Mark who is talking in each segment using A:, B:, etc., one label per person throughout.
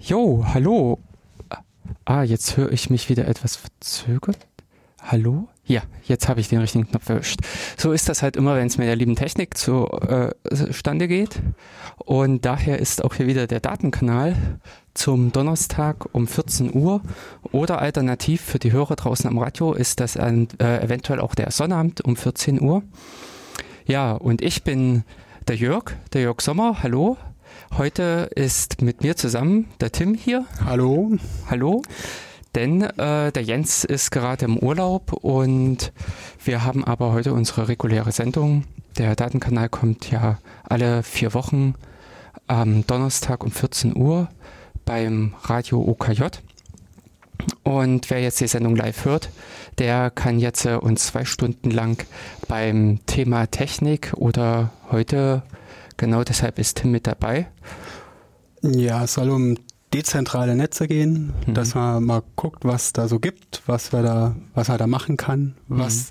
A: Jo, hallo. Ah, jetzt höre ich mich wieder etwas verzögert. Hallo? Ja, jetzt habe ich den richtigen Knopf erwischt. So ist das halt immer, wenn es mit der lieben Technik zustande äh, geht. Und daher ist auch hier wieder der Datenkanal zum Donnerstag um 14 Uhr. Oder alternativ für die Hörer draußen am Radio ist das ein, äh, eventuell auch der Sonnabend um 14 Uhr. Ja, und ich bin der Jörg, der Jörg Sommer. Hallo. Heute ist mit mir zusammen der Tim hier.
B: Hallo.
A: Hallo. Denn äh, der Jens ist gerade im Urlaub und wir haben aber heute unsere reguläre Sendung. Der Datenkanal kommt ja alle vier Wochen am Donnerstag um 14 Uhr beim Radio OKJ. Und wer jetzt die Sendung live hört, der kann jetzt äh, uns zwei Stunden lang beim Thema Technik oder heute, genau deshalb ist Tim mit dabei.
B: Ja, es soll um dezentrale Netze gehen, mhm. dass man mal guckt, was da so gibt, was wir da, was er da machen kann, mhm. was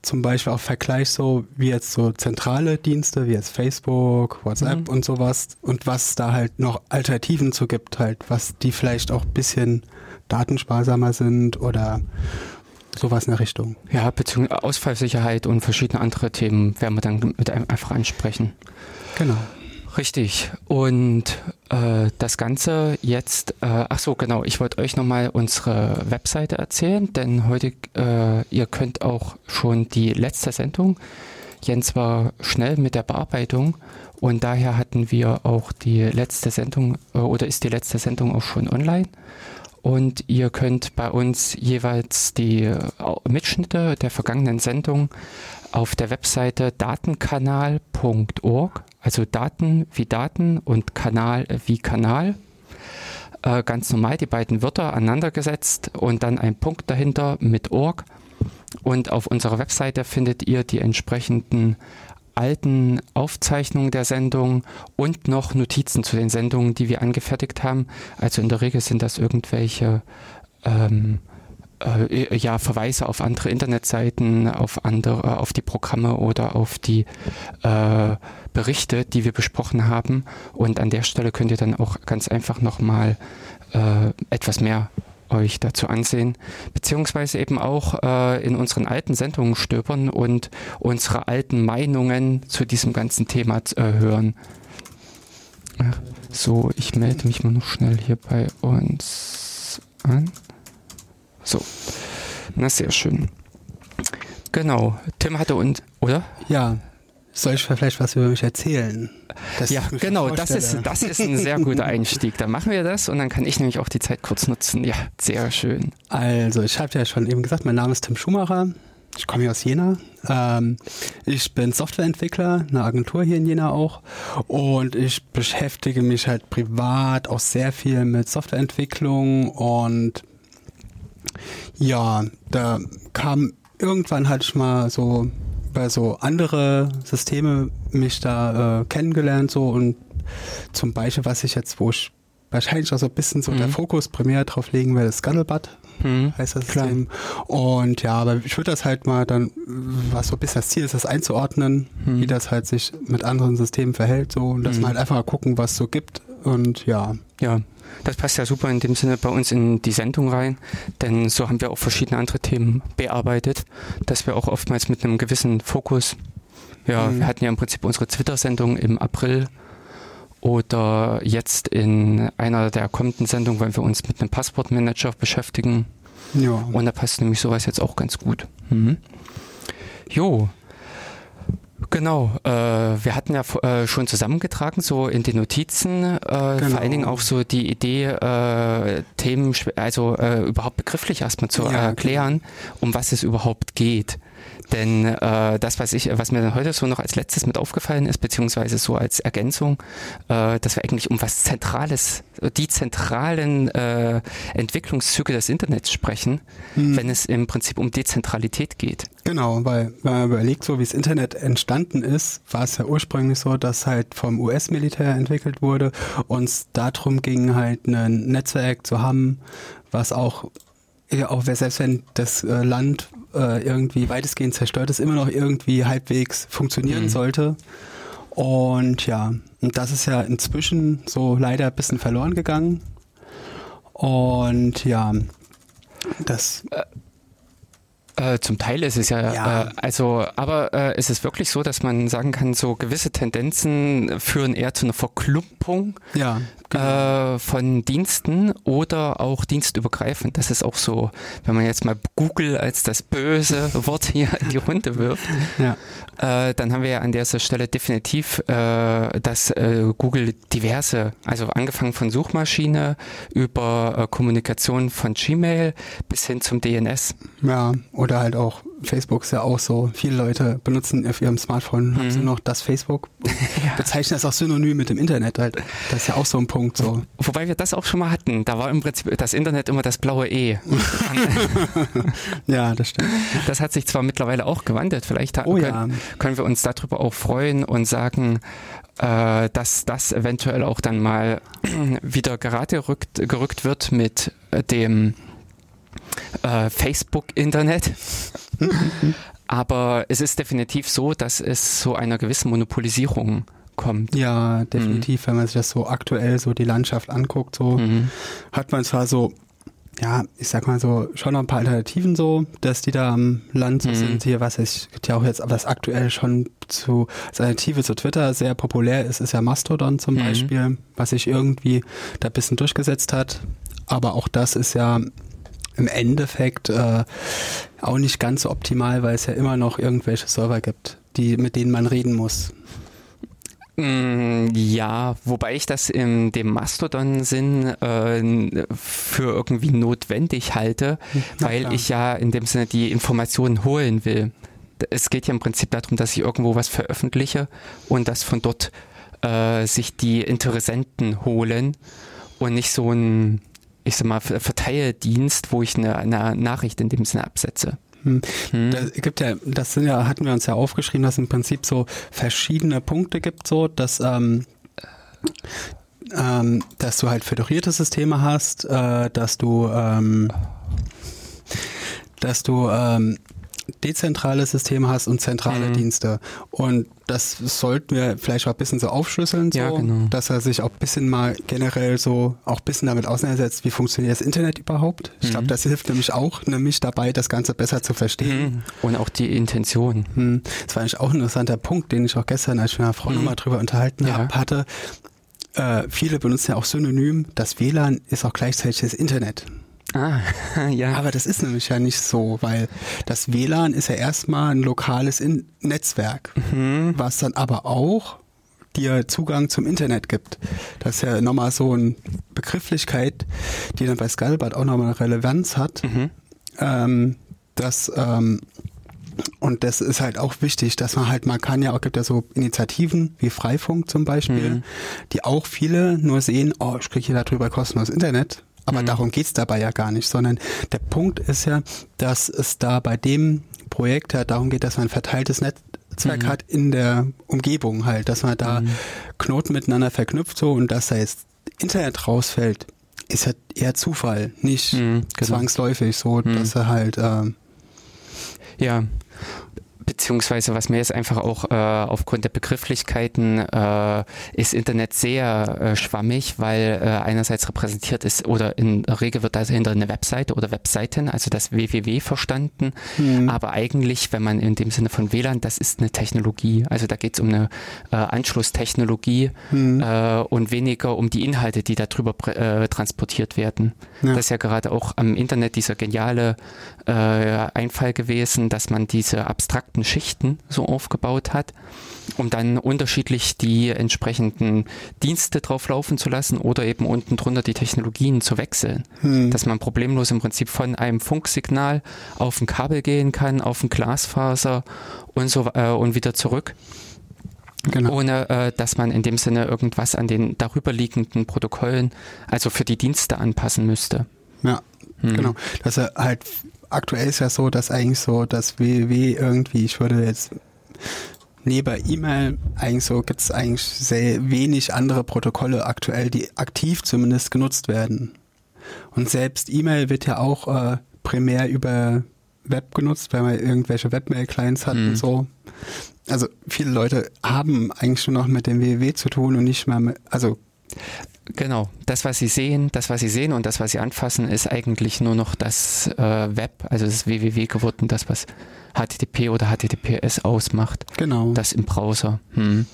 B: zum Beispiel auch Vergleich so wie jetzt so zentrale Dienste wie jetzt Facebook, WhatsApp mhm. und sowas und was da halt noch Alternativen zu gibt, halt, was die vielleicht auch bisschen datensparsamer sind oder sowas in der Richtung.
A: Ja, beziehungsweise Ausfallsicherheit und verschiedene andere Themen werden wir dann mit einem einfach ansprechen.
B: Genau.
A: Richtig. Und äh, das Ganze jetzt, äh, ach so, genau, ich wollte euch nochmal unsere Webseite erzählen, denn heute, äh, ihr könnt auch schon die letzte Sendung, Jens war schnell mit der Bearbeitung und daher hatten wir auch die letzte Sendung äh, oder ist die letzte Sendung auch schon online. Und ihr könnt bei uns jeweils die äh, Mitschnitte der vergangenen Sendung auf der Webseite datenkanal.org, also Daten wie Daten und Kanal wie Kanal, äh, ganz normal die beiden Wörter aneinandergesetzt und dann ein Punkt dahinter mit org. Und auf unserer Webseite findet ihr die entsprechenden alten Aufzeichnungen der Sendung und noch Notizen zu den Sendungen, die wir angefertigt haben. Also in der Regel sind das irgendwelche ähm, äh, ja, Verweise auf andere Internetseiten, auf andere, auf die Programme oder auf die äh, Berichte, die wir besprochen haben. Und an der Stelle könnt ihr dann auch ganz einfach nochmal äh, etwas mehr euch dazu ansehen, beziehungsweise eben auch äh, in unseren alten Sendungen stöbern und unsere alten Meinungen zu diesem ganzen Thema äh, hören. So, ich melde mich mal noch schnell hier bei uns an. So, na sehr schön. Genau, Tim hatte und, oder?
B: Ja, soll ich vielleicht was über mich erzählen?
A: ja, genau, das ist, das ist ein sehr guter Einstieg. Dann machen wir das und dann kann ich nämlich auch die Zeit kurz nutzen. Ja, sehr schön.
B: Also, ich habe ja schon eben gesagt, mein Name ist Tim Schumacher. Ich komme hier aus Jena. Ähm, ich bin Softwareentwickler, eine Agentur hier in Jena auch. Und ich beschäftige mich halt privat auch sehr viel mit Softwareentwicklung. Und ja, da kam irgendwann halt ich mal so über so andere Systeme mich da äh, kennengelernt so und zum Beispiel, was ich jetzt, wo ich wahrscheinlich auch so ein bisschen so mhm. der Fokus primär drauf legen werde, Scuttlebutt mhm. heißt das Klar. System. Und ja, aber ich würde das halt mal dann, was so ein bisschen das Ziel ist, das einzuordnen, mhm. wie das halt sich mit anderen Systemen verhält so und dass man mhm. halt einfach mal gucken, was es so gibt und ja.
A: Ja, das passt ja super in dem Sinne bei uns in die Sendung rein, denn so haben wir auch verschiedene andere Themen bearbeitet, dass wir auch oftmals mit einem gewissen Fokus, ja, mhm. wir hatten ja im Prinzip unsere Twitter-Sendung im April oder jetzt in einer der kommenden Sendungen wollen wir uns mit einem Passwortmanager beschäftigen. Ja. Und da passt nämlich sowas jetzt auch ganz gut. Mhm. Jo, Genau, äh, wir hatten ja äh, schon zusammengetragen, so in den Notizen, äh, genau. vor allen Dingen auch so die Idee, äh, Themen, also äh, überhaupt begrifflich erstmal zu ja, erklären, um was es überhaupt geht. Denn äh, das, was ich, was mir dann heute so noch als letztes mit aufgefallen ist, beziehungsweise so als Ergänzung, äh, dass wir eigentlich um was Zentrales, die zentralen äh, Entwicklungszüge des Internets sprechen, hm. wenn es im Prinzip um Dezentralität geht.
B: Genau, weil wenn man überlegt, so wie das Internet entstanden ist, war es ja ursprünglich so, dass halt vom US-Militär entwickelt wurde und es darum ging, halt ein Netzwerk zu haben, was auch ja, auch selbst wenn das äh, Land äh, irgendwie weitestgehend zerstört ist, immer noch irgendwie halbwegs funktionieren mhm. sollte. Und ja, und das ist ja inzwischen so leider ein bisschen verloren gegangen. Und ja, das.
A: Äh, äh, zum Teil ist es ja, ja. Äh, also, aber äh, ist es wirklich so, dass man sagen kann, so gewisse Tendenzen führen eher zu einer Verklumpung
B: ja,
A: genau. äh, von Diensten oder auch dienstübergreifend. Das ist auch so, wenn man jetzt mal Google als das böse Wort hier in die Runde wirft, ja. äh, dann haben wir ja an dieser Stelle definitiv, äh, dass äh, Google diverse, also angefangen von Suchmaschine über äh, Kommunikation von Gmail bis hin zum DNS.
B: Ja, oder halt auch Facebook ist ja auch so. Viele Leute benutzen auf ihrem Smartphone mhm. haben sie noch das Facebook. ja. Bezeichnen das auch synonym mit dem Internet halt. Das ist ja auch so ein Punkt so.
A: Wobei wir das auch schon mal hatten. Da war im Prinzip das Internet immer das blaue E.
B: ja, das stimmt.
A: Das hat sich zwar mittlerweile auch gewandelt. Vielleicht oh, können, ja. können wir uns darüber auch freuen und sagen, äh, dass das eventuell auch dann mal wieder gerade gerückt, gerückt wird mit dem äh, Facebook-Internet. Aber es ist definitiv so, dass es zu einer gewissen Monopolisierung kommt.
B: Ja, definitiv. Mhm. Wenn man sich das so aktuell so die Landschaft anguckt, so mhm. hat man zwar so ja, ich sag mal so, schon noch ein paar Alternativen so, dass die da am Land so mhm. sind. Hier, was ich, ja auch jetzt, was aktuell schon zu, als Alternative zu Twitter sehr populär ist, ist ja Mastodon zum mhm. Beispiel, was sich irgendwie da ein bisschen durchgesetzt hat. Aber auch das ist ja im Endeffekt äh, auch nicht ganz so optimal, weil es ja immer noch irgendwelche Server gibt, die, mit denen man reden muss.
A: Mm, ja, wobei ich das in dem Mastodon-Sinn äh, für irgendwie notwendig halte, Na, weil klar. ich ja in dem Sinne die Informationen holen will. Es geht ja im Prinzip darum, dass ich irgendwo was veröffentliche und dass von dort äh, sich die Interessenten holen und nicht so ein ich sag mal, Verteildienst, wo ich eine, eine Nachricht in dem Sinne absetze. Hm.
B: Hm. Da gibt ja, das sind ja, hatten wir uns ja aufgeschrieben, dass es im Prinzip so verschiedene Punkte gibt, so, dass ähm, ähm, dass du halt föderierte Systeme hast, äh, dass du ähm, dass du ähm, dezentrale Systeme hast und zentrale mhm. Dienste. Und das sollten wir vielleicht auch ein bisschen so aufschlüsseln, so, ja, genau. dass er sich auch ein bisschen mal generell so auch ein bisschen damit auseinandersetzt, wie funktioniert das Internet überhaupt. Ich mhm. glaube, das hilft nämlich auch nämlich dabei, das Ganze besser zu verstehen. Mhm.
A: Und auch die Intention.
B: Mhm. Das war eigentlich auch ein interessanter Punkt, den ich auch gestern, als ich mit meiner Frau mhm. nochmal drüber unterhalten ja. habe, hatte. Äh, viele benutzen ja auch synonym, das WLAN ist auch gleichzeitig das Internet.
A: Ah, ja.
B: Aber das ist nämlich ja nicht so, weil das WLAN ist ja erstmal ein lokales In Netzwerk, mhm. was dann aber auch dir Zugang zum Internet gibt. Das ist ja nochmal so eine Begrifflichkeit, die dann bei Scalbart auch nochmal eine Relevanz hat. Mhm. Ähm, das, ähm, und das ist halt auch wichtig, dass man halt, man kann ja auch, gibt ja so Initiativen wie Freifunk zum Beispiel, mhm. die auch viele nur sehen, oh, ich kriege hier darüber kostenlos Internet aber mhm. darum geht's dabei ja gar nicht, sondern der Punkt ist ja, dass es da bei dem Projekt ja darum geht, dass man ein verteiltes Netzwerk mhm. hat in der Umgebung halt, dass man da mhm. Knoten miteinander verknüpft so und dass da jetzt Internet rausfällt, ist halt eher Zufall, nicht mhm, genau. zwangsläufig so, mhm. dass er halt äh,
A: ja beziehungsweise was mir jetzt einfach auch äh, aufgrund der Begrifflichkeiten äh, ist Internet sehr äh, schwammig, weil äh, einerseits repräsentiert ist oder in der Regel wird dahinter eine Webseite oder Webseiten, also das www verstanden, mhm. aber eigentlich, wenn man in dem Sinne von WLAN, das ist eine Technologie, also da geht es um eine äh, Anschlusstechnologie mhm. Äh, und weniger um die Inhalte, die darüber transportiert werden. Ja. Das ist ja gerade auch am Internet dieser geniale Einfall gewesen, dass man diese abstrakten Schichten so aufgebaut hat, um dann unterschiedlich die entsprechenden Dienste drauf laufen zu lassen oder eben unten drunter die Technologien zu wechseln. Hm. Dass man problemlos im Prinzip von einem Funksignal auf ein Kabel gehen kann, auf ein Glasfaser und so äh, und wieder zurück. Genau. ohne äh, dass man in dem Sinne irgendwas an den darüber liegenden Protokollen, also für die Dienste anpassen müsste.
B: Ja, hm. genau. Dass er halt aktuell ist ja so, dass eigentlich so das www irgendwie, ich würde jetzt neben E-Mail eigentlich so gibt es eigentlich sehr wenig andere Protokolle aktuell, die aktiv zumindest genutzt werden. Und selbst E-Mail wird ja auch äh, primär über Web genutzt, weil man irgendwelche Webmail-Clients hat mhm. und so. Also viele Leute haben eigentlich schon noch mit dem www zu tun und nicht mehr mit, also
A: Genau, das, was Sie sehen, das, was Sie sehen und das, was Sie anfassen, ist eigentlich nur noch das äh, Web, also das www geworden, das, was HTTP oder HTTPS ausmacht.
B: Genau.
A: Das im Browser. Hm.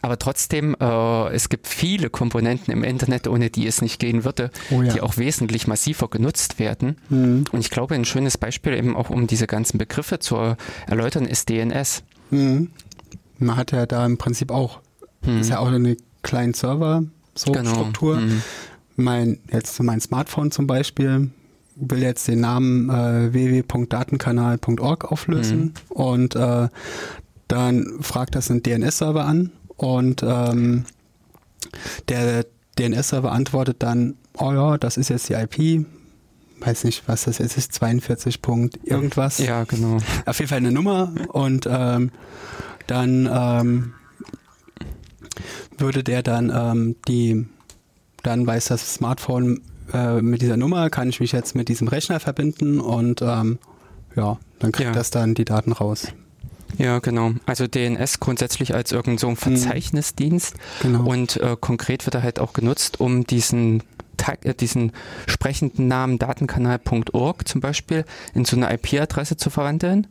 A: Aber trotzdem, äh, es gibt viele Komponenten im Internet, ohne die es nicht gehen würde,
B: Oh ja.
A: die auch wesentlich massiver genutzt werden.
B: Mhm.
A: Und ich glaube, ein schönes Beispiel eben auch, um diese ganzen Begriffe zu erläutern, ist DNS.
B: Mhm. Man hat ja da im Prinzip auch,
A: Hm.
B: ist ja auch eine kleine Server, so
A: Genau.
B: Struktur.
A: Hm.
B: Mein, jetzt mein Smartphone zum Beispiel will jetzt den Namen äh, www.datenkanal.org auflösen
A: Mhm.
B: und äh, dann fragt das einen DNS-Server an und ähm, der DNS-Server antwortet dann, oh ja, das ist jetzt die IP, weiß nicht, was das jetzt ist, 42 Punkt irgendwas.
A: Ja, genau.
B: Auf jeden Fall eine Nummer und ähm, dann ähm, würde der dann ähm, die, dann weiß das Smartphone äh, mit dieser Nummer, kann ich mich jetzt mit diesem Rechner verbinden und ähm, ja, dann kriegt
A: Ja.
B: das dann die Daten raus.
A: Ja, genau. Also DNS grundsätzlich als irgend so ein Verzeichnisdienst
B: Genau.
A: und äh, konkret wird er halt auch genutzt, um diesen äh, diesen sprechenden Namen datenkanal.org zum Beispiel in so eine IP-Adresse zu verwandeln.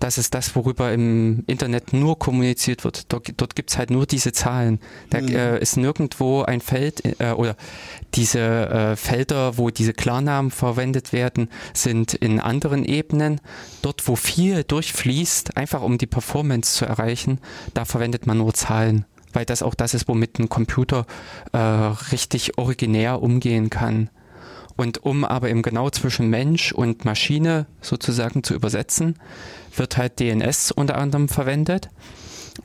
A: Das ist das, worüber im Internet nur kommuniziert wird. Dort, dort gibt es halt nur diese Zahlen. Da
B: Mhm.
A: äh, ist nirgendwo ein Feld äh, oder diese äh, Felder, wo diese Klarnamen verwendet werden, sind in anderen Ebenen. Dort, wo viel durchfließt, einfach um die Performance zu erreichen, da verwendet man nur Zahlen. Weil das auch das ist, womit ein Computer äh, richtig originär umgehen kann. Und um aber eben genau zwischen Mensch und Maschine sozusagen zu übersetzen, wird halt DNS unter anderem verwendet.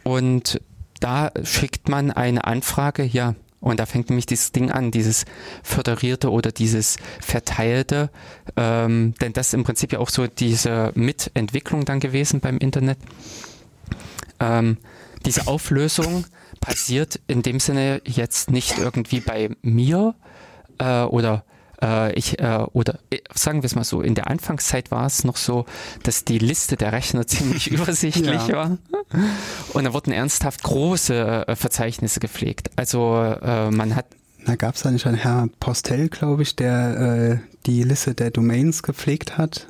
A: Und da schickt man eine Anfrage, ja, und da fängt nämlich dieses Ding an, dieses föderierte oder dieses verteilte, ähm, denn das ist im Prinzip ja auch so diese Mitentwicklung dann gewesen beim Internet. Ähm, diese Auflösung passiert in dem Sinne jetzt nicht irgendwie bei mir äh, oder äh, ich äh, oder äh, sagen wir es mal so, in der Anfangszeit war es noch so, dass die Liste der Rechner ziemlich übersichtlich
B: Ja.
A: war und da wurden ernsthaft große äh, Verzeichnisse gepflegt. Also äh, man hat
B: Da gab es da nicht einen Herr Postel, glaube ich, der äh, die Liste der Domains gepflegt hat.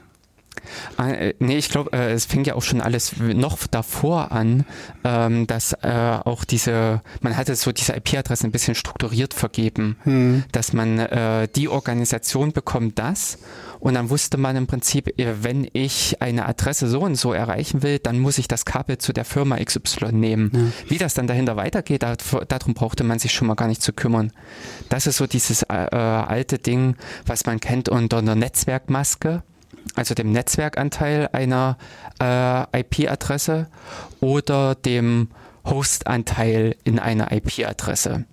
A: Ah, äh, Nee, ich glaube, äh, es fing ja auch schon alles noch davor an, ähm, dass äh, auch diese, man hatte so diese IP-Adressen ein bisschen strukturiert vergeben,
B: Hm.
A: dass man äh, die Organisation bekommt das und dann wusste man im Prinzip, äh, wenn ich eine Adresse so und so erreichen will, dann muss ich das Kabel zu der Firma XY nehmen.
B: Ja.
A: Wie das dann dahinter weitergeht, da, darum brauchte man sich schon mal gar nicht zu kümmern. Das ist so dieses äh, äh, alte Ding, was man kennt unter einer Netzwerkmaske, also dem Netzwerkanteil einer äh, IP-Adresse oder dem Hostanteil in einer IP-Adresse.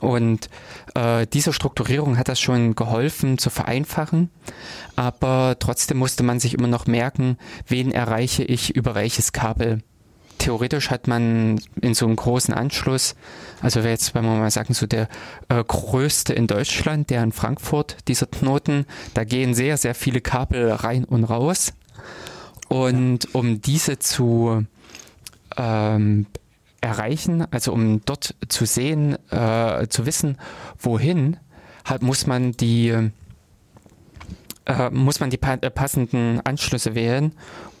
A: Und äh, diese Strukturierung hat das schon geholfen zu vereinfachen, aber trotzdem musste man sich immer noch merken, wen erreiche ich über welches Kabel. Theoretisch hat man in so einem großen Anschluss, also wäre jetzt, wenn wir mal sagen, so der äh, größte in Deutschland, der in Frankfurt, dieser Knoten, da gehen sehr, sehr viele Kabel rein und raus. Und um diese zu ähm, erreichen, also um dort zu sehen, äh, zu wissen, wohin, hat, muss man die äh, muss man die äh, passenden Anschlüsse wählen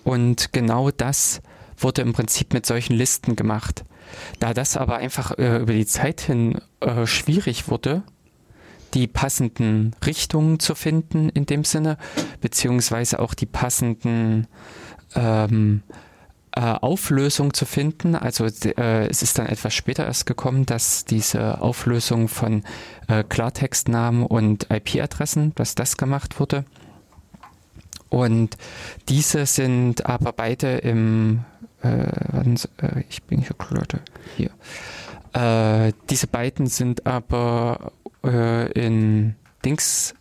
A: und genau das wurde im Prinzip mit solchen Listen gemacht. Da das aber einfach äh, über die Zeit hin äh, schwierig wurde, die passenden Richtungen zu finden in dem Sinne, beziehungsweise auch die passenden ähm, äh, Auflösung zu finden. Also äh, es ist dann etwas später erst gekommen, dass diese Auflösung von äh, Klartextnamen und IP-Adressen, dass das gemacht wurde. Und diese sind aber beide im, äh, äh, ich bin hier Leute, hier. Äh, diese beiden sind aber äh, in Dings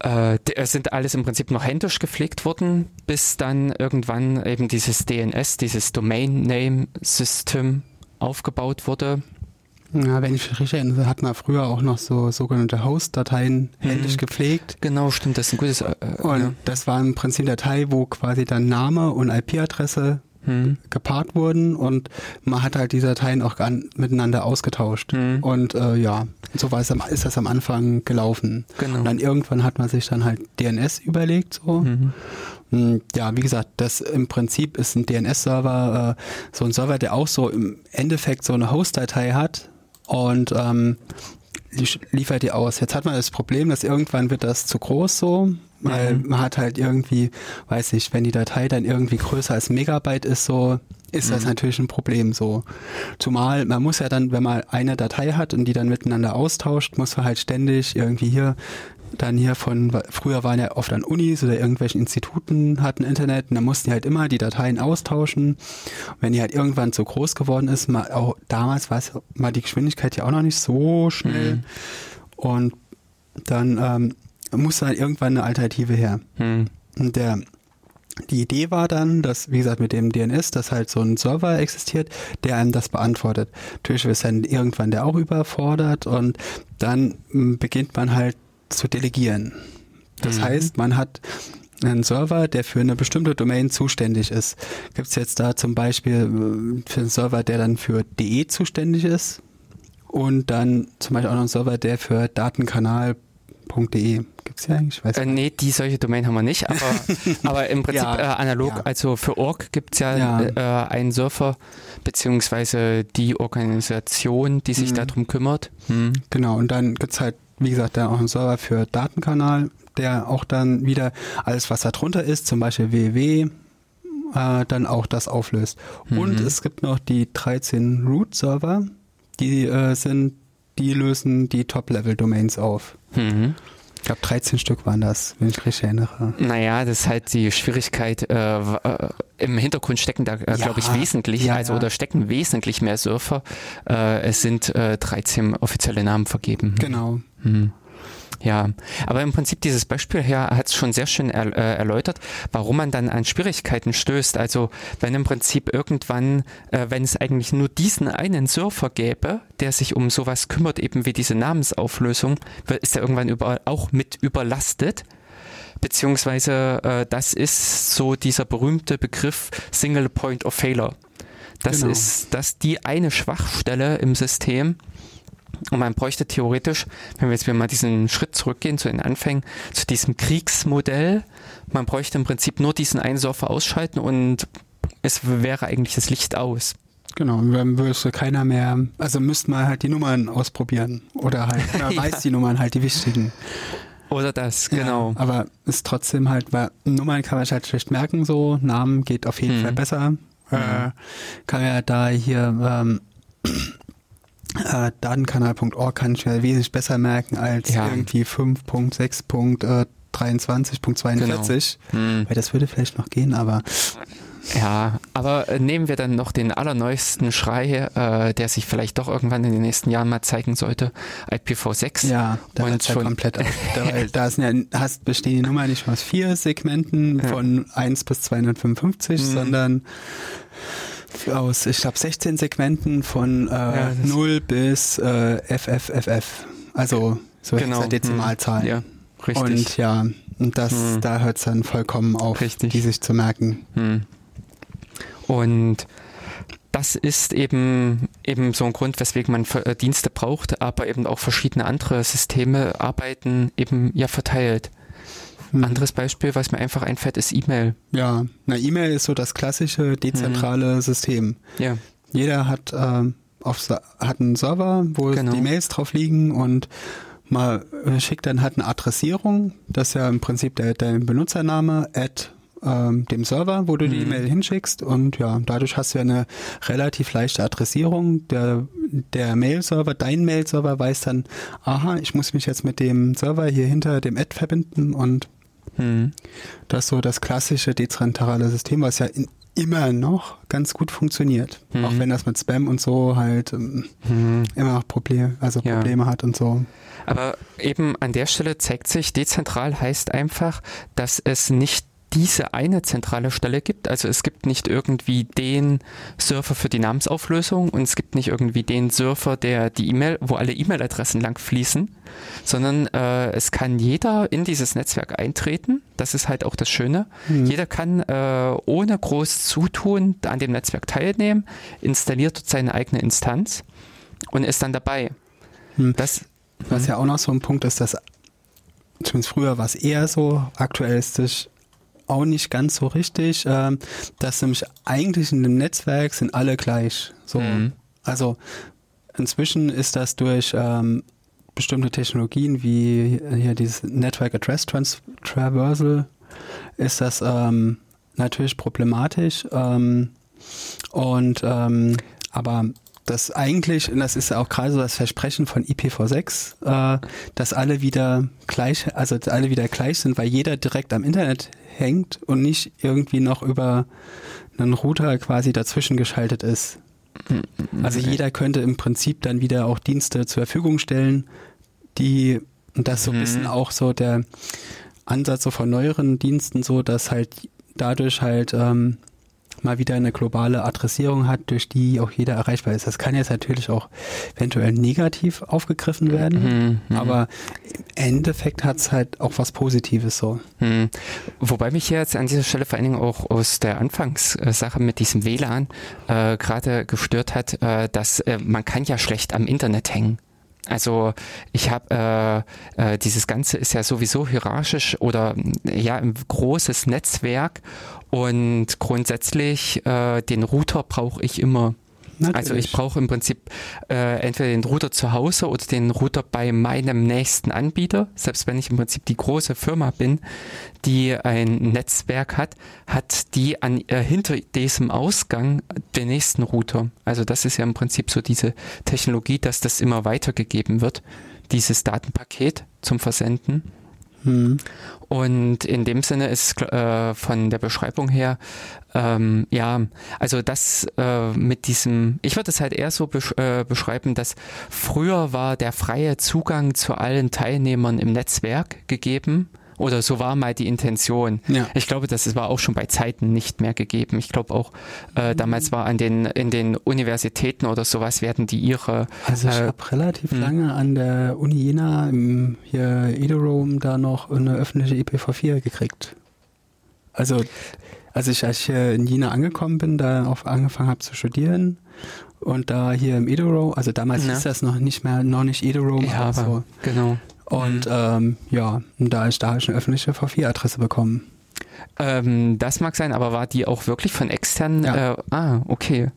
A: äh, es sind alles im Prinzip noch händisch gepflegt worden, bis dann irgendwann eben dieses DNS, dieses Domain Name System aufgebaut wurde.
B: Ja, wenn ich mich richtig erinnere, hat man früher auch noch so sogenannte Host-Dateien
A: Mhm.
B: händisch gepflegt.
A: Genau, stimmt, das ist ein gutes. Äh,
B: Und
A: ja.
B: das war im Prinzip eine Datei, wo quasi dann Name und IP-Adresse hm. gepaart wurden und man hat halt die Dateien auch miteinander ausgetauscht. Hm. Und äh, ja, so war es am, ist das am Anfang gelaufen. Genau. Und dann irgendwann hat man sich dann halt DNS überlegt so. Mhm. Hm, ja, wie gesagt, das im Prinzip ist ein DNS-Server, äh, so ein Server, der auch so im Endeffekt so eine Host-Datei hat und ähm, liefert die aus. Jetzt hat man das Problem, dass irgendwann wird das zu groß so, weil mhm. man hat halt irgendwie, weiß ich, wenn die Datei dann irgendwie größer als Megabyte ist, so ist mhm. das natürlich ein Problem so. Zumal man muss ja dann, wenn man eine Datei hat und die dann miteinander austauscht, muss man halt ständig irgendwie hier dann hier von, früher waren ja oft an Unis oder irgendwelchen Instituten hatten Internet und da mussten die halt immer die Dateien austauschen. Und wenn die halt irgendwann so groß geworden ist, mal, auch damals war es mal die Geschwindigkeit ja auch noch nicht so schnell. Mhm. Und dann ähm, musste halt irgendwann eine Alternative her. Mhm. Und der die Idee war dann, dass, wie gesagt, mit dem DNS, dass halt so ein Server existiert, der einem das beantwortet. Natürlich ist dann irgendwann der auch überfordert und dann beginnt man halt zu delegieren. Das mhm. heißt, man hat einen Server, der für eine bestimmte Domain zuständig ist. Gibt es jetzt da zum Beispiel äh, für einen Server, der dann für DE zuständig ist und dann zum Beispiel auch noch einen Server, der für Datenkanal.de gibt es ja eigentlich?
A: Weiß äh, nee, die solche Domain haben wir nicht, aber, aber im Prinzip ja, äh, analog, ja. also für Org gibt es ja, ja. Äh, einen Surfer, beziehungsweise die Organisation, die sich mhm. darum kümmert.
B: Mhm. Genau, und dann gibt es halt wie gesagt, da auch ein Server für Datenkanal, der auch dann wieder alles, was da drunter ist, zum Beispiel www, äh, dann auch das auflöst. Mhm. Und es gibt noch die 13 Root-Server, die äh, sind, die lösen die Top-Level-Domains auf. Mhm. Ich glaube, 13 Stück waren das, wenn ich richtig erinnere.
A: Naja, das ist halt die Schwierigkeit. Äh, äh Im Hintergrund stecken da, äh, glaube ich, wesentlich, ja, also ja. oder stecken wesentlich mehr Surfer. Äh, es sind 13 äh, offizielle Namen vergeben.
B: Genau. Mhm.
A: Ja, aber im Prinzip dieses Beispiel hier hat es schon sehr schön er, äh, erläutert, warum man dann an Schwierigkeiten stößt. Also wenn im Prinzip irgendwann, äh, wenn es eigentlich nur diesen einen Surfer gäbe, der sich um sowas kümmert, eben wie diese Namensauflösung, ist er irgendwann über, auch mit überlastet. Beziehungsweise äh, das ist so dieser berühmte Begriff Single Point of Failure. Das genau. ist das die eine Schwachstelle im System, und man bräuchte theoretisch, wenn wir jetzt mal diesen Schritt zurückgehen zu den Anfängen, zu diesem Kriegsmodell, man bräuchte im Prinzip nur diesen einen Surfer ausschalten und es wäre eigentlich das Licht aus.
B: Genau, dann würde keiner mehr, also müsste man halt die Nummern ausprobieren oder halt, man ja. weiß die Nummern halt, die wichtigen.
A: Oder das, genau.
B: Ja, aber ist trotzdem halt, weil Nummern kann man halt schlecht merken, so, Namen geht auf jeden mhm. Fall besser. Mhm. Äh, kann ja da hier ähm, äh, Datenkanal.org kann ich mir wesentlich besser merken als ja. irgendwie 5.6.23.42, genau. hm. weil das würde vielleicht noch gehen, aber
A: ja, aber äh, nehmen wir dann noch den allerneuesten Schrei, äh, der sich vielleicht doch irgendwann in den nächsten Jahren mal zeigen sollte, IPv6.
B: Ja, da und schon komplett da, da sind ja, hast, bestehen die Nummer nicht aus vier Segmenten ja. von 1 bis 255, hm. sondern aus, ich glaube, 16 Segmenten von äh, ja, 0 bis äh, FFFF. Also so genau. Dezimalzahlen. Ja, richtig. Und ja, und das, hm. da hört es dann vollkommen auf, richtig. die sich zu merken. Hm.
A: Und das ist eben, eben so ein Grund, weswegen man äh, Dienste braucht, aber eben auch verschiedene andere Systeme arbeiten eben ja verteilt. Hm. Anderes Beispiel, was mir einfach einfällt, ist E-Mail.
B: Ja, na E-Mail ist so das klassische dezentrale hm. System. Ja. Jeder hat, äh, auf, hat einen Server, wo genau. die Mails drauf liegen und mal äh, schickt dann halt eine Adressierung. Das ist ja im Prinzip der, der Benutzername at ähm, dem Server, wo du die mhm. E-Mail hinschickst und ja, dadurch hast du ja eine relativ leichte Adressierung. Der, der Mail-Server, dein Mail-Server weiß dann, aha, ich muss mich jetzt mit dem Server hier hinter dem Ad verbinden und hm. Das ist so das klassische dezentrale System, was ja in, immer noch ganz gut funktioniert. Hm. Auch wenn das mit Spam und so halt ähm, hm. immer noch Probleme, also ja. Probleme hat und so.
A: Aber eben an der Stelle zeigt sich, dezentral heißt einfach, dass es nicht diese eine zentrale Stelle gibt. Also es gibt nicht irgendwie den Surfer für die Namensauflösung und es gibt nicht irgendwie den Surfer, der die E-Mail, wo alle E-Mail-Adressen lang fließen, sondern äh, es kann jeder in dieses Netzwerk eintreten. Das ist halt auch das Schöne. Mhm. Jeder kann äh, ohne groß Zutun an dem Netzwerk teilnehmen, installiert dort seine eigene Instanz und ist dann dabei.
B: Mhm. Das, Was ja auch noch so ein Punkt ist, dass zumindest früher war es eher so, aktuell ist es auch nicht ganz so richtig, ähm, dass nämlich eigentlich in dem Netzwerk sind alle gleich. So. Mhm. Also inzwischen ist das durch ähm, bestimmte Technologien wie hier dieses Network Address Trans Traversal ist das ähm, natürlich problematisch. Ähm, und ähm, aber dass eigentlich, und das ist ja auch gerade so das Versprechen von IPv6, äh, dass alle wieder gleich, also alle wieder gleich sind, weil jeder direkt am Internet hängt und nicht irgendwie noch über einen Router quasi dazwischen geschaltet ist. Also okay. jeder könnte im Prinzip dann wieder auch Dienste zur Verfügung stellen, die, und das so ein bisschen mhm. auch so der Ansatz so von neueren Diensten so, dass halt dadurch halt ähm, mal wieder eine globale Adressierung hat, durch die auch jeder erreichbar ist. Das kann jetzt natürlich auch eventuell negativ aufgegriffen werden, mhm, mhm. aber im Endeffekt hat es halt auch was Positives so. Mhm.
A: Wobei mich jetzt an dieser Stelle vor allen Dingen auch aus der Anfangssache mit diesem WLAN äh, gerade gestört hat, äh, dass äh, man kann ja schlecht am Internet hängen. Also ich habe äh, äh, dieses Ganze ist ja sowieso hierarchisch oder ja ein großes Netzwerk und grundsätzlich äh, den Router brauche ich immer. Natürlich. Also ich brauche im Prinzip äh, entweder den Router zu Hause oder den Router bei meinem nächsten Anbieter. Selbst wenn ich im Prinzip die große Firma bin, die ein Netzwerk hat, hat die an äh, hinter diesem Ausgang den nächsten Router. Also das ist ja im Prinzip so diese Technologie, dass das immer weitergegeben wird, dieses Datenpaket zum Versenden. Mhm. Und in dem Sinne ist äh, von der Beschreibung her, ähm, ja, also das äh, mit diesem, ich würde es halt eher so besch äh, beschreiben, dass früher war der freie Zugang zu allen Teilnehmern im Netzwerk gegeben oder so war mal die Intention. Ja. Ich glaube, das war auch schon bei Zeiten nicht mehr gegeben. Ich glaube auch, äh, damals war an den, in den Universitäten oder sowas werden die ihre.
B: Also ich äh, habe relativ mh. Hm. lange an der Uni Jena, im, hier Edorom, da noch eine öffentliche IPv4 gekriegt. Also, als ich, als ich in Jena angekommen bin, da auch angefangen habe zu studieren, und da hier im Edoro, also damals ja. hieß das noch nicht mehr, noch nicht Edoro,
A: ja, aber so. genau.
B: Und mhm. ähm, ja, da ist da eine öffentliche V4-Adresse bekommen.
A: Ähm, das mag sein, aber war die auch wirklich von externen? Ja. Äh, ah, okay.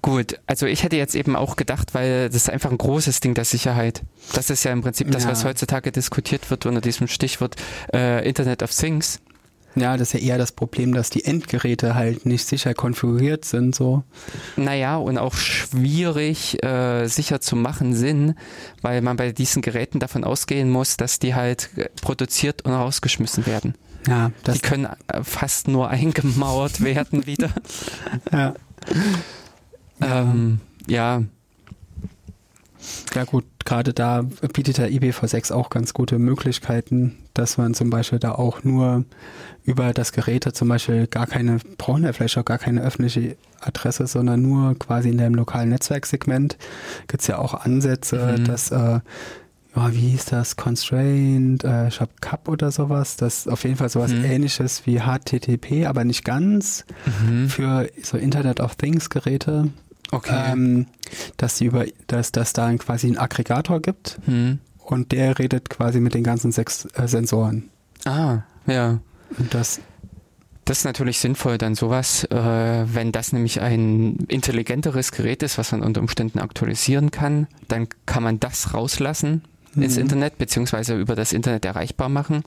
A: Gut, also ich hätte jetzt eben auch gedacht, weil das ist einfach ein großes Ding der Sicherheit. Das ist ja im Prinzip das, ja. was heutzutage diskutiert wird unter diesem Stichwort äh, Internet of Things.
B: Ja, das ist ja eher das Problem, dass die Endgeräte halt nicht sicher konfiguriert sind, so.
A: Naja, und auch schwierig äh, sicher zu machen sind, weil man bei diesen Geräten davon ausgehen muss, dass die halt produziert und rausgeschmissen werden. Ja, das die können äh, fast nur eingemauert werden wieder. Ja. Ähm, ja.
B: Ja gut, gerade da bietet der IPv6 auch ganz gute Möglichkeiten, dass man zum Beispiel da auch nur über das Gerät zum Beispiel gar keine, brauchen ja vielleicht auch gar keine öffentliche Adresse, sondern nur quasi in dem lokalen Netzwerksegment gibt es ja auch Ansätze, mhm. dass äh, ja, wie hieß das, Constrained, äh, ich habe CAP oder sowas, das auf jeden Fall sowas mhm. ähnliches wie HTTP, aber nicht ganz mhm. für so Internet of Things Geräte. Okay. Ähm, dass die über, dass das da quasi einen Aggregator gibt mhm. und der redet quasi mit den ganzen sechs äh, Sensoren.
A: Ah, ja.
B: Und das
A: das ist natürlich sinnvoll, dann sowas, äh, wenn das nämlich ein intelligenteres Gerät ist, was man unter Umständen aktualisieren kann, dann kann man das rauslassen mhm. ins Internet, beziehungsweise über das Internet erreichbar machen.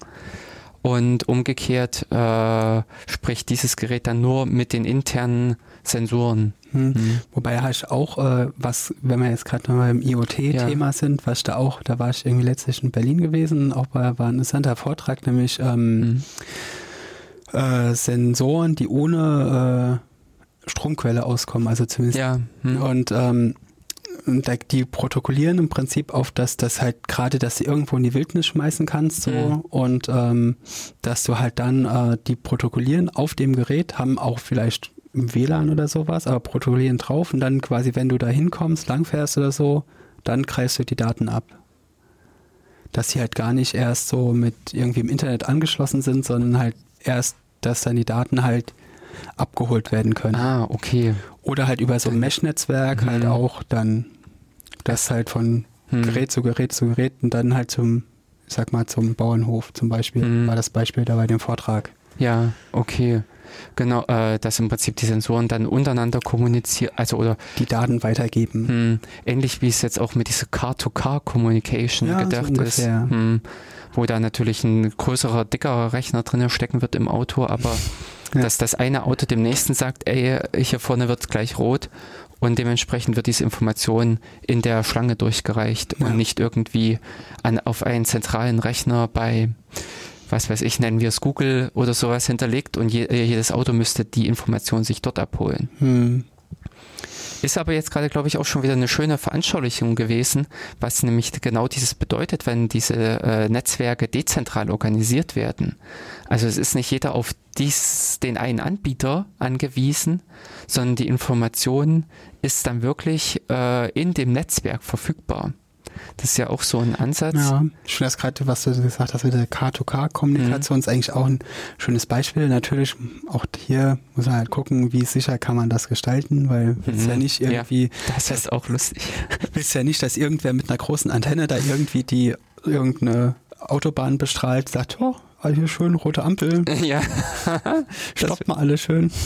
A: Und umgekehrt äh, spricht dieses Gerät dann nur mit den internen Sensoren.
B: Hm. Mhm. Wobei halt auch, äh, was, wenn wir jetzt gerade nochmal im IoT-Thema ja. sind, was da auch, da war ich irgendwie letztlich in Berlin gewesen, auch bei, war ein interessanter Vortrag, nämlich ähm, mhm. äh, Sensoren, die ohne äh, Stromquelle auskommen, also zumindest. Ja. Mhm. Und ähm, die protokollieren im Prinzip auf das, dass halt gerade, dass du irgendwo in die Wildnis schmeißen kannst so mhm. und ähm, dass du halt dann äh, die protokollieren auf dem Gerät, haben auch vielleicht WLAN oder sowas, aber protokollieren drauf und dann quasi, wenn du da hinkommst, langfährst oder so, dann greifst du die Daten ab. Dass sie halt gar nicht erst so mit irgendwie im Internet angeschlossen sind, sondern halt erst, dass dann die Daten halt abgeholt werden können.
A: Ah, okay.
B: Oder halt über so ein Mesh-Netzwerk halt mhm. halt auch dann, das halt von mhm. Gerät zu Gerät zu Gerät und dann halt zum, ich sag mal, zum Bauernhof zum Beispiel, mhm. war das Beispiel da bei dem Vortrag.
A: Ja, okay. Genau, äh, dass im Prinzip die Sensoren dann untereinander kommunizieren, also oder
B: die Daten weitergeben. Mh,
A: hm, ähnlich wie es jetzt auch mit dieser Car-to-Car-Communication ja, gedacht so ist, mh, hm, wo da natürlich ein größerer, dickerer Rechner drin stecken wird im Auto, aber ja. dass das eine Auto dem nächsten sagt, ey, hier vorne wird gleich rot und dementsprechend wird diese Information in der Schlange durchgereicht ja. und nicht irgendwie an, auf einen zentralen Rechner bei was weiß ich, nennen wir es Google oder sowas hinterlegt und je, jedes Auto müsste die Information sich dort abholen. Hm. Ist aber jetzt gerade, glaube ich, auch schon wieder eine schöne Veranschaulichung gewesen, was nämlich genau dieses bedeutet, wenn diese äh, Netzwerke dezentral organisiert werden. Also es ist nicht jeder auf dies, den einen Anbieter angewiesen, sondern die Information ist dann wirklich äh, in dem Netzwerk verfügbar. Das ist ja auch so ein Ansatz. Ja,
B: ich finde das gerade, was du gesagt hast mit der K2K-Kommunikation, mhm. ist eigentlich auch ein schönes Beispiel. Natürlich, auch hier muss man halt gucken, wie sicher kann man das gestalten, weil mhm. ist ja nicht irgendwie. Ja,
A: das ist auch lustig.
B: Ist ja nicht, dass irgendwer mit einer großen Antenne da irgendwie die irgendeine Autobahn bestrahlt, sagt, oh, all hier schön rote Ampel.
A: Ja.
B: Stoppt mal alle schön.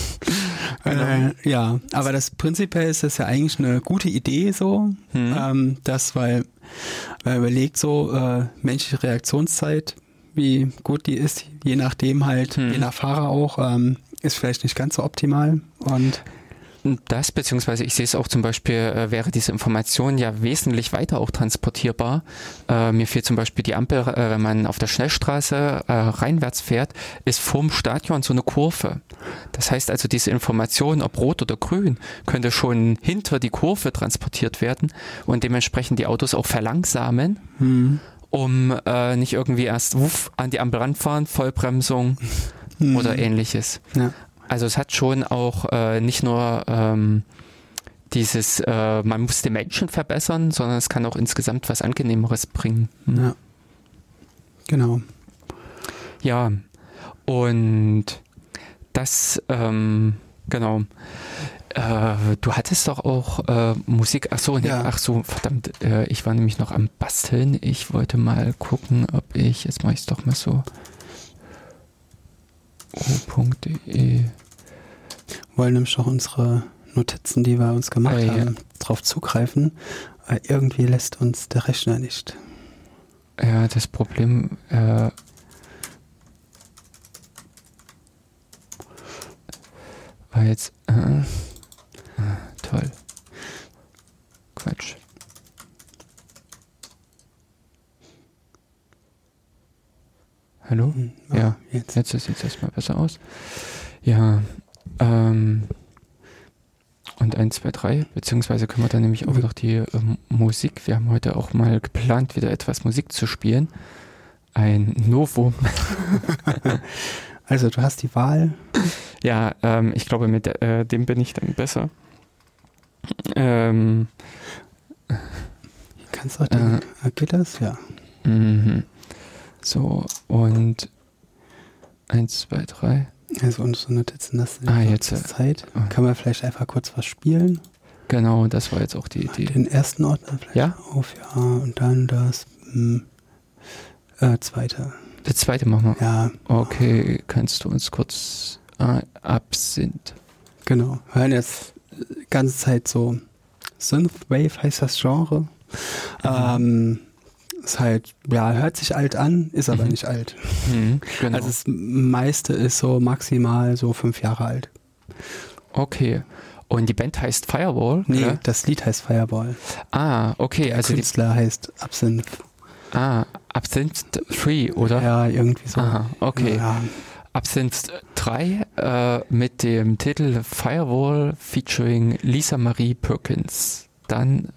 B: Genau. Äh, ja, aber das prinzipiell ist das ja eigentlich eine gute Idee so, hm. ähm, das, weil, weil überlegt so, äh, menschliche Reaktionszeit, wie gut die ist, je nachdem halt, hm. je nach Fahrer auch, ähm, ist vielleicht nicht ganz so optimal und
A: das, beziehungsweise ich sehe es auch zum Beispiel, äh, wäre diese Information ja wesentlich weiter auch transportierbar. Äh, mir fehlt zum Beispiel die Ampel, äh, wenn man auf der Schnellstraße äh, reinwärts fährt, ist vorm Stadion so eine Kurve. Das heißt also, diese Information, ob rot oder grün, könnte schon hinter die Kurve transportiert werden und dementsprechend die Autos auch verlangsamen. Mhm. um äh, nicht irgendwie erst wuff, an die Ampel ranfahren, Vollbremsung hm. oder ähnliches. Ja. Also es hat schon auch äh, nicht nur ähm, dieses, äh, man muss den Menschen verbessern, sondern es kann auch insgesamt was Angenehmeres bringen.
B: Hm. Ja. Genau.
A: Ja, und das, ähm, genau. Äh, du hattest doch auch äh, Musik, ach so, nee, ja. ach so, verdammt, äh, ich war nämlich noch am Basteln. Ich wollte mal gucken, ob ich, jetzt mache ich es doch mal so, o.de
B: wollen nämlich auch unsere Notizen, die wir uns gemacht ah, haben, darauf zugreifen. Aber irgendwie lässt uns der Rechner nicht.
A: Ja, das Problem äh, war jetzt äh, äh, toll. Quatsch. Hallo? Hm, ja, jetzt. jetzt sieht es erstmal besser aus. Ja, ähm, und 1, 2, 3, beziehungsweise können wir dann nämlich auch noch die ähm, Musik, wir haben heute auch mal geplant, wieder etwas Musik zu spielen. Ein Novum.
B: also du hast die Wahl.
A: Ja, ähm, ich glaube, mit äh, dem bin ich dann besser. Ähm,
B: Kannst du auch den, äh, geht das? Ja.
A: Mhm. So, und 1, 2, 3.
B: Also unsere Notizen, das
A: ist ah, jetzt,
B: Zeit. Oh. Kann man vielleicht einfach kurz was spielen?
A: Genau, das war jetzt auch die Idee.
B: Den ersten Ordner vielleicht
A: ja?
B: auf, ja, und dann das hm, äh, zweite.
A: Das zweite machen wir?
B: Ja.
A: Okay, kannst du uns kurz äh, Absinth.
B: Genau, wir hören jetzt die ganze Zeit so Synthwave heißt das Genre. Mhm. Ähm, ist halt, ja, hört sich alt an, ist aber mhm. nicht alt. Mhm, genau. Also das meiste ist so maximal so fünf Jahre alt.
A: Okay. Und die Band heißt Firewall?
B: Nee, oder? das Lied heißt Firewall.
A: Ah, okay.
B: Der also Künstler heißt Absinthe.
A: Ah, Absinthe 3, oder?
B: Ja, irgendwie so.
A: Aha, okay. Ja. Absinthe 3 äh, mit dem Titel Firewall featuring Lisa Marie Perkins. Dann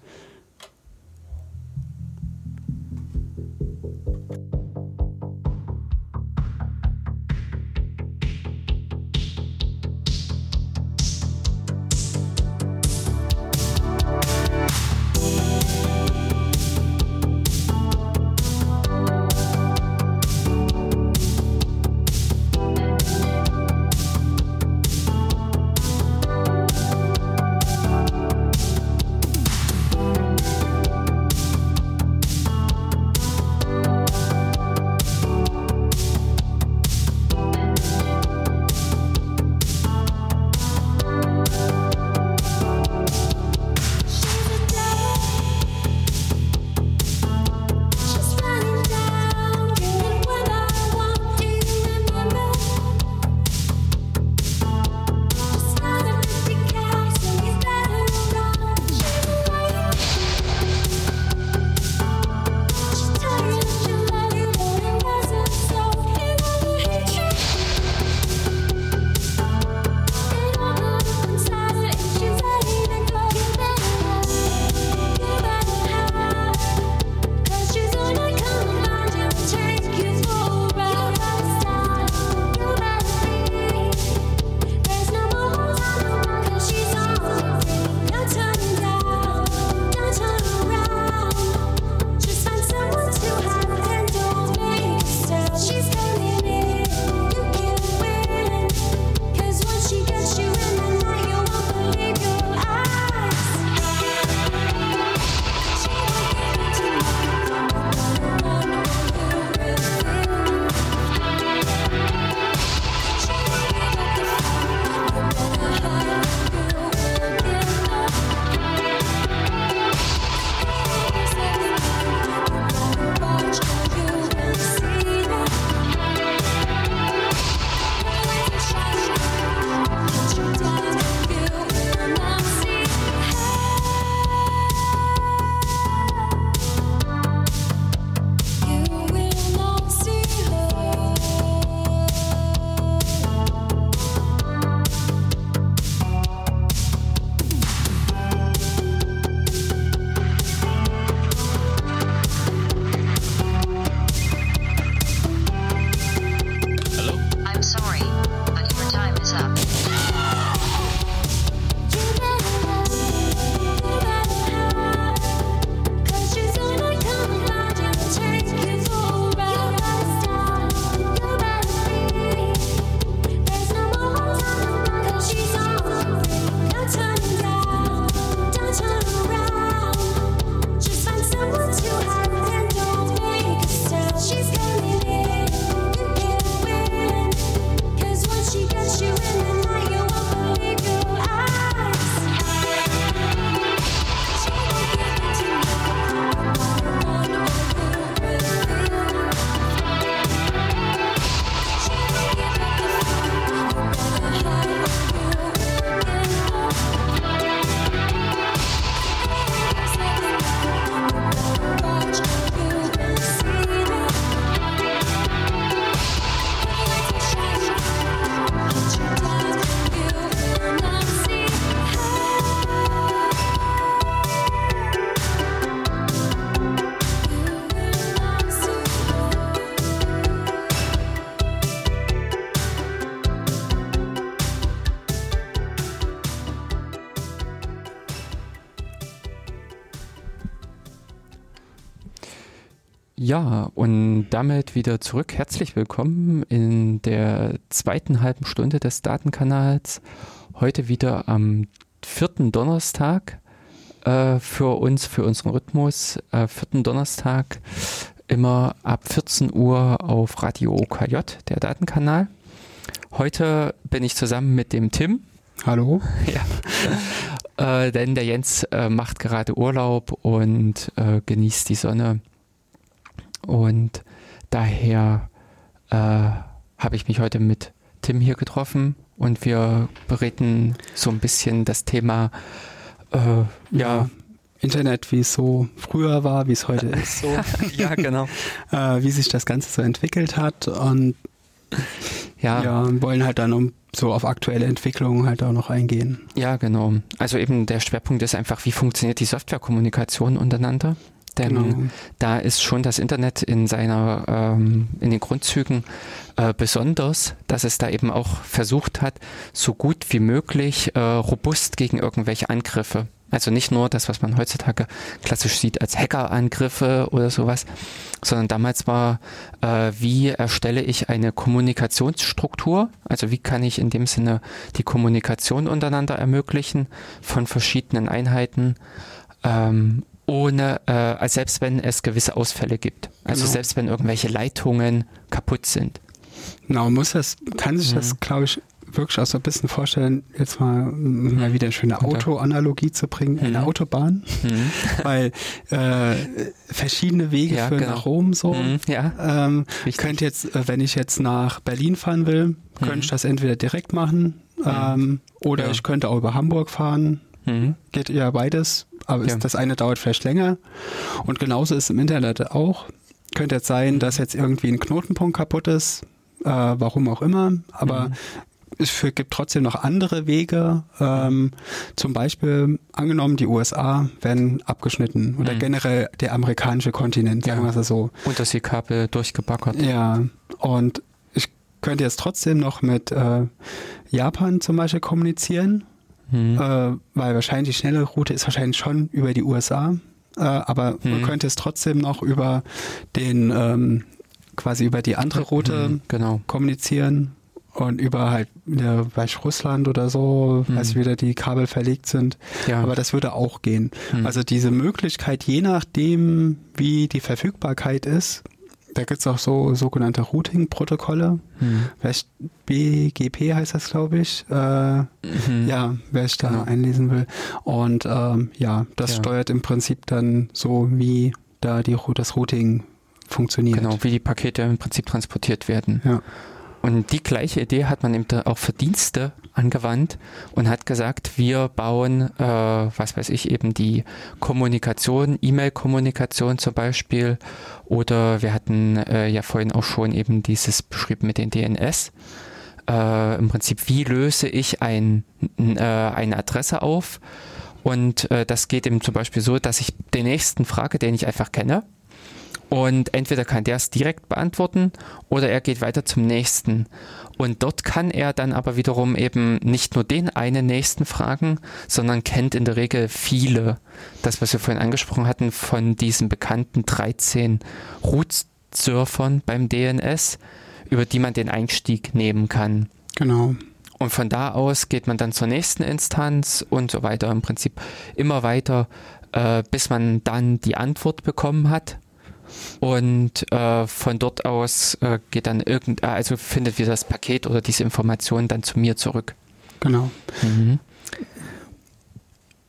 A: Ja, und damit wieder zurück. Herzlich willkommen in der zweiten halben Stunde des Datenkanals. Heute wieder am vierten Donnerstag äh, für uns, für unseren Rhythmus. Äh, vierten Donnerstag immer ab 14 Uhr auf Radio OKJ, der Datenkanal. Heute bin ich zusammen mit dem Tim.
B: Hallo.
A: Ja. äh, denn der Jens äh, macht gerade Urlaub und äh, genießt die Sonne. Und daher äh, habe ich mich heute mit Tim hier getroffen und wir bereden so ein bisschen das Thema
B: äh, ja, ja. Internet, wie es so früher war, wie es heute ist. So.
A: ja, genau.
B: äh, wie sich das Ganze so entwickelt hat und ja, ja wollen halt dann um so auf aktuelle Entwicklungen halt auch noch eingehen.
A: Ja, genau. Also eben der Schwerpunkt ist einfach, wie funktioniert die Softwarekommunikation untereinander? Denn genau. da ist schon das Internet in seiner, ähm, in den Grundzügen äh, besonders, dass es da eben auch versucht hat, so gut wie möglich äh, robust gegen irgendwelche Angriffe. Also nicht nur das, was man heutzutage klassisch sieht als Hackerangriffe oder sowas, sondern damals war, äh, wie erstelle ich eine Kommunikationsstruktur? Also wie kann ich in dem Sinne die Kommunikation untereinander ermöglichen von verschiedenen Einheiten? Ähm, ohne, äh, also selbst wenn es gewisse Ausfälle gibt. Also genau. selbst wenn irgendwelche Leitungen kaputt sind.
B: Genau, muss das, kann sich mhm. das, glaube ich, wirklich auch so ein bisschen vorstellen, jetzt mal, mal wieder eine schöne Autoanalogie zu bringen, eine mhm. Autobahn, mhm. weil äh, verschiedene Wege ja, führen genau. nach Rom so. Mhm. Ja. Ähm, könnte jetzt, äh, wenn ich jetzt nach Berlin fahren will, könnte ich mhm. das entweder direkt machen mhm. ähm, oder ja. ich könnte auch über Hamburg fahren. Mhm. Geht ja beides aber ja. das eine dauert vielleicht länger. Und genauso ist es im Internet auch. Könnte jetzt sein, dass jetzt irgendwie ein Knotenpunkt kaputt ist, äh, warum auch immer, aber mhm. es für, gibt trotzdem noch andere Wege. Ähm, zum Beispiel angenommen, die USA werden abgeschnitten oder mhm. generell der amerikanische Kontinent, sagen ja. wir es so.
A: Unterseekabel durchgebackert.
B: Ja, und ich könnte jetzt trotzdem noch mit äh, Japan zum Beispiel kommunizieren Mhm. Äh, weil wahrscheinlich die schnelle Route ist wahrscheinlich schon über die USA, äh, aber mhm. man könnte es trotzdem noch über den ähm, quasi über die andere Route mhm, genau. kommunizieren und über halt ja, bei Russland oder so, mhm. als wieder die Kabel verlegt sind. Ja. Aber das würde auch gehen. Mhm. Also diese Möglichkeit, je nachdem, wie die Verfügbarkeit ist, da gibt es auch so sogenannte Routing-Protokolle. Mhm. BGP heißt das, glaube ich. Äh, mhm. Ja, wer sich da genau. einlesen will. Und ähm, ja, das ja. steuert im Prinzip dann so, wie da die, das Routing funktioniert.
A: Genau, wie die Pakete im Prinzip transportiert werden. Ja. Und die gleiche Idee hat man eben auch für Dienste angewandt und hat gesagt, wir bauen, äh, was weiß ich, eben die Kommunikation, E-Mail-Kommunikation zum Beispiel. Oder wir hatten äh, ja vorhin auch schon eben dieses beschrieben mit den DNS. Äh, Im Prinzip, wie löse ich ein, äh, eine Adresse auf? Und äh, das geht eben zum Beispiel so, dass ich den nächsten frage, den ich einfach kenne und entweder kann der es direkt beantworten oder er geht weiter zum nächsten. Und dort kann er dann aber wiederum eben nicht nur den einen nächsten fragen, sondern kennt in der Regel viele. Das, was wir vorhin angesprochen hatten, von diesen bekannten 13 Root-Surfern beim DNS, über die man den Einstieg nehmen kann.
B: Genau.
A: Und von da aus geht man dann zur nächsten Instanz und so weiter. Im Prinzip immer weiter, äh, bis man dann die Antwort bekommen hat und äh, von dort aus äh, geht dann irgend, äh, also findet wir das Paket oder diese Information dann zu mir zurück.
B: Genau. Mhm.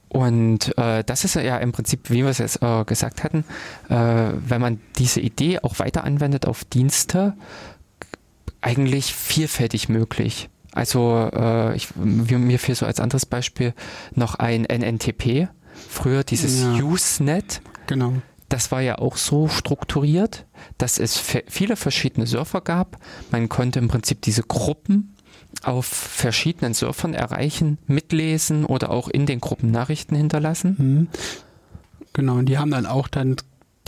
A: Und äh, das ist ja im Prinzip, wie wir es jetzt äh, gesagt hatten, äh, wenn man diese Idee auch weiter anwendet auf Dienste, eigentlich vielfältig möglich. Also äh, ich, mir fiel so als anderes Beispiel noch ein NNTP, früher dieses ja. Usenet.
B: Genau
A: das war ja auch so strukturiert, dass es viele verschiedene Surfer gab. Man konnte im Prinzip diese Gruppen auf verschiedenen Surfern erreichen, mitlesen oder auch in den Gruppen Nachrichten hinterlassen. Mhm.
B: Genau, und die haben dann auch dann,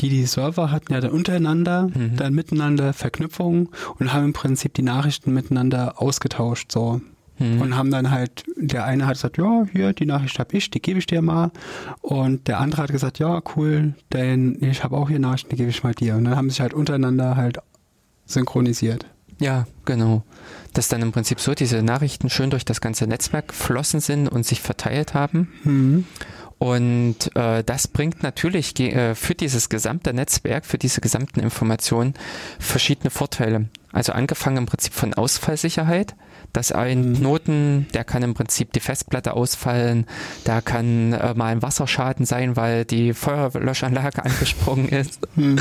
B: die die Server hatten ja dann untereinander, mhm. dann miteinander Verknüpfungen und haben im Prinzip die Nachrichten miteinander ausgetauscht, so. Mhm. Und haben dann halt, der eine hat gesagt, ja, hier, die Nachricht habe ich, die gebe ich dir mal. Und der andere hat gesagt, ja, cool, denn ich habe auch hier Nachrichten, die gebe ich mal dir. Und dann haben sich halt untereinander halt synchronisiert.
A: Ja, genau. Dass dann im Prinzip so diese Nachrichten schön durch das ganze Netzwerk geflossen sind und sich verteilt haben. Mhm. Und äh, das bringt natürlich äh, für dieses gesamte Netzwerk, für diese gesamten Informationen verschiedene Vorteile. Also angefangen im Prinzip von Ausfallsicherheit, dass ein mhm. Knoten, der kann im Prinzip die Festplatte ausfallen, da kann äh, mal ein Wasserschaden sein, weil die Feuerlöschanlage angesprungen ist. Mhm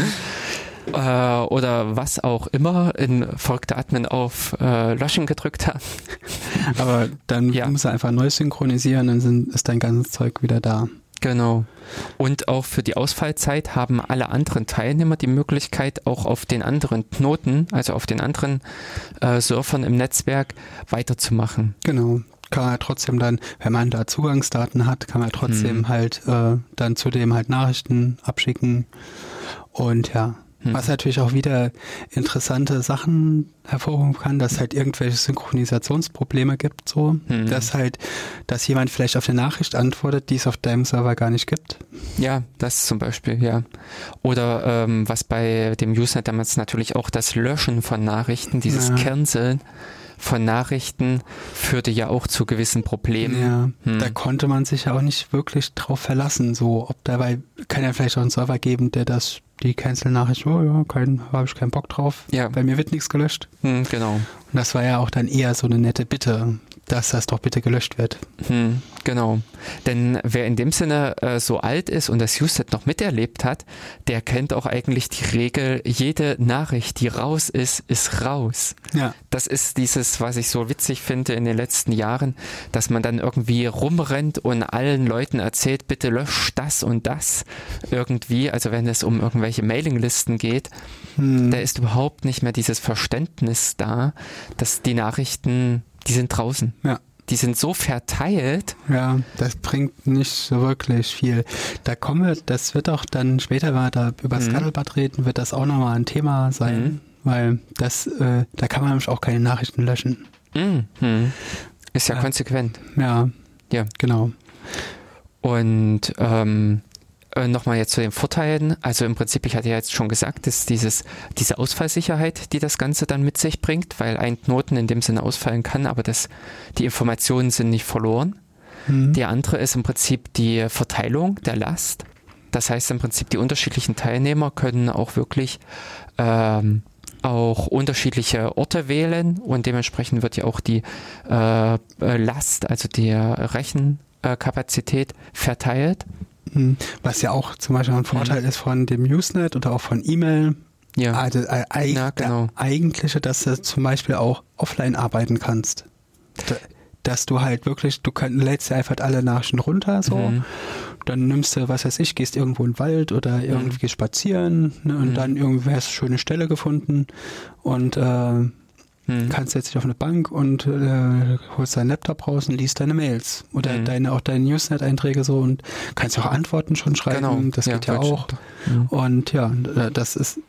A: äh, oder was auch immer in verrückte Admin auf äh, Löschen gedrückt hat.
B: Aber dann ja. musst du einfach neu synchronisieren, dann sind, ist dein ganzes Zeug wieder da.
A: Genau. Und auch für die Ausfallzeit haben alle anderen Teilnehmer die Möglichkeit, auch auf den anderen Knoten, also auf den anderen äh, Surfern im Netzwerk weiterzumachen.
B: Genau. Kann man trotzdem dann, wenn man da Zugangsdaten hat, kann man trotzdem hm. halt äh, dann zudem halt Nachrichten abschicken. Und ja, hm. Was natürlich auch wieder interessante Sachen hervorrufen kann, dass halt irgendwelche Synchronisationsprobleme gibt, so, hm. dass halt, dass jemand vielleicht auf eine Nachricht antwortet, die es auf deinem Server gar nicht gibt.
A: Ja, das zum Beispiel, ja. Oder ähm, was bei dem Usenet damals natürlich auch das Löschen von Nachrichten, dieses ja. Canceln von Nachrichten führte ja auch zu gewissen Problemen.
B: Ja, hm. da konnte man sich ja auch nicht wirklich drauf verlassen, so, ob dabei, kann ja vielleicht auch einen Server geben, der das die Cancel-Nachricht, oh ja, kein, habe ich keinen Bock drauf. Ja. Bei mir wird nichts gelöscht.
A: Hm, genau. Und
B: das war ja auch dann eher so eine nette Bitte dass das doch bitte gelöscht wird.
A: Hm, genau. Denn wer in dem Sinne äh, so alt ist und das Uset noch miterlebt hat, der kennt auch eigentlich die Regel, jede Nachricht, die raus ist, ist raus. Ja. Das ist dieses, was ich so witzig finde in den letzten Jahren, dass man dann irgendwie rumrennt und allen Leuten erzählt, bitte lösch das und das irgendwie. Also wenn es um irgendwelche Mailinglisten geht, hm. da ist überhaupt nicht mehr dieses Verständnis da, dass die Nachrichten die sind draußen. Ja. Die sind so verteilt.
B: Ja, das bringt nicht so wirklich viel. Da kommen wir, das wird auch dann später, wenn wir da über mhm. Scuttlebutt reden, wird das auch nochmal ein Thema sein, mhm. weil das, äh, da kann man nämlich auch keine Nachrichten löschen.
A: Mhm. Ist ja, ja, konsequent.
B: Ja, ja, genau.
A: Und ähm, äh, nochmal jetzt zu den Vorteilen. Also im Prinzip, ich hatte ja jetzt schon gesagt, dass dieses, diese Ausfallsicherheit, die das Ganze dann mit sich bringt, weil ein Knoten in dem Sinne ausfallen kann, aber das, die Informationen sind nicht verloren. Mhm. Die andere ist im Prinzip die Verteilung der Last. Das heißt im Prinzip, die unterschiedlichen Teilnehmer können auch wirklich ähm, auch unterschiedliche Orte wählen und dementsprechend wird ja auch die äh, Last, also die Rechenkapazität verteilt.
B: Hm. Was ja auch zum Beispiel ein Vorteil mhm. ist von dem Usenet oder auch von E-Mail. Ja. Also, äh, ja, genau. eigentliche, dass du zum Beispiel auch offline arbeiten kannst. dass du halt wirklich, du kann, lädst dir einfach alle Nachrichten runter, so. Mhm. Dann nimmst du, was weiß ich, gehst irgendwo in den Wald oder irgendwie mhm. spazieren ne, und mhm. dann irgendwie hast du eine schöne Stelle gefunden und äh, hm. Kannst jetzt dich auf eine Bank und äh, holst deinen Laptop raus und liest deine Mails oder hm. deine auch deine Newsnet-Einträge so und kannst auch Antworten schon schreiben. Genau. Das ja, geht ja auch. Mhm. Und ja, äh, das ist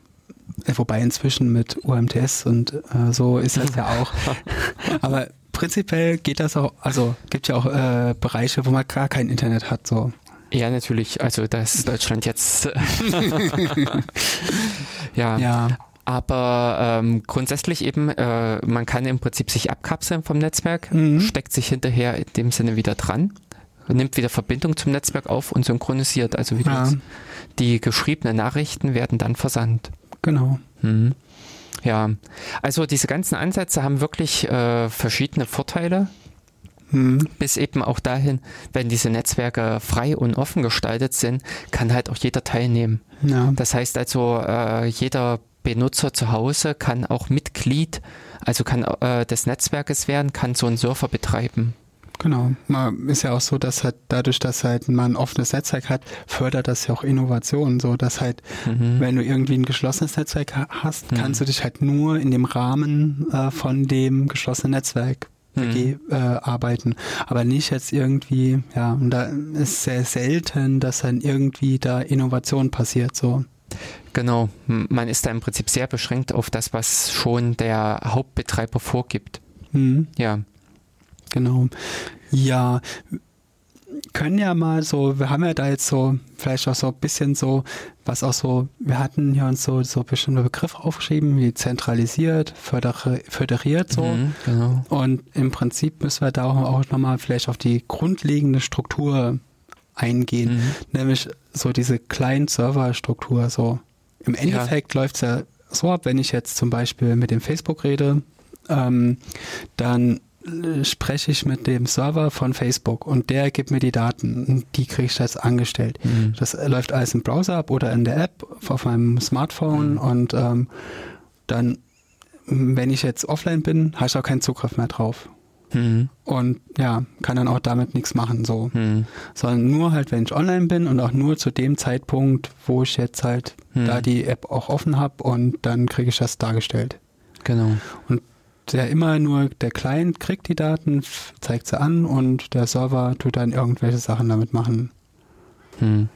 B: äh, wobei inzwischen mit UMTS und äh, so ist das ja auch. Aber prinzipiell geht das auch, also gibt ja auch äh, Bereiche, wo man gar kein Internet hat, so.
A: Ja, natürlich. Also das ist Deutschland jetzt. ja. ja. Aber ähm, grundsätzlich eben, äh, man kann im Prinzip sich abkapseln vom Netzwerk, mhm. steckt sich hinterher in dem Sinne wieder dran, nimmt wieder Verbindung zum Netzwerk auf und synchronisiert. Also wieder ja. die geschriebenen Nachrichten werden dann versandt.
B: Genau. Mhm.
A: Ja, also diese ganzen Ansätze haben wirklich äh, verschiedene Vorteile. Mhm. Bis eben auch dahin, wenn diese Netzwerke frei und offen gestaltet sind, kann halt auch jeder teilnehmen. Ja. Das heißt also, äh, jeder Benutzer zu Hause kann auch Mitglied, also kann äh, des Netzwerkes werden, kann so einen Surfer betreiben.
B: Genau. Man ist ja auch so, dass halt dadurch, dass halt man ein offenes Netzwerk hat, fördert das ja auch Innovation. So, dass halt, mhm. wenn du irgendwie ein geschlossenes Netzwerk hast, mhm. kannst du dich halt nur in dem Rahmen äh, von dem geschlossenen Netzwerk mhm. äh, arbeiten. Aber nicht jetzt irgendwie, ja, und da ist sehr selten, dass dann irgendwie da Innovation passiert. So.
A: Genau, man ist da im Prinzip sehr beschränkt auf das, was schon der Hauptbetreiber vorgibt. Mhm. Ja.
B: Genau. Ja, können ja mal so, wir haben ja da jetzt so, vielleicht auch so ein bisschen so, was auch so, wir hatten hier uns so, so bestimmte Begriffe aufgeschrieben, wie zentralisiert, föderi föderiert so. Mhm, genau. Und im Prinzip müssen wir da auch nochmal vielleicht auf die grundlegende Struktur eingehen, mhm. nämlich so diese Client-Server-Struktur so. Im Endeffekt ja. läuft es ja so ab, wenn ich jetzt zum Beispiel mit dem Facebook rede, ähm, dann spreche ich mit dem Server von Facebook und der gibt mir die Daten und die kriege ich jetzt angestellt. Mhm. Das läuft alles im Browser ab oder in der App auf meinem Smartphone mhm. und ähm, dann, wenn ich jetzt offline bin, habe ich auch keinen Zugriff mehr drauf. Mhm. Und ja, kann dann auch damit nichts machen, so. Mhm. Sondern nur halt, wenn ich online bin und auch nur zu dem Zeitpunkt, wo ich jetzt halt mhm. da die App auch offen habe und dann kriege ich das dargestellt.
A: Genau.
B: Und der immer nur, der Client kriegt die Daten, zeigt sie an und der Server tut dann irgendwelche Sachen damit machen. Hm.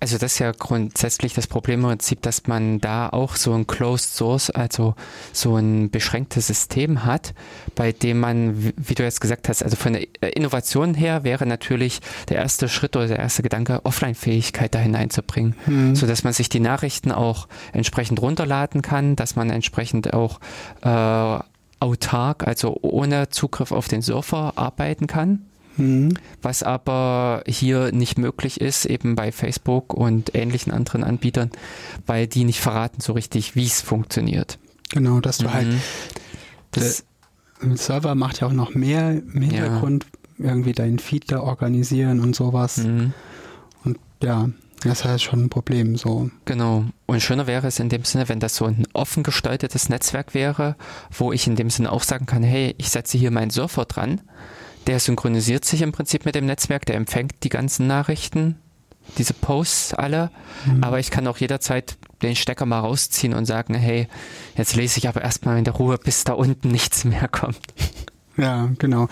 A: Also das ist ja grundsätzlich das Problem im Prinzip, dass man da auch so ein Closed Source, also so ein beschränktes System hat, bei dem man, wie du jetzt gesagt hast, also von der Innovation her wäre natürlich der erste Schritt oder der erste Gedanke, Offline-Fähigkeit da hineinzubringen, mhm. so dass man sich die Nachrichten auch entsprechend runterladen kann, dass man entsprechend auch äh, autark, also ohne Zugriff auf den Surfer arbeiten kann. Mhm. Was aber hier nicht möglich ist, eben bei Facebook und ähnlichen anderen Anbietern, weil die nicht verraten so richtig, wie es funktioniert.
B: Genau, dass du halt mhm. halt. Das, der Server macht ja auch noch mehr im Hintergrund, ja. irgendwie deinen Feed da organisieren und sowas. Mhm. Und ja, das ist halt schon ein Problem so.
A: Genau. Und schöner wäre es in dem Sinne, wenn das so ein offen gestaltetes Netzwerk wäre, wo ich in dem Sinne auch sagen kann, hey, ich setze hier meinen Surfer dran der synchronisiert sich im Prinzip mit dem Netzwerk, der empfängt die ganzen Nachrichten, diese Posts alle, mhm. aber ich kann auch jederzeit den Stecker mal rausziehen und sagen, hey, jetzt lese ich aber erstmal in der Ruhe, bis da unten nichts mehr kommt.
B: Ja, genau.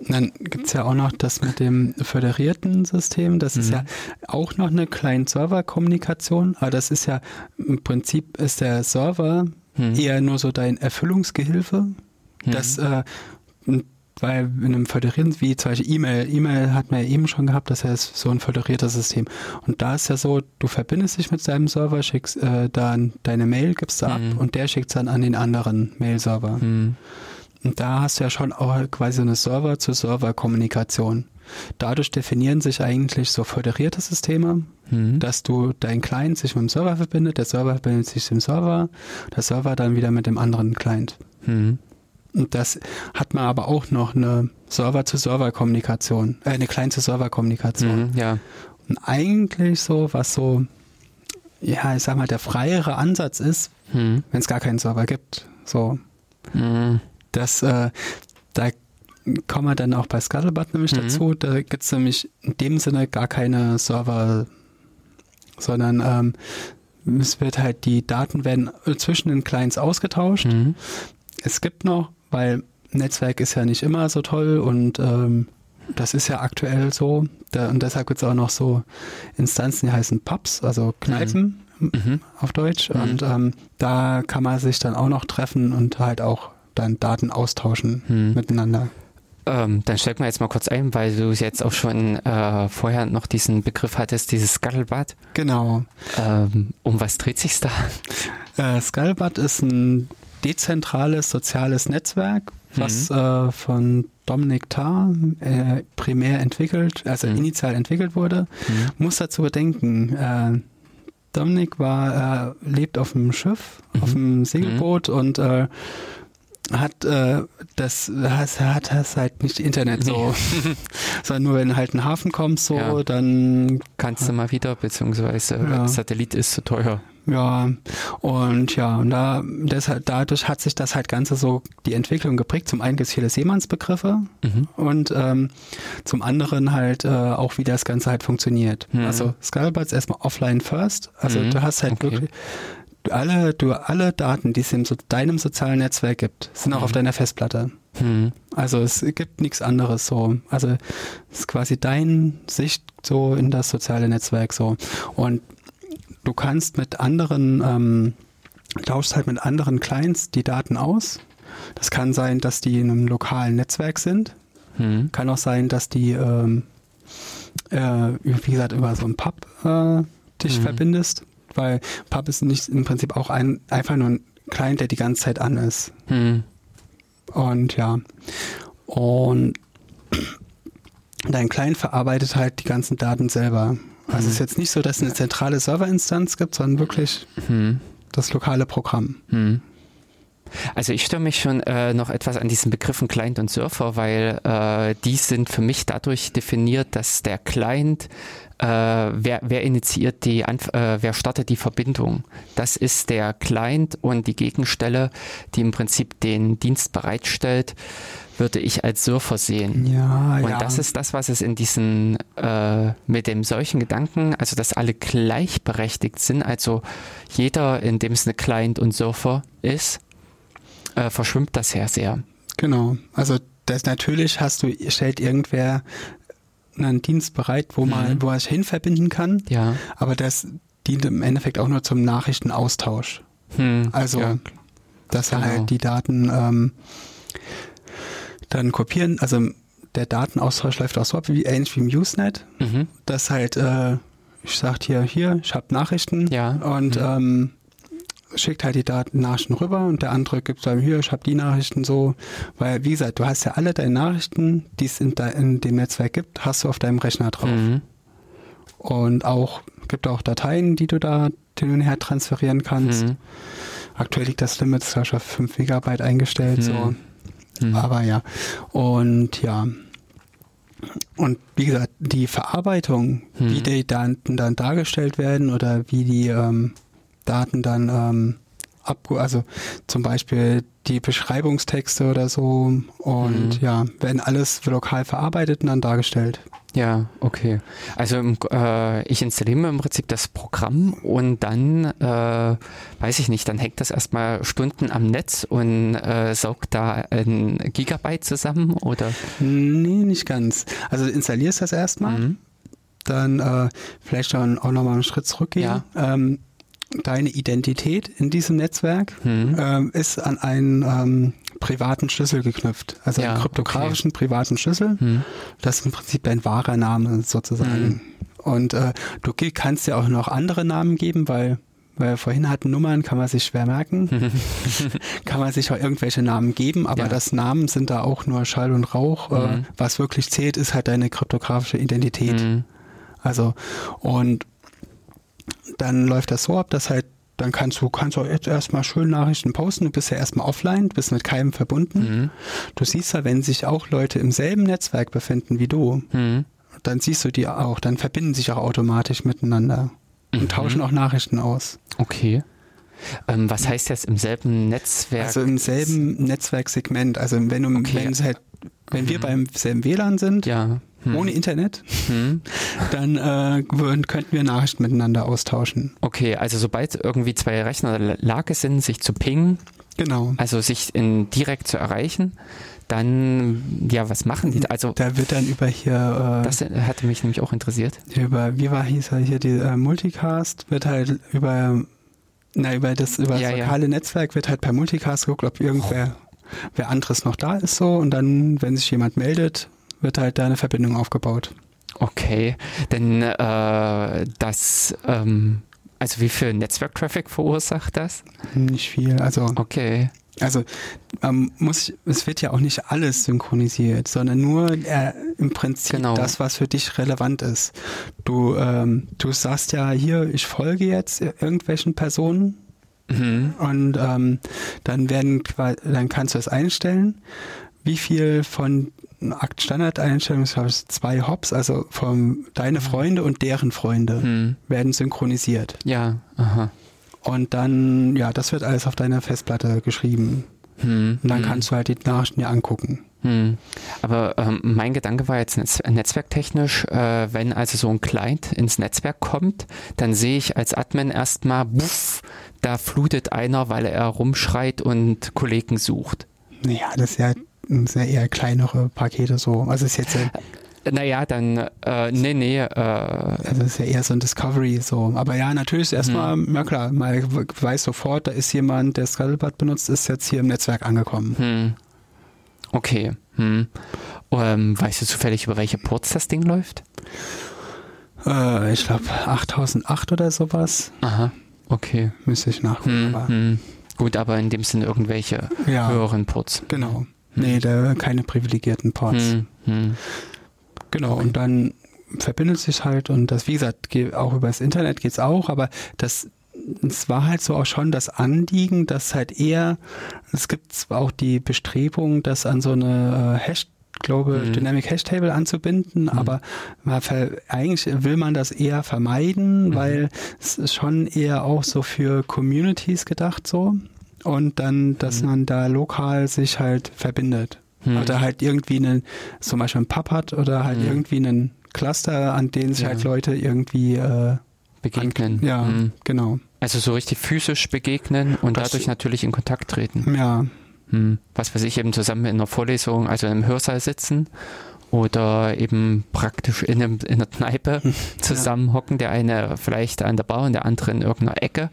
B: Dann gibt es ja auch noch das mit dem föderierten System. Das mhm. ist ja auch noch eine Client-Server-Kommunikation. Aber das ist ja im Prinzip ist der Server mhm. eher nur so dein Erfüllungsgehilfe. Mhm. Das äh, weil in einem föderierten, wie zum Beispiel E-Mail, E-Mail hat man ja eben schon gehabt, das heißt so ein föderiertes System. Und da ist ja so, du verbindest dich mit deinem Server, schickst äh, dann deine Mail, gibst du mhm. ab und der schickt es dann an den anderen Mail-Server. Mhm. Und da hast du ja schon auch quasi eine Server-zu-Server-Kommunikation. Dadurch definieren sich eigentlich so föderierte Systeme, mhm. dass du dein Client sich mit dem Server verbindet, der Server verbindet sich mit dem Server, der Server dann wieder mit dem anderen Client. Und das hat man aber auch noch eine Server-zu-Server-Kommunikation, äh, eine Client-zu-Server-Kommunikation.
A: Mhm, ja.
B: Und eigentlich so, was so, ja, ich sag mal, der freiere Ansatz ist, mhm. wenn es gar keinen Server gibt. So. Mhm. Das, äh, da kommen wir dann auch bei Scuttlebutt nämlich mhm. dazu. Da gibt es nämlich in dem Sinne gar keine Server, sondern ähm, es wird halt, die Daten werden zwischen den Clients ausgetauscht. Mhm. Es gibt noch weil Netzwerk ist ja nicht immer so toll und ähm, das ist ja aktuell so. Da, und deshalb gibt es auch noch so Instanzen, die heißen Pubs, also Kneipen mhm. mhm. auf Deutsch. Mhm. Und ähm, da kann man sich dann auch noch treffen und halt auch dann Daten austauschen mhm. miteinander.
A: Ähm, dann steig mal jetzt mal kurz ein, weil du jetzt auch schon äh, vorher noch diesen Begriff hattest, dieses Scuttlebutt.
B: Genau.
A: Ähm, um was dreht sich's da?
B: Äh, Scuttlebutt ist ein dezentrales soziales Netzwerk, was mhm. äh, von Dominic Tarr äh, primär entwickelt, also mhm. initial entwickelt wurde. Mhm. Muss dazu bedenken, äh, Dominik war, äh, lebt auf dem Schiff, auf mhm. dem Segelboot mhm. und äh, hat äh, das hat, hat das halt nicht Internet so, sondern nur wenn du halt einen Hafen kommst so, ja. dann
A: kannst du mal wieder beziehungsweise ja. Satellit ist zu teuer.
B: Ja, und ja, und da, deshalb, dadurch hat sich das halt Ganze so die Entwicklung geprägt. Zum einen gibt es viele Seemannsbegriffe mhm. und ähm, zum anderen halt äh, auch, wie das Ganze halt funktioniert. Mhm. Also ist erstmal offline first. Also mhm. du hast halt okay. wirklich alle, du, alle Daten, die es in so, deinem sozialen Netzwerk gibt, sind auch auf mhm. deiner Festplatte. Mhm. Also es gibt nichts anderes so. Also es ist quasi dein Sicht so in das soziale Netzwerk so. Und du kannst mit anderen, ähm, tauschst halt mit anderen Clients die Daten aus Das kann sein, dass die in einem lokalen Netzwerk sind.
A: Hm.
B: Kann auch sein, dass die, ähm, äh, wie gesagt, über so ein Pub äh, dich
A: Mhm.
B: verbindest. Weil Pub ist nicht im Prinzip auch ein, einfach nur ein Client, der die ganze Zeit an ist.
A: Hm.
B: Und ja. Und dein Client verarbeitet halt die ganzen Daten selber. Also es ist jetzt nicht so, dass es eine zentrale Serverinstanz gibt, sondern wirklich
A: Hm.
B: das lokale Programm.
A: Hm. Also ich störe mich schon äh, noch etwas an diesen Begriffen Client und Surfer, weil äh, die sind für mich dadurch definiert, dass der Client, äh, wer, wer initiiert die, Anf äh, wer startet die Verbindung? Das ist der Client und die Gegenstelle, die im Prinzip den Dienst bereitstellt, würde ich als Surfer sehen.
B: Ja,
A: Und
B: ja.
A: das ist das, was es in diesen, äh, mit dem solchen Gedanken, also dass alle gleichberechtigt sind, also jeder, in dem es eine Client und Surfer ist, äh, verschwimmt das ja sehr.
B: Genau. Also das natürlich hast du, stellt irgendwer einen Dienst bereit, wo man,
A: Mhm.
B: wo er sich hin verbinden kann,
A: Ja.
B: aber das dient im Endeffekt auch nur zum Nachrichtenaustausch.
A: Hm,
B: Also,
A: ja.
B: dass er
A: Genau.
B: halt die Daten ähm, dann kopieren, also der Datenaustausch läuft auch so ab, wie, ähnlich wie im Usenet,
A: Mhm.
B: dass halt, äh, ich sag hier, hier, ich habe Nachrichten
A: Ja.
B: und
A: Mhm.
B: ähm, schickt halt die Daten Nachrichten rüber und der andere gibt dann hier, ich habe die Nachrichten so, weil wie gesagt, du hast ja alle deine Nachrichten, die es in, in dem Netzwerk gibt, hast du auf deinem Rechner drauf.
A: Mhm.
B: Und auch gibt auch Dateien, die du da hin und her transferieren kannst.
A: Mhm.
B: Aktuell liegt das Limit zwar schon auf 5 Megabyte eingestellt, so.
A: Mhm. Mhm.
B: Aber ja. Und ja. Und wie gesagt, die Verarbeitung,
A: Mhm.
B: wie die Daten dann dargestellt werden oder wie die ähm, Daten dann ähm, ab, also zum Beispiel die Beschreibungstexte oder so und
A: Mhm.
B: ja, werden alles lokal verarbeitet und dann dargestellt.
A: Ja, okay. Also äh, ich installiere im Prinzip das Programm und dann, äh, weiß ich nicht, dann hängt das erstmal Stunden am Netz und äh, saugt da ein Gigabyte zusammen oder?
B: Nee, nicht ganz. Also du installierst das erstmal,
A: Mhm.
B: dann äh, vielleicht dann auch nochmal einen Schritt zurückgehen. Ähm, deine Identität in diesem Netzwerk
A: Mhm.
B: ähm, ist an einen ähm, privaten Schlüssel geknüpft. Also
A: Ja,
B: einen kryptografischen privaten Schlüssel.
A: Mhm.
B: Das ist im Prinzip dein wahrer Name sozusagen.
A: Mhm.
B: Und äh, du kannst ja auch noch andere Namen geben, weil weil wir vorhin hatten Nummern, kann man sich schwer merken. kann man sich auch irgendwelche Namen geben, aber
A: Ja.
B: das Namen sind da auch nur Schall und Rauch. Äh,
A: Mhm.
B: was wirklich zählt, ist halt deine kryptografische Identität.
A: Mhm.
B: Also, und dann läuft das so ab, dass halt, dann kannst du, kannst du jetzt erstmal schön Nachrichten posten, du bist ja erstmal offline, du bist mit keinem verbunden.
A: Mhm.
B: Du siehst ja, wenn sich auch Leute im selben Netzwerk befinden wie du,
A: Mhm.
B: dann siehst du die auch, dann verbinden sich auch automatisch miteinander und
A: Mhm.
B: tauschen auch Nachrichten aus.
A: Okay. Ähm, was heißt jetzt im selben Netzwerk?
B: Also im selben Netzwerksegment. Also wenn du,
A: Okay.
B: wenn halt, wenn wir
A: Mhm.
B: beim selben WLAN sind,
A: ja. Hm.
B: ohne Internet,
A: Hm.
B: dann äh, würden, könnten wir Nachrichten miteinander austauschen.
A: Okay, also sobald irgendwie zwei Rechner in der Lage sind, sich zu pingen,
B: Genau.
A: also sich in, direkt zu erreichen, dann, ja, was machen die? da? Also,
B: Da wird dann über hier, äh,
A: das hatte mich nämlich auch interessiert.
B: über, wie war hieß er hier, die äh, Multicast wird halt über, na, über das, über
A: Ja,
B: das
A: ja.
B: lokale Netzwerk wird halt per Multicast geguckt, ob irgendwer, wer anderes noch da ist so und dann, wenn sich jemand meldet, wird halt da eine Verbindung aufgebaut.
A: Okay, denn äh, das, ähm, also wie viel Netzwerk-Traffic verursacht das?
B: Nicht viel, also,
A: Okay.
B: also man muss, es wird ja auch nicht alles synchronisiert, sondern nur äh, im Prinzip
A: Genau.
B: das, was für dich relevant ist. Du, ähm, du sagst ja hier, ich folge jetzt irgendwelchen Personen
A: Mhm.
B: Und ähm, dann werden dann kannst du es einstellen, wie viel von Akt-Standard-Einstellung, das heißt zwei Hops, also von deine Freunde und deren Freunde
A: Hm.
B: werden synchronisiert.
A: Ja, aha.
B: Und dann, ja, das wird alles auf deiner Festplatte geschrieben.
A: Hm.
B: Und dann
A: hm.
B: kannst du halt die Nachrichten dir angucken.
A: Hm. Aber ähm, mein Gedanke war jetzt netz netzwerktechnisch, äh, wenn also so ein Client ins Netzwerk kommt, dann sehe ich als Admin erstmal, buff, da flutet einer, weil er rumschreit und Kollegen sucht.
B: Naja, das ist ja, sind ja eher kleinere Pakete so. Also ist jetzt ja,
A: Naja, dann, äh, nee, nee. Äh,
B: also das ist ja eher so ein Discovery so. Aber ja, natürlich ist erstmal, hm. ja klar, mal weiß sofort, da ist jemand, der Scuttlebutt benutzt, ist jetzt hier im Netzwerk angekommen.
A: Hm. Okay. Hm. Ähm, weißt du zufällig, über welche Ports das Ding läuft?
B: Äh, ich glaube 8008 oder sowas.
A: Aha, okay.
B: Müsste ich nachgucken.
A: Hm, aber hm. Gut, aber in dem Sinne irgendwelche ja, höheren Ports.
B: Genau. Nee, da keine privilegierten Ports. Hm, hm. Genau, und dann verbindet sich halt und das, wie gesagt, auch über das Internet geht es auch, aber das es war halt so auch schon das Anliegen, dass halt eher, es gibt zwar auch die Bestrebung, das an so eine äh, Hash, glaube mhm. Dynamic Hash Table anzubinden, mhm. aber eigentlich will man das eher vermeiden, mhm. weil es ist schon eher auch so für Communities gedacht so und dann, dass mhm. man da lokal sich halt verbindet. Mhm. Oder halt irgendwie einen, zum Beispiel einen Pub hat oder halt mhm. irgendwie einen Cluster, an denen sich ja. halt Leute irgendwie äh,
A: begegnen.
B: An, ja, mhm. genau.
A: Also so richtig physisch begegnen und das, dadurch natürlich in Kontakt treten.
B: Ja.
A: Hm. Was weiß ich, eben zusammen in einer Vorlesung, also im Hörsaal sitzen oder eben praktisch in, einem, in einer Kneipe zusammenhocken, der eine vielleicht an der Bar und der andere in irgendeiner Ecke,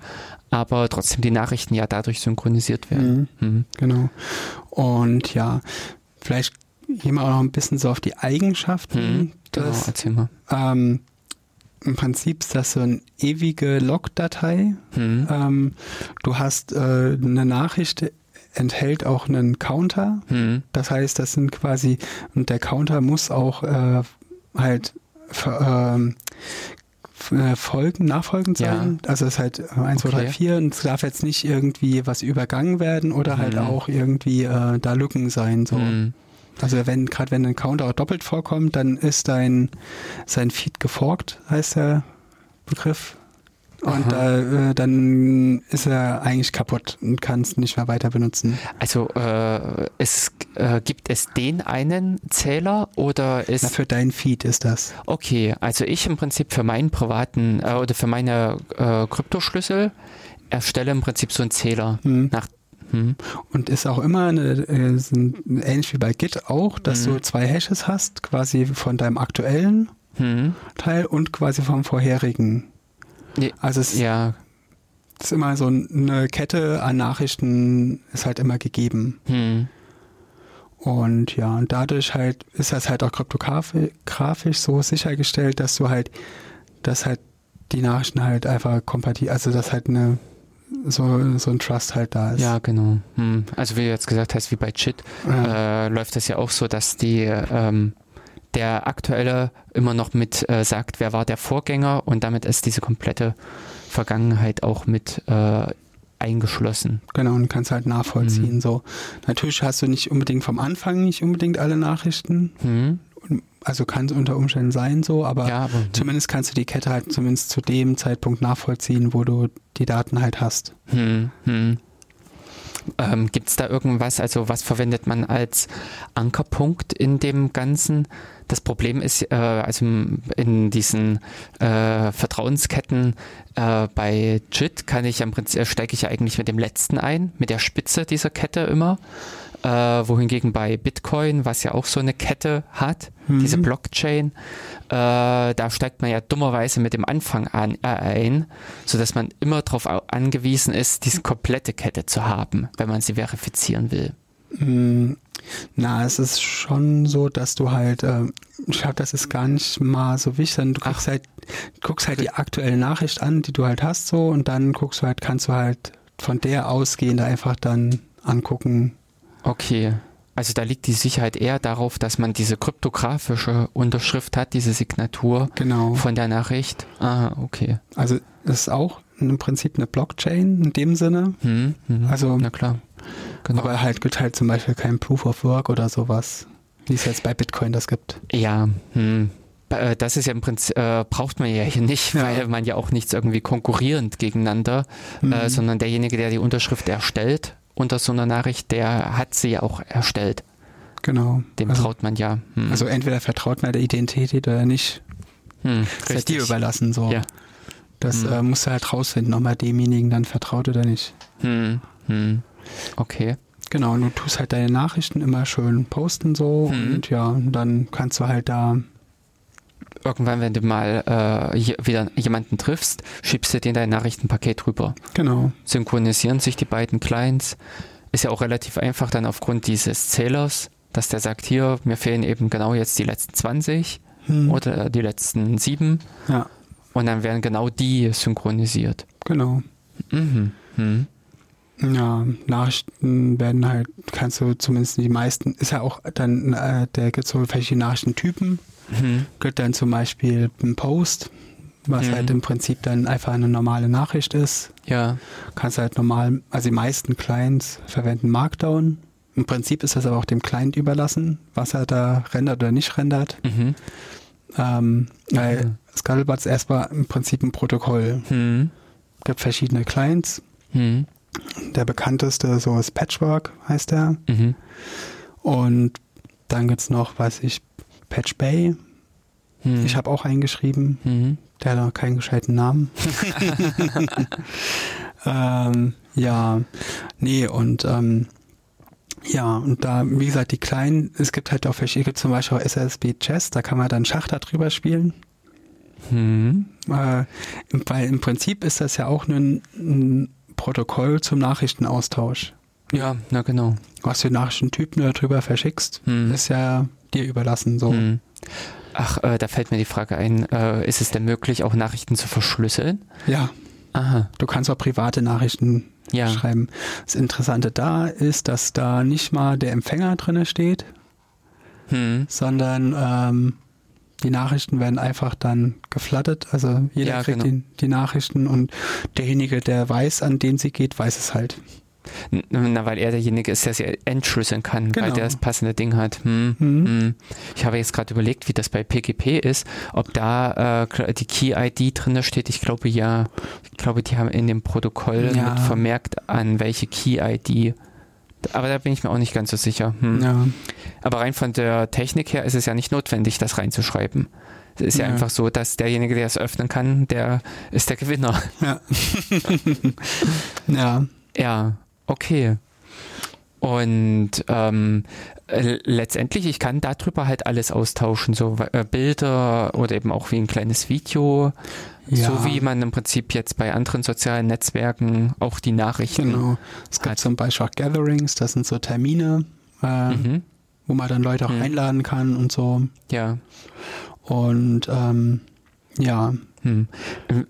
A: aber trotzdem die Nachrichten ja dadurch synchronisiert werden.
B: Mhm. Mhm. Genau. Und ja, vielleicht gehen wir auch noch ein bisschen so auf die Eigenschaften.
A: Mhm. Genau, erzähl mal.
B: Ähm, im Prinzip ist das so eine ewige Log-Datei. Mhm. Ähm, du hast äh, eine Nachricht enthält auch einen Counter. Mhm. Das heißt, das sind quasi, und der Counter muss auch äh, halt ähm, äh, Folgen, nachfolgend sein. Ja. Also es ist halt 1, 2, 3, 4 und es darf jetzt nicht irgendwie was übergangen werden oder halt mhm. halt auch irgendwie äh, da Lücken sein. So. Mhm. Also wenn, gerade wenn ein Counter auch doppelt vorkommt, dann ist dein sein Feed geforkt, heißt der Begriff. Und äh, dann ist er eigentlich kaputt und kann es nicht mehr weiter benutzen.
A: Also äh, es äh, gibt es den einen Zähler oder ist. Na,
B: für deinen Feed ist das.
A: Okay, also ich im Prinzip für meinen privaten äh, oder für meine äh, Kryptoschlüssel erstelle im Prinzip so einen Zähler hm. nach
B: hm. Und ist auch immer eine, äh, ähnlich wie bei Git auch, dass hm. du zwei Hashes hast, quasi von deinem aktuellen hm. Teil und quasi vom vorherigen.
A: Also es ja.
B: ist immer so eine Kette an Nachrichten ist halt immer gegeben.
A: Hm.
B: Und ja, und dadurch halt ist das halt auch kryptografisch so sichergestellt, dass du halt, dass halt die Nachrichten halt einfach kompatibel, also dass halt eine so, so ein Trust halt da ist.
A: Ja, genau. Hm. Also wie du jetzt gesagt hast, wie bei Chit, ja. äh, läuft das ja auch so, dass die ähm, der aktuelle immer noch mit äh, sagt, wer war der Vorgänger und damit ist diese komplette Vergangenheit auch mit äh, eingeschlossen.
B: Genau, und kannst halt nachvollziehen. Mhm. So, natürlich hast du nicht unbedingt vom Anfang nicht unbedingt alle Nachrichten. Mhm also kann es unter Umständen sein so, aber, ja, aber zumindest kannst du die Kette halt zumindest zu dem Zeitpunkt nachvollziehen, wo du die Daten halt hast.
A: Hm, hm. Ähm, Gibt es da irgendwas, also was verwendet man als Ankerpunkt in dem Ganzen? Das Problem ist, äh, also in diesen äh, Vertrauensketten äh, bei JIT kann ich im Prinzip, steige ich ja eigentlich mit dem letzten ein, mit der Spitze dieser Kette immer äh, wohingegen bei Bitcoin, was ja auch so eine Kette hat, mhm. diese Blockchain, äh, da steigt man ja dummerweise mit dem Anfang an, äh, ein, sodass man immer darauf angewiesen ist, diese komplette Kette zu haben, wenn man sie verifizieren will.
B: Mhm. Na, es ist schon so, dass du halt, äh, ich glaube, das ist gar nicht mal so wichtig, sondern du guckst Ach. halt, guckst halt die aktuelle Nachricht an, die du halt hast so und dann guckst du halt, kannst du halt von der ausgehend einfach dann angucken,
A: Okay. Also da liegt die Sicherheit eher darauf, dass man diese kryptografische Unterschrift hat, diese Signatur
B: genau.
A: von der Nachricht. Ah, okay.
B: Also das ist auch im Prinzip eine Blockchain in dem Sinne.
A: Hm, hm,
B: also,
A: na klar.
B: Genau. Aber halt gibt halt zum Beispiel kein Proof of Work oder sowas, wie es jetzt bei Bitcoin das gibt.
A: Ja, hm. Äh, das ist ja im Prinzip, äh, braucht man ja hier nicht, ja. weil man ja auch nichts irgendwie konkurrierend gegeneinander, mhm. äh, sondern derjenige, der die Unterschrift erstellt, unter so einer Nachricht, der hat sie auch erstellt.
B: Genau.
A: Dem also, traut man ja.
B: Hm. Also entweder vertraut man der Identität oder nicht. Hm, das ist dir überlassen so.
A: Ja.
B: Das hm. äh, musst du halt rausfinden, ob man demjenigen dann vertraut oder nicht.
A: Hm. Hm. Okay.
B: Genau, und du tust halt deine Nachrichten immer schön posten so hm. und ja, und dann kannst du halt da
A: irgendwann, wenn du mal äh, wieder jemanden triffst, schiebst du den dein Nachrichtenpaket rüber.
B: Genau.
A: Synchronisieren sich die beiden Clients. Ist ja auch relativ einfach dann aufgrund dieses Zählers, dass der sagt, hier, mir fehlen eben genau jetzt die letzten 20 hm. oder die letzten 7.
B: Ja.
A: Und dann werden genau die synchronisiert.
B: Genau.
A: Mhm. Hm.
B: Ja, Nachrichten werden halt, kannst du zumindest die meisten, ist ja auch dann, äh, der gibt so verschiedene Nachrichtentypen. Mhm. Gibt dann zum Beispiel ein Post, was mhm. halt im Prinzip dann einfach eine normale Nachricht ist.
A: Ja.
B: Kannst halt normal, also die meisten Clients verwenden Markdown. Im Prinzip ist das aber auch dem Client überlassen, was er da rendert oder nicht rendert.
A: Mhm.
B: Ähm, weil mhm. Scuttlebutt ist erstmal im Prinzip ein Protokoll.
A: Mhm.
B: gibt verschiedene Clients.
A: Mhm.
B: Der bekannteste so ist Patchwork, heißt der.
A: Mhm.
B: Und dann gibt es noch, weiß ich, Patch Bay. Mhm. Ich habe auch eingeschrieben.
A: Mhm.
B: Der hat noch keinen gescheiten Namen. ähm, ja, nee, und ähm, ja, und da, wie gesagt, die kleinen, es gibt halt auch verschiedene, es gibt zum Beispiel auch SSB Chess, da kann man dann Schach darüber spielen.
A: Hm.
B: Äh, weil im Prinzip ist das ja auch nur ein, ein Protokoll zum Nachrichtenaustausch.
A: Ja, na genau.
B: Was du Nachrichtentypen darüber verschickst, hm. ist ja dir überlassen. So. Hm.
A: Ach, äh, da fällt mir die Frage ein, äh, ist es denn möglich, auch Nachrichten zu verschlüsseln?
B: Ja.
A: Aha.
B: Du kannst auch private Nachrichten ja. schreiben. Das Interessante da ist, dass da nicht mal der Empfänger drin steht,
A: hm.
B: sondern ähm, die Nachrichten werden einfach dann geflattet. Also jeder ja, kriegt genau. die, die, Nachrichten und derjenige, der weiß, an den sie geht, weiß es halt.
A: Na, weil er derjenige ist, der sie entschlüsseln kann, genau. weil der das passende Ding hat. Hm,
B: mhm. hm.
A: Ich habe jetzt gerade überlegt, wie das bei PGP ist, ob da äh, die Key-ID drin steht. Ich glaube ja. Ich glaube, die haben in dem Protokoll ja. mit vermerkt, an welche Key-ID aber da bin ich mir auch nicht ganz so sicher. Hm.
B: Ja.
A: Aber rein von der Technik her ist es ja nicht notwendig, das reinzuschreiben. Es ist ja, ja einfach so, dass derjenige, der es öffnen kann, der ist der Gewinner.
B: Ja. ja.
A: Ja, okay. Und ähm, letztendlich, ich kann darüber halt alles austauschen, so äh, Bilder oder eben auch wie ein kleines Video. Ja. So wie man im Prinzip jetzt bei anderen sozialen Netzwerken auch die Nachrichten.
B: Genau. Es gibt hat. zum Beispiel auch Gatherings, das sind so Termine, äh, mhm. wo man dann Leute auch mhm. einladen kann und so.
A: Ja.
B: Und ähm, ja.
A: Hm.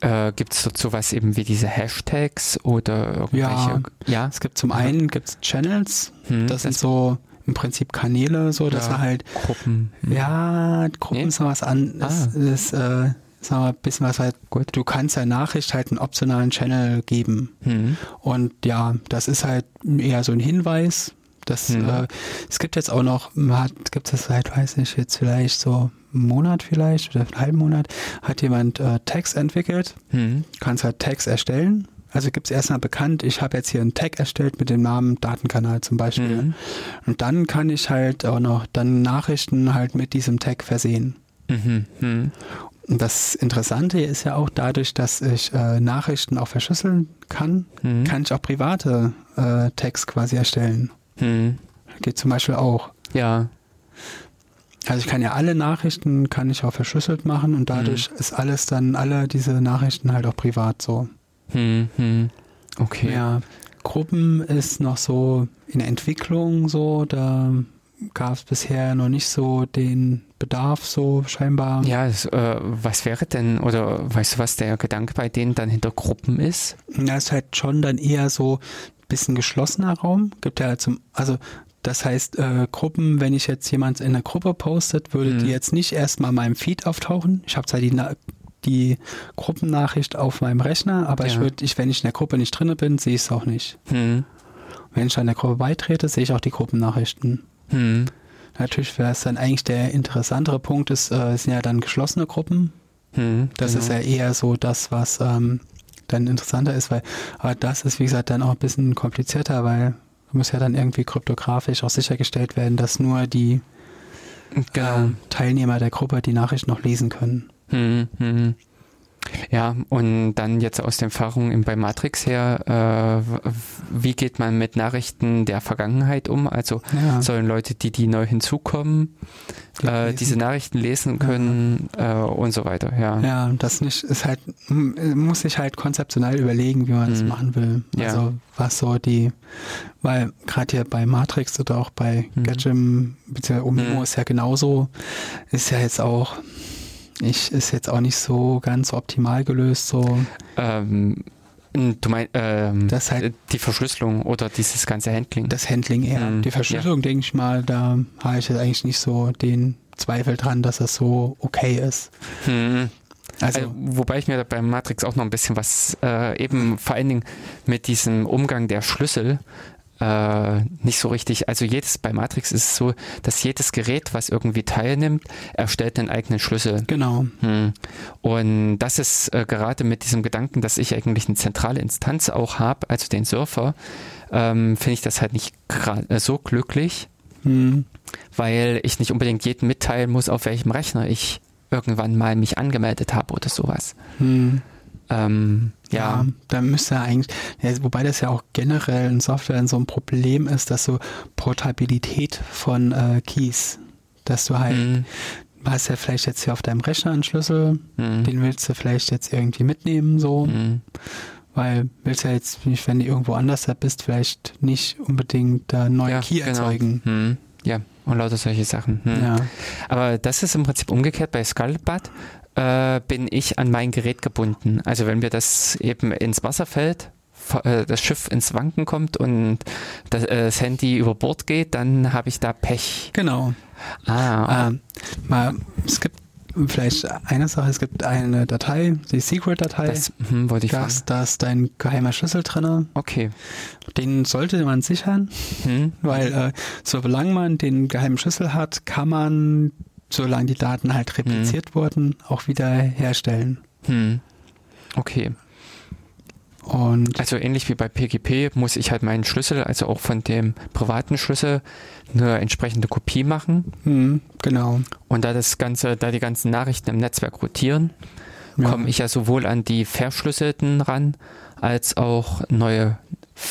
A: Äh, gibt es dazu was eben wie diese Hashtags oder irgendwelche? Ja,
B: ja? es gibt zum einen gibt's Channels, hm, das, das sind so im Prinzip Kanäle, so dass ja, er halt
A: Gruppen.
B: Hm. Ja, Gruppen nee? ist noch was anderes. Ah. Das, äh, sagen wir, ein bisschen was halt, Gut. du kannst der Nachricht halt einen optionalen Channel geben.
A: Mhm.
B: Und ja, das ist halt eher so ein Hinweis. Das, mhm. äh, es gibt jetzt auch noch, hat, gibt es seit, weiß ich, jetzt vielleicht so Monat vielleicht oder einen halben Monat, hat jemand äh, Tags entwickelt.
A: Mhm.
B: Kannst halt Tags erstellen. Also gibt es erstmal bekannt, ich habe jetzt hier einen Tag erstellt mit dem Namen Datenkanal zum Beispiel.
A: Mhm.
B: Und dann kann ich halt auch noch dann Nachrichten halt mit diesem Tag versehen.
A: Mhm. Mhm.
B: Und das Interessante ist ja auch dadurch, dass ich äh, Nachrichten auch verschlüsseln kann, mhm. kann ich auch private äh, Tags quasi erstellen.
A: Mhm.
B: Geht zum Beispiel auch.
A: Ja.
B: Also ich kann ja alle Nachrichten, kann ich auch verschlüsselt machen und dadurch mhm. ist alles dann, alle diese Nachrichten halt auch privat so.
A: Mhm. Okay.
B: Ja, Gruppen ist noch so in Entwicklung so, da gab es bisher noch nicht so den Bedarf so scheinbar.
A: Ja, das, äh, was wäre denn, oder weißt du, was der Gedanke bei denen dann hinter Gruppen ist?
B: Ja, ist halt schon dann eher so ein bisschen geschlossener Raum. Gibt ja zum, also das heißt, äh, Gruppen, wenn ich jetzt jemand in einer Gruppe postet, würde mhm. die jetzt nicht erstmal in meinem Feed auftauchen. Ich habe zwar die, die Gruppennachricht auf meinem Rechner, aber ja. ich würde, ich, wenn ich in der Gruppe nicht drinne bin, sehe ich es auch nicht.
A: Mhm.
B: Wenn ich an der Gruppe beitrete, sehe ich auch die Gruppennachrichten.
A: Mhm.
B: Natürlich wäre es dann eigentlich der interessantere Punkt, ist, äh, sind ja dann geschlossene Gruppen.
A: Mhm,
B: das genau. ist ja eher so das, was ähm, dann interessanter ist, weil aber das ist, wie gesagt, dann auch ein bisschen komplizierter, weil muss ja dann irgendwie kryptografisch auch sichergestellt werden, dass nur die genau. äh, Teilnehmer der Gruppe die Nachricht noch lesen können.
A: Mhm, mhm. Ja, und dann jetzt aus den Erfahrungen bei Matrix her, äh, wie geht man mit Nachrichten der Vergangenheit um? Also ja. sollen Leute, die, die neu hinzukommen, äh, diese Nachrichten lesen können ja. äh, und so weiter. Ja,
B: ja das nicht ist halt, muss sich halt konzeptionell überlegen, wie man das mhm. machen will. Also ja. was so die, weil gerade hier bei Matrix oder auch bei mhm. Gadget, beziehungsweise Omimo mhm. ist ja genauso, ist ja jetzt auch ich, ist jetzt auch nicht so ganz optimal gelöst. So.
A: Ähm, du meinst ähm, das halt, die Verschlüsselung oder dieses ganze Handling?
B: Das Handling eher. Mhm. Die Verschlüsselung, ja. denke ich mal, da habe ich jetzt eigentlich nicht so den Zweifel dran, dass das so okay ist.
A: Mhm. Also, also, wobei ich mir bei Matrix auch noch ein bisschen was äh, eben vor allen Dingen mit diesem Umgang der Schlüssel äh, nicht so richtig. Also jedes bei Matrix ist es so, dass jedes Gerät, was irgendwie teilnimmt, erstellt einen eigenen Schlüssel.
B: Genau.
A: Hm. Und das ist äh, gerade mit diesem Gedanken, dass ich eigentlich eine zentrale Instanz auch habe, also den Surfer, ähm, finde ich das halt nicht äh, so glücklich, hm. weil ich nicht unbedingt jedem mitteilen muss, auf welchem Rechner ich irgendwann mal mich angemeldet habe oder sowas. Hm.
B: Ähm, ja. ja, da müsste eigentlich, ja, wobei das ja auch generell in Software so ein Problem ist, dass so Portabilität von äh, Keys, dass du halt, mhm. hast ja vielleicht jetzt hier auf deinem Rechner einen Schlüssel, mhm. den willst du vielleicht jetzt irgendwie mitnehmen, so. Mhm. Weil willst ja jetzt, wenn du irgendwo anders da bist, vielleicht nicht unbedingt da neue ja, Key genau. erzeugen.
A: Mhm. Ja, und lauter solche Sachen. Hm. Ja. Aber das ist im Prinzip umgekehrt bei Scuttlebutt äh, bin ich an mein Gerät gebunden. Also wenn mir das eben ins Wasser fällt, äh, das Schiff ins Wanken kommt und das, äh, das Handy über Bord geht, dann habe ich da Pech.
B: Genau. Ah, ähm, mal, es gibt vielleicht eine Sache, es gibt eine Datei, die Secret-Datei. Das
A: hm, wollte ich
B: da, fragen. Da ist dein geheimer Schlüssel drin.
A: Okay.
B: Den sollte man sichern, hm. weil äh, solange man den geheimen Schlüssel hat, kann man solange die Daten halt repliziert hm. wurden, auch wieder herstellen.
A: Hm. Okay. Und also ähnlich wie bei PGP muss ich halt meinen Schlüssel, also auch von dem privaten Schlüssel, eine entsprechende Kopie machen.
B: Hm, genau.
A: Und da das Ganze, da die ganzen Nachrichten im Netzwerk rotieren, ja. komme ich ja sowohl an die verschlüsselten ran, als auch neue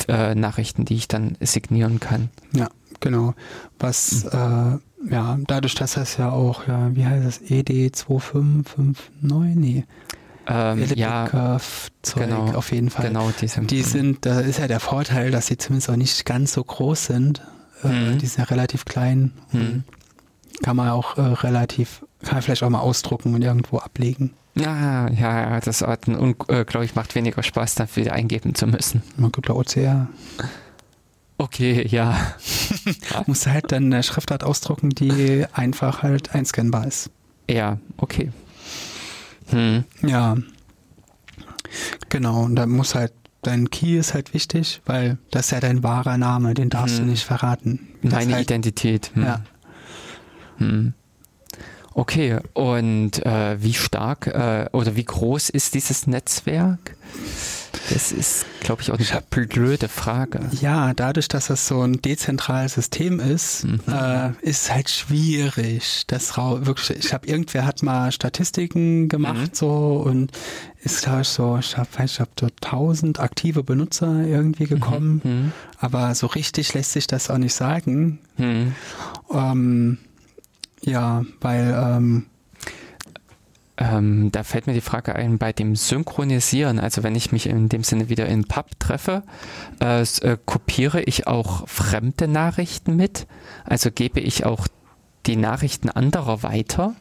A: äh, Nachrichten, die ich dann signieren kann.
B: Ja, genau. Was hm. äh, ja, dadurch, dass das ja auch, ja, wie heißt das, ED2559, nee.
A: Ähm, ja,
B: Zeug genau, auf jeden Fall.
A: Genau, diese,
B: die sind, da ist ja der Vorteil, dass sie zumindest auch nicht ganz so groß sind. Äh, mhm. die sind ja relativ klein. Mhm. Kann man auch äh, relativ, kann man vielleicht auch mal ausdrucken und irgendwo ablegen.
A: Ja, ja, das hat äh, glaube ich macht weniger Spaß, dafür eingeben zu müssen.
B: Man gibt da OCR.
A: Okay, ja.
B: Musst du halt dann eine Schriftart ausdrucken, die einfach halt einscannbar ist.
A: Ja, okay.
B: Hm. Ja. Genau, und da muss halt, dein Key ist halt wichtig, weil das ist ja dein wahrer Name, den darfst hm. du nicht verraten.
A: Deine
B: halt,
A: Identität.
B: Hm. Ja. Hm.
A: Okay, und äh, wie stark äh, oder wie groß ist dieses Netzwerk? Das ist, glaube ich, auch eine blöde Frage.
B: Ja, dadurch, dass das so ein dezentrales System ist, mhm. äh, ist es halt schwierig. Das wirklich, ich habe irgendwer hat mal Statistiken gemacht mhm. so und ist glaube ich so, ich habe ich hab so 1000 aktive Benutzer irgendwie mhm. gekommen, mhm. aber so richtig lässt sich das auch nicht sagen. Mhm. Ähm, ja, weil ähm,
A: ähm, da fällt mir die Frage ein, bei dem Synchronisieren, also wenn ich mich in dem Sinne wieder in Pub treffe, äh, äh, kopiere ich auch fremde Nachrichten mit? Also gebe ich auch die Nachrichten anderer weiter?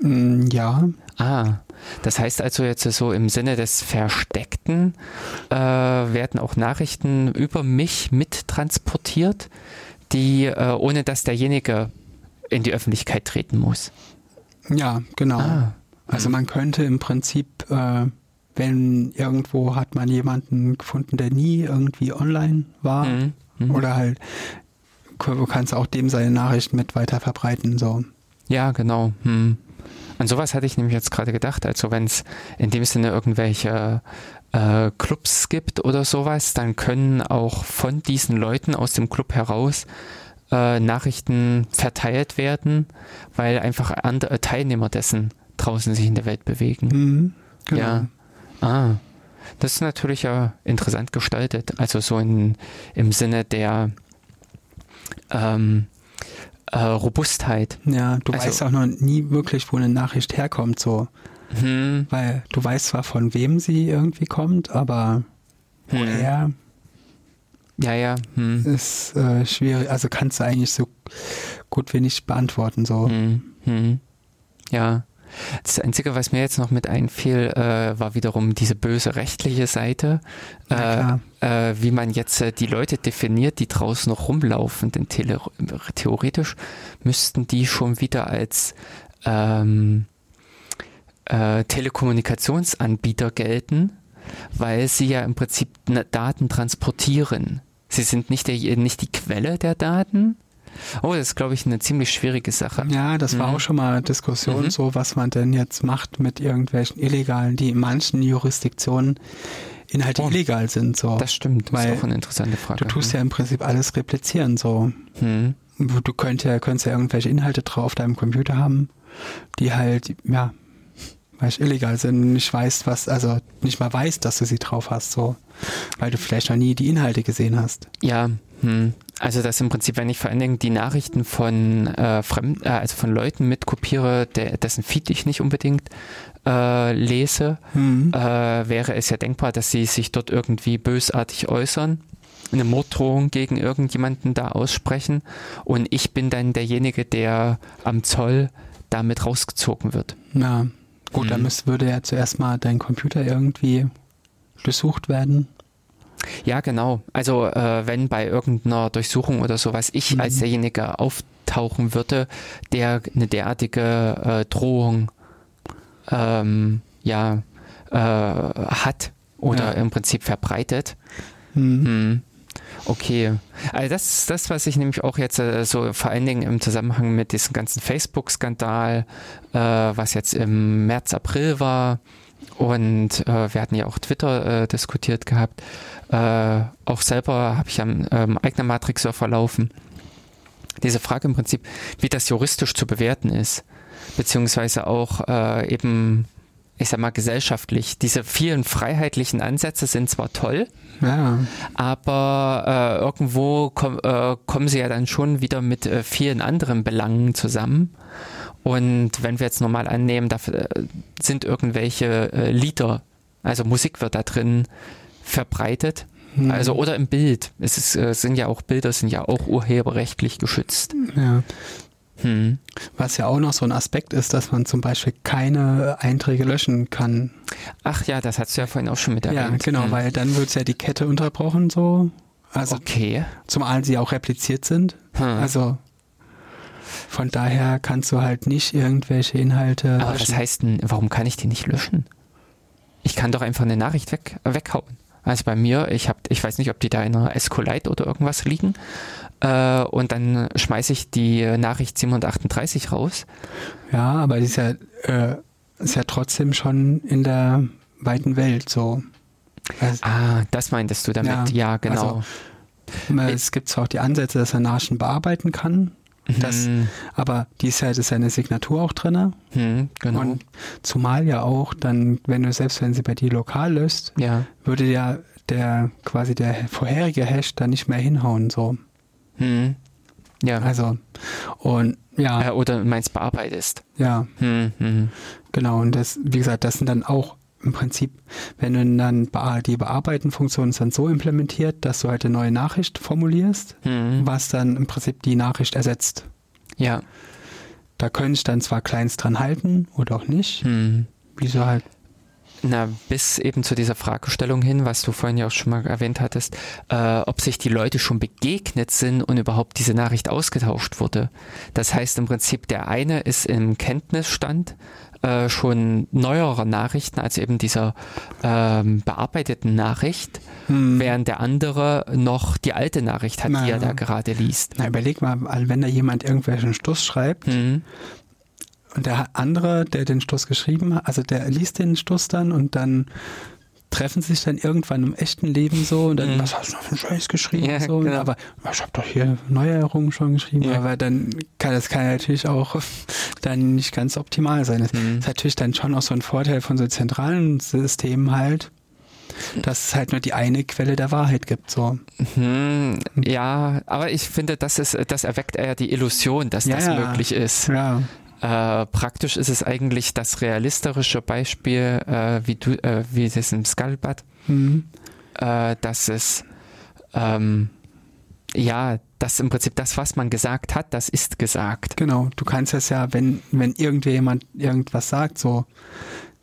B: Mm, ja.
A: Ah, das heißt also jetzt so im Sinne des Versteckten äh, werden auch Nachrichten über mich mittransportiert, die äh, ohne dass derjenige in die Öffentlichkeit treten muss.
B: Ja, genau. Ah. Also mhm. man könnte im Prinzip, äh, wenn irgendwo hat man jemanden gefunden, der nie irgendwie online war mhm. Mhm. oder halt, du kannst auch dem seine Nachrichten mit weiter verbreiten, so.
A: Ja, genau. Hm. An sowas hatte ich nämlich jetzt gerade gedacht. Also wenn es in dem Sinne irgendwelche äh, Clubs gibt oder sowas, dann können auch von diesen Leuten aus dem Club heraus äh, Nachrichten verteilt werden, weil einfach andere Teilnehmer dessen draußen sich in der Welt bewegen.
B: Mhm.
A: Genau. Ja. Ah. Das ist natürlich ja interessant gestaltet. Also so in, im Sinne der ähm, äh, Robustheit.
B: Ja, du also, weißt auch noch nie wirklich, wo eine Nachricht herkommt, so. Hm. Weil du weißt zwar, von wem sie irgendwie kommt, aber hm. woher?
A: Ja, ja. Hm.
B: Ist äh, schwierig. Also kannst du eigentlich so gut wie nicht beantworten, so. Hm.
A: Hm. Ja. Das Einzige, was mir jetzt noch mit einfiel, äh, war wiederum diese böse rechtliche Seite, äh, äh, wie man jetzt äh, die Leute definiert, die draußen noch rumlaufen. Denn theoretisch müssten die schon wieder als ähm, äh, Telekommunikationsanbieter gelten, weil sie ja im Prinzip Daten transportieren. Sie sind nicht, der, nicht die Quelle der Daten, Oh, das ist, glaube ich, eine ziemlich schwierige Sache.
B: Ja, das war mhm. auch schon mal Diskussion, mhm. so was man denn jetzt macht mit irgendwelchen Illegalen, die in manchen Jurisdiktionen Inhalte oh, illegal sind. So.
A: Das stimmt, das Weil ist auch eine interessante Frage.
B: Du tust ja im Prinzip alles replizieren. So. Mhm. Du könntest ja, könntest ja irgendwelche Inhalte drauf auf deinem Computer haben, die halt, ja, weil ich illegal sind und nicht weißt, was, also nicht mal weißt, dass du sie drauf hast, so. Weil du vielleicht noch nie die Inhalte gesehen hast.
A: Ja, hm. Also das im Prinzip, wenn ich vor allen Dingen die Nachrichten von äh, Fremd, äh, also von Leuten mitkopiere, der, dessen Feed ich nicht unbedingt äh, lese, mhm. wäre es ja denkbar, dass sie sich dort irgendwie bösartig äußern, eine Morddrohung gegen irgendjemanden da aussprechen und ich bin dann derjenige, der am Zoll damit rausgezogen wird.
B: Ja, gut, mhm. dann müsste, würde ja zuerst mal dein Computer irgendwie durchsucht werden.
A: Ja, genau. Also äh, wenn bei irgendeiner Durchsuchung oder sowas ich mhm. als derjenige auftauchen würde, der eine derartige äh, Drohung ähm, ja, äh, hat oder ja. im Prinzip verbreitet. Mhm. Hm. Okay, also das ist das, was ich nämlich auch jetzt äh, so vor allen Dingen im Zusammenhang mit diesem ganzen Facebook-Skandal, äh, was jetzt im März, April war, und äh, wir hatten ja auch Twitter äh, diskutiert gehabt. Äh, auch selber habe ich am ähm, eigenen Matrix-Surfer laufen. Diese Frage im Prinzip, wie das juristisch zu bewerten ist, beziehungsweise auch äh, eben, ich sag mal, gesellschaftlich. Diese vielen freiheitlichen Ansätze sind zwar toll, ja. aber äh, irgendwo komm, äh, kommen sie ja dann schon wieder mit äh, vielen anderen Belangen zusammen. Und wenn wir jetzt normal annehmen, da äh, sind irgendwelche Lieder, also Musik wird da drin verbreitet. Hm. Also oder im Bild. Es ist, äh, sind ja auch Bilder, sind ja auch urheberrechtlich geschützt.
B: Ja. Hm. Was ja auch noch so ein Aspekt ist, dass man zum Beispiel keine Einträge löschen kann.
A: Ach ja, das hast du ja vorhin auch schon mit erwähnt.
B: Ja, genau, hm. weil dann wird ja die Kette unterbrochen so. Also
A: okay.
B: Zumal sie auch repliziert sind. Hm. Also von daher kannst du halt nicht irgendwelche Inhalte.
A: Aber löschen. was heißt denn, warum kann ich die nicht löschen? Ich kann doch einfach eine Nachricht weg, weghauen. Also bei mir, ich habe, ich weiß nicht, ob die da in einer SQLite oder irgendwas liegen. Äh, und dann schmeiße ich die Nachricht 738 raus.
B: Ja, aber die ist ja, äh, ist ja trotzdem schon in der weiten Welt so.
A: Also, ah, das meintest du damit, ja, ja genau.
B: Also, es gibt zwar auch die Ansätze, dass er Nachrichten bearbeiten kann, das, mhm. Aber die ist ja, ist ja eine Signatur auch drin. Mhm, genau. Und zumal ja auch dann, wenn du selbst wenn sie bei dir lokal löst, ja. würde ja der quasi der vorherige Hash da nicht mehr hinhauen. So. Mhm. Ja. Also, und ja.
A: Oder meinst bearbeitest.
B: Ja. Mhm, mhm. Genau, und das, wie gesagt, das sind dann auch im Prinzip, wenn du dann die Bearbeiten-Funktion ist dann so implementiert, dass du halt eine neue Nachricht formulierst, mhm. was dann im Prinzip die Nachricht ersetzt.
A: Ja.
B: Da könnte ich dann zwar Kleins dran halten oder auch nicht. Mhm. Wieso halt?
A: Na, bis eben zu dieser Fragestellung hin, was du vorhin ja auch schon mal erwähnt hattest, äh, ob sich die Leute schon begegnet sind und überhaupt diese Nachricht ausgetauscht wurde. Das heißt im Prinzip, der eine ist im Kenntnisstand äh, schon neuerer Nachrichten, also eben dieser ähm, bearbeiteten Nachricht, hm. während der andere noch die alte Nachricht hat, Na, die er da gerade liest.
B: Na, überleg mal, wenn da jemand irgendwelchen Stuss schreibt, hm. Und der andere, der den Stuss geschrieben hat, also der liest den Stuss dann und dann treffen sich dann irgendwann im echten Leben so und dann,
A: Mhm.
B: was hast du für einen Scheiß geschrieben?
A: Ja,
B: so,
A: genau.
B: Aber ich habe doch hier Neuerungen schon geschrieben,
A: Ja.
B: aber dann kann das kann natürlich auch dann nicht ganz optimal sein. Das
A: Mhm.
B: ist natürlich dann schon auch so ein Vorteil von so zentralen Systemen halt, dass es halt nur die eine Quelle der Wahrheit gibt. So.
A: Hm, ja, aber ich finde, das ist, das erweckt eher die Illusion, dass
B: Ja,
A: das möglich ist.
B: Ja.
A: Äh, praktisch ist es eigentlich das realistische Beispiel, äh, wie du, äh, wie es im Skullbad,
B: Mhm.
A: äh, dass es ähm, ja, dass im Prinzip das, was man gesagt hat, das ist gesagt.
B: Genau, du kannst es ja, wenn, wenn irgendjemand irgendwas sagt, so,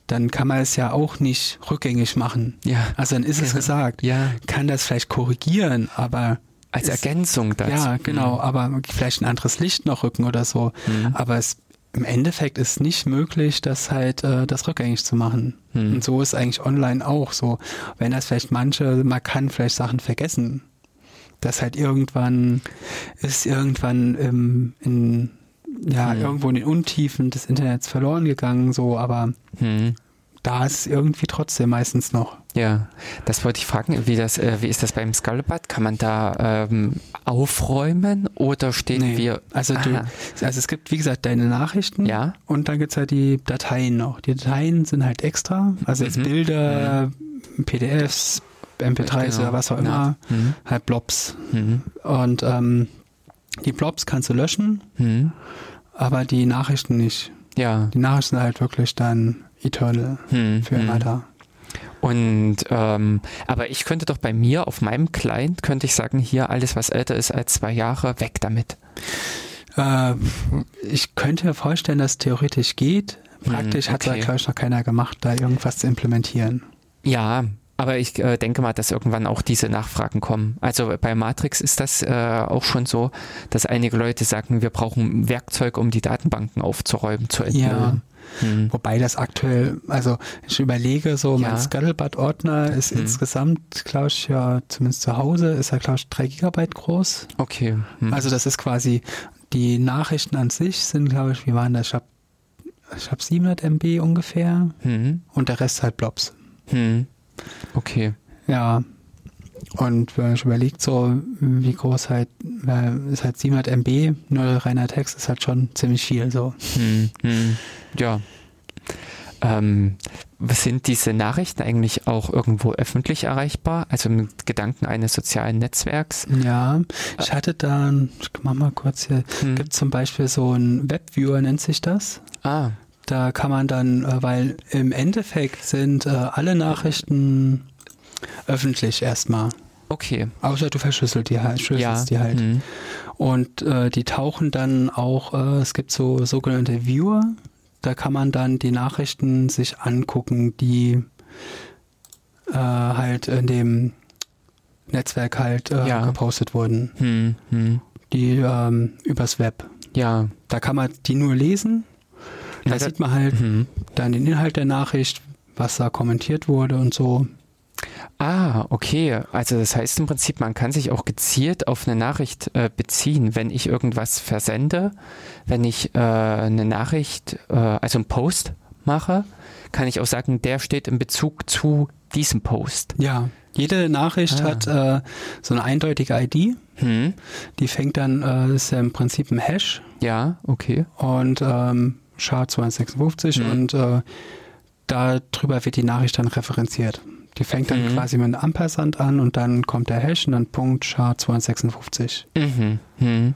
B: dann kann man es ja auch nicht rückgängig machen.
A: Ja,
B: Also dann ist es gesagt.
A: ja,
B: Kann das vielleicht korrigieren, aber
A: als
B: Ist-
A: Ergänzung dazu.
B: ja, genau, aber vielleicht ein anderes Licht noch rücken oder so.
A: Mhm.
B: Aber es im Endeffekt ist nicht möglich, das halt äh, das rückgängig zu machen.
A: Mhm.
B: Und so ist eigentlich online auch so. Wenn das vielleicht manche, man kann vielleicht Sachen vergessen. Das halt irgendwann ist irgendwann im, in ja,
A: Mhm.
B: irgendwo in den Untiefen des Internets verloren gegangen, so, aber
A: Hm.
B: da ist irgendwie trotzdem meistens noch.
A: Ja, das wollte ich fragen. Wie, das, äh, wie ist das beim Skullbad? Kann man da ähm, aufräumen oder stehen
B: Nee,
A: wir.
B: Also du,
A: Aha.
B: also es gibt, wie gesagt, deine Nachrichten
A: Ja.
B: und dann gibt's halt die Dateien noch. Die Dateien sind halt extra, also jetzt
A: Mhm.
B: Bilder, PDFs, MP3s
A: Genau.
B: oder was auch
A: Ja.
B: immer,
A: Hm.
B: halt Blobs.
A: Hm.
B: Und ähm, die Blobs kannst du löschen,
A: Hm.
B: aber die Nachrichten nicht.
A: Ja.
B: Die Nachrichten sind halt wirklich dann eternal
A: Hm.
B: für immer da.
A: Und ähm, aber ich könnte doch bei mir auf meinem Client könnte ich sagen, hier alles was älter ist als zwei Jahre, weg damit.
B: Äh, ich könnte mir vorstellen, dass es theoretisch geht. Praktisch
A: Hm,
B: hat da,
A: okay.
B: glaube ich, noch keiner gemacht, da irgendwas zu implementieren.
A: Ja, aber ich äh, denke mal, dass irgendwann auch diese Nachfragen kommen. Also bei Matrix ist das äh, auch schon so, dass einige Leute sagen, wir brauchen Werkzeug, um die Datenbanken aufzuräumen, zu entmüllen. Hm.
B: Wobei das aktuell, also ich überlege so,
A: Ja.
B: mein Scuttlebutt-Ordner ist
A: Hm.
B: insgesamt, glaube ich, ja, zumindest zu Hause, ist er, glaube ich, drei Gigabyte groß.
A: Okay. Hm.
B: Also das ist quasi, die Nachrichten an sich sind, glaube ich, wie waren das? Ich habe ich hab 700 MB ungefähr
A: hm.
B: und der Rest halt Blobs.
A: Hm. Okay.
B: Ja. Und wenn ich überlegt so, wie groß halt, äh, ist halt 700 MB, nur reiner Text ist halt schon ziemlich viel so.
A: Hm. Hm. Ja. Ähm, sind diese Nachrichten eigentlich auch irgendwo öffentlich erreichbar? Also mit Gedanken eines sozialen Netzwerks?
B: Ja, ich hatte da, ich mach mal kurz hier,
A: Hm.
B: gibt zum Beispiel so ein Webviewer, nennt sich das.
A: Ah,
B: Da kann man dann, äh, weil im Endeffekt sind äh, alle Nachrichten öffentlich erstmal.
A: okay.
B: Außer du verschlüsselt die halt, schlüsselst
A: Ja.
B: die halt.
A: Hm.
B: Und äh, die tauchen dann auch, äh, es gibt so sogenannte Viewer, da kann man dann die Nachrichten sich angucken, die äh, halt in dem Netzwerk halt äh,
A: Ja.
B: gepostet wurden.
A: Hm. Hm.
B: Die ähm, übers Web.
A: Ja.
B: Da kann man die nur lesen. Da
A: Ja,
B: sieht man halt
A: Hm.
B: dann den Inhalt der Nachricht, was da kommentiert wurde und so.
A: Ah, okay. Also das heißt im Prinzip, man kann sich auch gezielt auf eine Nachricht äh, beziehen, wenn ich irgendwas versende, wenn ich äh, eine Nachricht, äh, also einen Post mache, kann ich auch sagen, der steht in Bezug zu diesem Post.
B: Ja, jede Nachricht
A: Ah.
B: hat äh, so eine eindeutige ID.
A: Hm.
B: Die fängt dann, äh, ist ja im Prinzip ein Hash
A: Ja, okay.
B: und ähm, SHA-256
A: Mhm.
B: und äh, darüber wird die Nachricht dann referenziert. Die fängt dann
A: Mhm.
B: quasi mit einem Ampersand an und dann kommt der Hash und dann Punkt SHA-256.
A: Mhm. Hm.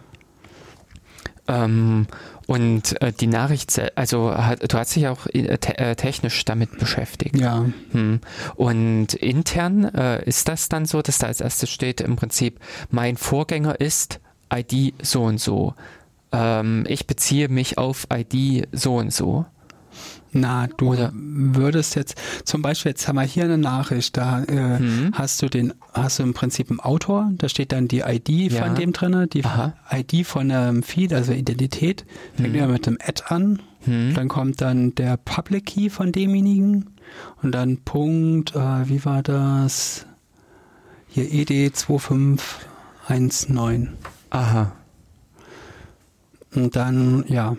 A: Ähm, und äh, die Nachricht, also hat, du hast dich auch äh, te äh, technisch damit beschäftigt.
B: Ja,
A: Hm. Und intern äh, ist das dann so, dass da als erstes steht im Prinzip, mein Vorgänger ist ID so und so. Ähm, ich beziehe mich auf ID so und so.
B: Na, du
A: Oder-
B: würdest jetzt, zum Beispiel, jetzt haben wir hier eine Nachricht, da äh,
A: Hm.
B: hast du den, hast du im Prinzip einen Autor, da steht dann die ID
A: Ja.
B: von dem drinne, die
A: Aha.
B: ID von einem Feed, also Identität, fängt
A: Hm.
B: immer mit dem Add an,
A: Hm.
B: dann kommt dann der Public Key von demjenigen und dann Punkt, äh, wie war das? Hier E ED2519.
A: Aha.
B: Und dann, ja.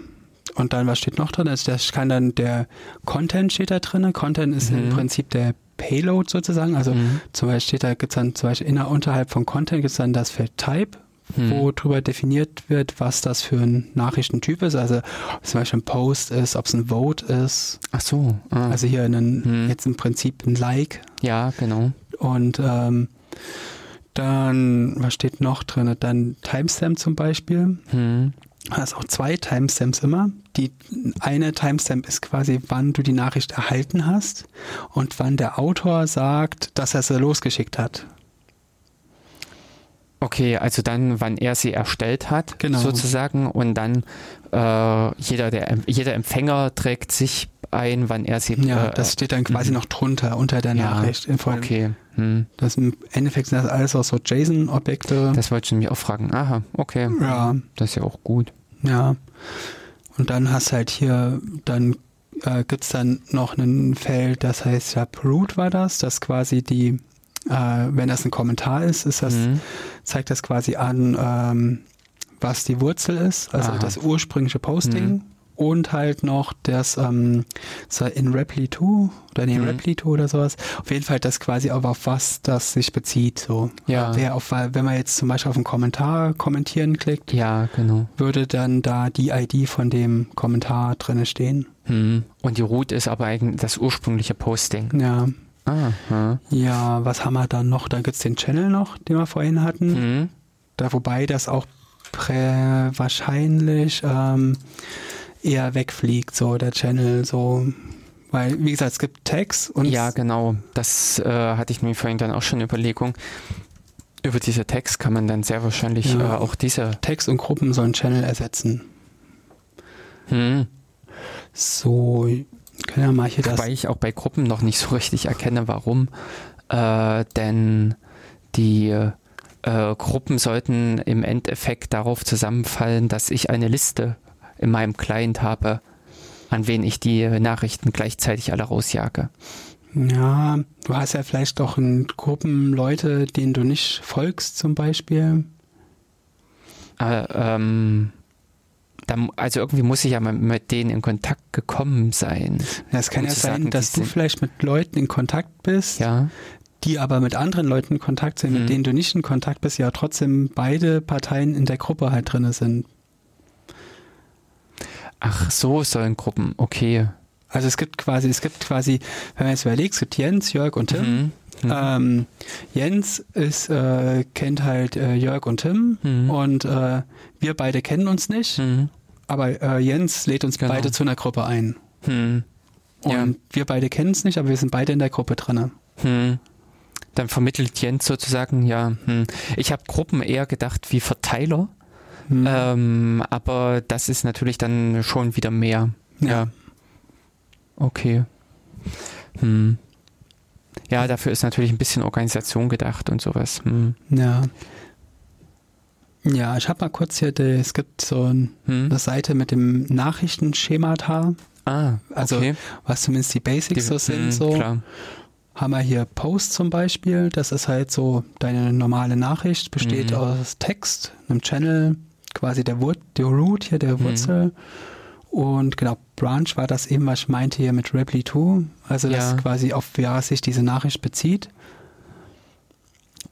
B: Und dann, was steht noch drin? Also das kann dann der Content steht da drin. Content ist im
A: Mhm.
B: Prinzip der Payload sozusagen. Also
A: Mhm.
B: zum Beispiel steht da, gibt's dann zum Beispiel inner, unterhalb von Content gibt's dann das Feld Type,
A: Hm.
B: wo drüber definiert wird, was das für ein Nachrichtentyp ist. Also ob es zum Beispiel ein Post ist, ob es ein Vote ist.
A: Ach so. Ah.
B: Also hier ein,
A: Hm.
B: jetzt im Prinzip ein Like.
A: ja, genau.
B: Und ähm, dann, was steht noch drin? Dann Timestamp zum Beispiel.
A: Hm.
B: Du hast auch zwei Timestamps immer. Die eine Timestamp ist quasi, wann du die Nachricht erhalten hast und wann der Autor sagt, dass er sie losgeschickt hat.
A: Okay, also dann, wann er sie erstellt hat,
B: Genau.
A: sozusagen, und dann äh, jeder, der, jeder Empfänger trägt sich ein, wann er sie.
B: Ja,
A: äh,
B: das steht dann quasi
A: mhm.
B: noch drunter, unter der
A: ja,
B: Nachricht.
A: Okay, hm.
B: Das im Endeffekt sind das alles auch so JSON-Objekte.
A: das wollte ich nämlich auch fragen. Aha, okay,
B: Ja,
A: das ist ja auch gut.
B: ja. Und dann hast halt hier, dann äh, gibt's dann noch ein Feld, das heißt ja Root war das, das quasi die, äh, wenn das ein Kommentar ist, ist das
A: Hm.
B: zeigt das quasi an, ähm, was die Wurzel ist, also
A: Aha.
B: das ursprüngliche Posting.
A: Mhm.
B: Und halt noch das ähm, in Reply 2 oder nee,
A: Mhm.
B: Reply 2 oder sowas. Auf jeden Fall das quasi auch auf was das sich bezieht. So.
A: Ja.
B: Wer auf, wenn man jetzt zum Beispiel auf einen Kommentar kommentieren klickt,
A: Ja, genau.
B: würde dann da die ID von dem Kommentar drinne stehen.
A: Hm. Und die Root ist aber eigentlich das ursprüngliche Posting.
B: Ja.
A: Ah, hm.
B: Ja, was haben wir dann noch? Da gibt's den Channel noch, den wir vorhin hatten.
A: Hm.
B: Da, wobei das auch wahrscheinlich ähm, eher wegfliegt, so der Channel, so. Weil, wie gesagt, es gibt Tags und
A: Ja, genau. Das äh, hatte ich mir vorhin dann auch schon Überlegung. Über diese Text kann man dann sehr wahrscheinlich
B: Ja.
A: äh, auch diese.
B: Tags und Gruppen sollen Channel ersetzen.
A: Hm.
B: So, können wir mal hier das.
A: Wobei ich auch bei Gruppen noch nicht so richtig erkenne, warum. Äh, denn die äh, Gruppen sollten im Endeffekt darauf zusammenfallen, dass ich eine Liste in meinem Client habe, an wen ich die Nachrichten gleichzeitig alle rausjage.
B: Ja, du hast ja vielleicht doch in Gruppen Leute, denen du nicht folgst, zum Beispiel.
A: Äh, ähm, dann, also irgendwie muss ich ja mal mit denen in Kontakt gekommen sein.
B: Es kann
A: Um
B: ja sein,
A: sagen,
B: dass du vielleicht mit Leuten in Kontakt bist,
A: Ja.
B: die aber mit anderen Leuten in Kontakt sind,
A: Mhm.
B: mit denen du nicht in Kontakt bist, ja trotzdem beide Parteien in der Gruppe halt drinne sind.
A: Ach, so sollen Gruppen, okay.
B: Also es gibt quasi, es gibt quasi, wenn man jetzt überlegt, es gibt Jens, Jörg und Tim.
A: Mhm. Mhm.
B: Ähm, Jens ist, äh, kennt halt äh, Jörg und Tim
A: Mhm.
B: und äh, wir beide kennen uns nicht,
A: Mhm.
B: aber äh, Jens lädt uns
A: Genau.
B: beide zu einer Gruppe ein.
A: Mhm.
B: Und
A: Ja.
B: wir beide kennen es nicht, aber wir sind beide in der Gruppe drinne.
A: Hm. Dann vermittelt Jens sozusagen, ja. Ich habe Gruppen eher gedacht wie Verteiler,
B: Hm.
A: ähm, aber das ist natürlich dann schon wieder mehr.
B: Ja.
A: Okay. Hm. Ja, dafür ist natürlich ein bisschen Organisation gedacht und sowas. Hm.
B: Ja. Ja, ich habe mal kurz hier, die, es gibt so ein,
A: Hm.
B: eine Seite mit dem Nachrichtenschemata,
A: Ah,
B: also
A: okay.
B: was zumindest die Basics so sind.
A: hm,
B: so.
A: Klar.
B: Haben wir hier Post zum Beispiel, das ist halt so, deine normale Nachricht besteht
A: Mhm.
B: aus Text, einem Channel, quasi der, Wur der Root hier, der
A: Mhm.
B: Wurzel. Und genau, Branch war das eben, was ich meinte hier mit Reply 2, also
A: Ja.
B: quasi auf wer sich diese Nachricht bezieht.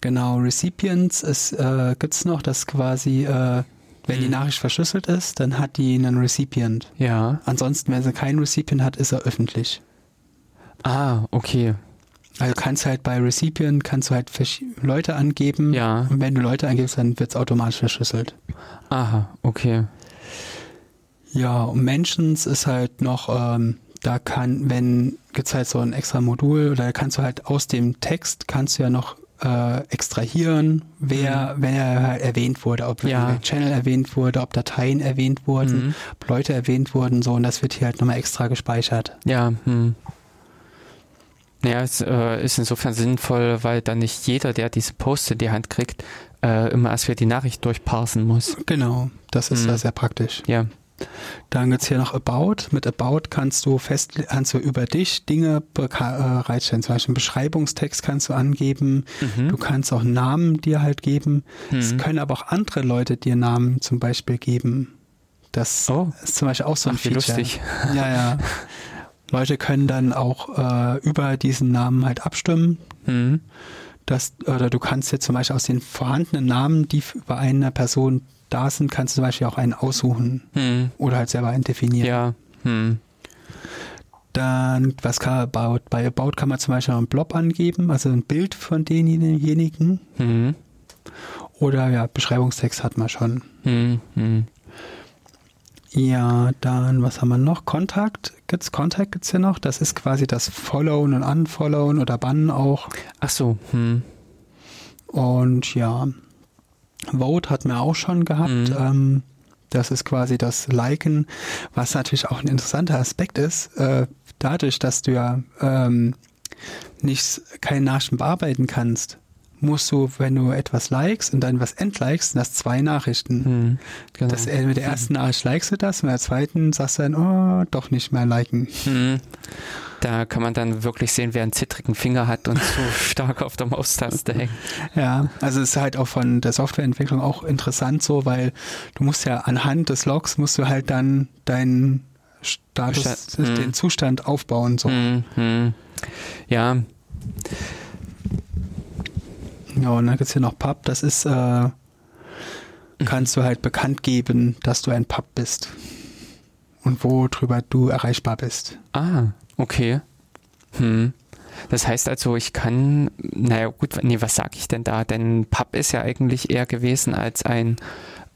B: Genau, Recipients äh, gibt's noch, dass quasi, äh, wenn die
A: Mhm.
B: Nachricht verschlüsselt ist, dann hat die einen Recipient.
A: Ja.
B: Ansonsten, wenn sie keinen Recipient hat, ist er öffentlich.
A: Ah, okay.
B: Also kannst halt bei Recipient kannst du halt Leute angeben.
A: Ja.
B: Und wenn du Leute angibst, dann wird es automatisch verschlüsselt.
A: Aha, okay.
B: Ja, und Mentions ist halt noch, ähm, da kann, wenn gibt's halt so ein extra Modul oder kannst du halt aus dem Text kannst du ja noch äh, extrahieren, wer, wenn er halt erwähnt wurde, ob
A: Mhm. Ja.
B: Channel erwähnt wurde, ob Dateien erwähnt wurden,
A: Mhm.
B: ob Leute erwähnt wurden, so und das wird hier halt nochmal extra gespeichert.
A: Ja, hm. Ja, es äh, ist insofern sinnvoll, weil dann nicht jeder, der diese Post in die Hand kriegt, äh, immer erst wieder die Nachricht durchparsen muss.
B: Genau, das ist
A: Mhm.
B: ja sehr praktisch.
A: Ja.
B: Dann gibt's hier noch About. Mit About kannst du fest, kannst du über dich Dinge beka- äh, bereitstellen. Zum Beispiel einen Beschreibungstext kannst du angeben.
A: Mhm.
B: Du kannst auch Namen dir halt geben. Es
A: Mhm.
B: können aber auch andere Leute dir Namen zum Beispiel geben. Das
A: Oh.
B: ist zum Beispiel auch so ein
A: Ach,
B: Feature.
A: lustig.
B: Ja, ja. Leute können dann auch äh, über diesen Namen halt abstimmen.
A: Hm.
B: dass, oder du kannst jetzt zum Beispiel aus den vorhandenen Namen, die bei einer Person da sind, kannst du zum Beispiel auch einen aussuchen
A: Hm.
B: oder halt selber einen definieren.
A: Ja. Hm.
B: Dann, was kann About? Bei About kann man zum Beispiel noch einen Blob angeben, also ein Bild von denjenigen.
A: Hm.
B: Oder ja, Beschreibungstext hat man schon.
A: Hm. Hm.
B: Ja, dann, was haben wir noch? Kontakt gibt's, Kontakt gibt's hier noch. Das ist quasi das Followen und Unfollowen oder Bannen auch.
A: Ach so. Hm.
B: Und ja, Vote hatten wir auch schon gehabt.
A: Mhm.
B: Ähm, das ist quasi das Liken, was natürlich auch ein interessanter Aspekt ist. Äh, dadurch, dass du ja ähm, nicht keine Nachrichten bearbeiten kannst, musst du, wenn du etwas likest und dann was entlikest, sind das zwei Nachrichten.
A: Hm. Genau.
B: Das, äh, mit der ersten Nachricht likest du das, mit der zweiten sagst du dann, oh, doch nicht mehr liken.
A: Hm. Da kann man dann wirklich sehen, wer einen zittrigen Finger hat und so stark auf der Maustaste hängt.
B: Ja, also es ist halt auch von der Softwareentwicklung auch interessant so, weil du musst ja anhand des Logs musst du halt dann deinen Status,
A: Bestand-
B: den
A: hm.
B: Zustand aufbauen so.
A: Hm. Hm. Ja.
B: Ja, und dann gibt's hier noch Pub, das ist, äh, kannst du halt bekannt geben, dass du ein Pub bist. Und wo drüber du erreichbar bist.
A: Ah, okay. Hm. Das heißt also, ich kann, naja gut, nee, was sag ich denn da? Denn Pub ist ja eigentlich eher gewesen als ein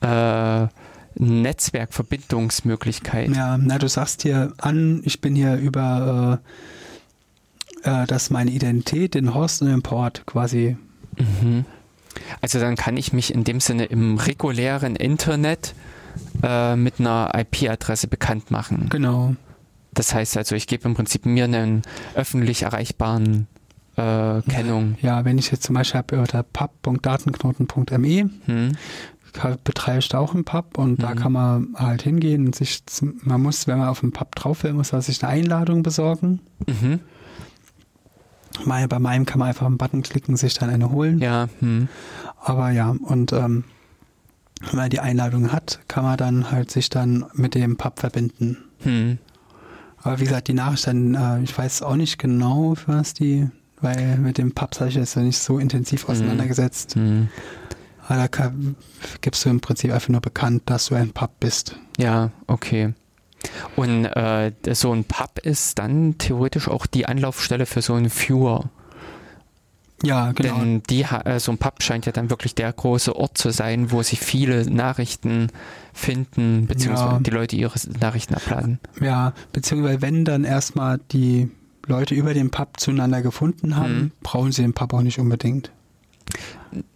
A: äh, Netzwerkverbindungsmöglichkeit.
B: Ja, na, du sagst hier an, ich bin hier über äh, äh, dass meine Identität, den Host und den Port quasi.
A: Mhm. Also dann kann ich mich in dem Sinne im regulären Internet äh, mit einer IP-Adresse bekannt machen.
B: Genau.
A: Das heißt also, ich gebe im Prinzip mir einen öffentlich erreichbaren äh, Kennung.
B: Ja, wenn ich jetzt zum Beispiel habe unter pub.datenknoten.me,
A: Hm?
B: betreibe ich da auch einen Pub und da
A: Mhm.
B: kann man halt hingehen und sich, man muss, wenn man auf den Pub drauf will, muss man sich eine Einladung besorgen.
A: Mhm.
B: Mal, bei meinem kann man einfach einen Button klicken, sich dann eine holen.
A: Ja, hm.
B: Aber ja, und ähm, wenn man die Einladung hat, kann man dann halt sich dann mit dem Pub verbinden.
A: Hm.
B: Aber wie gesagt, die Nachricht dann, äh, ich weiß auch nicht genau, was die, weil mit dem Pub habe ich jetzt noch nicht so intensiv auseinandergesetzt.
A: Hm.
B: Aber da kann, gibst du im Prinzip einfach nur bekannt, dass du ein Pub bist.
A: Ja, okay. Und äh, so ein Pub ist dann theoretisch auch die Anlaufstelle für so einen Viewer.
B: Ja, genau.
A: Denn die, äh, so ein Pub scheint ja dann wirklich der große Ort zu sein, wo sich viele Nachrichten finden, beziehungsweise
B: Ja.
A: die Leute ihre Nachrichten abladen.
B: ja, beziehungsweise wenn dann erstmal die Leute über den Pub zueinander gefunden haben,
A: Mhm.
B: brauchen sie den Pub auch nicht unbedingt.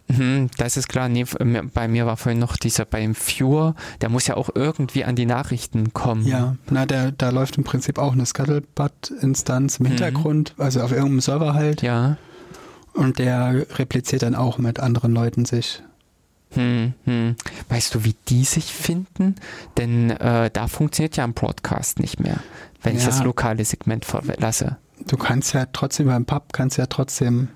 A: Mhm, das ist klar. Nee, mir- bei mir war vorhin noch dieser beim Viewer, der muss ja auch irgendwie an die Nachrichten kommen.
B: Ja, na, der, da läuft im Prinzip auch eine Scuttlebutt-Instanz im
A: Mhm.
B: Hintergrund, also auf irgendeinem Server halt.
A: Ja.
B: Und der repliziert dann auch mit anderen Leuten sich.
A: Hm, hm. Weißt du, wie die sich finden? Denn äh, da funktioniert ja ein Broadcast nicht mehr, wenn ich
B: Ja.
A: das lokale Segment verlasse.
B: Du kannst ja trotzdem beim Pub, kannst ja trotzdem,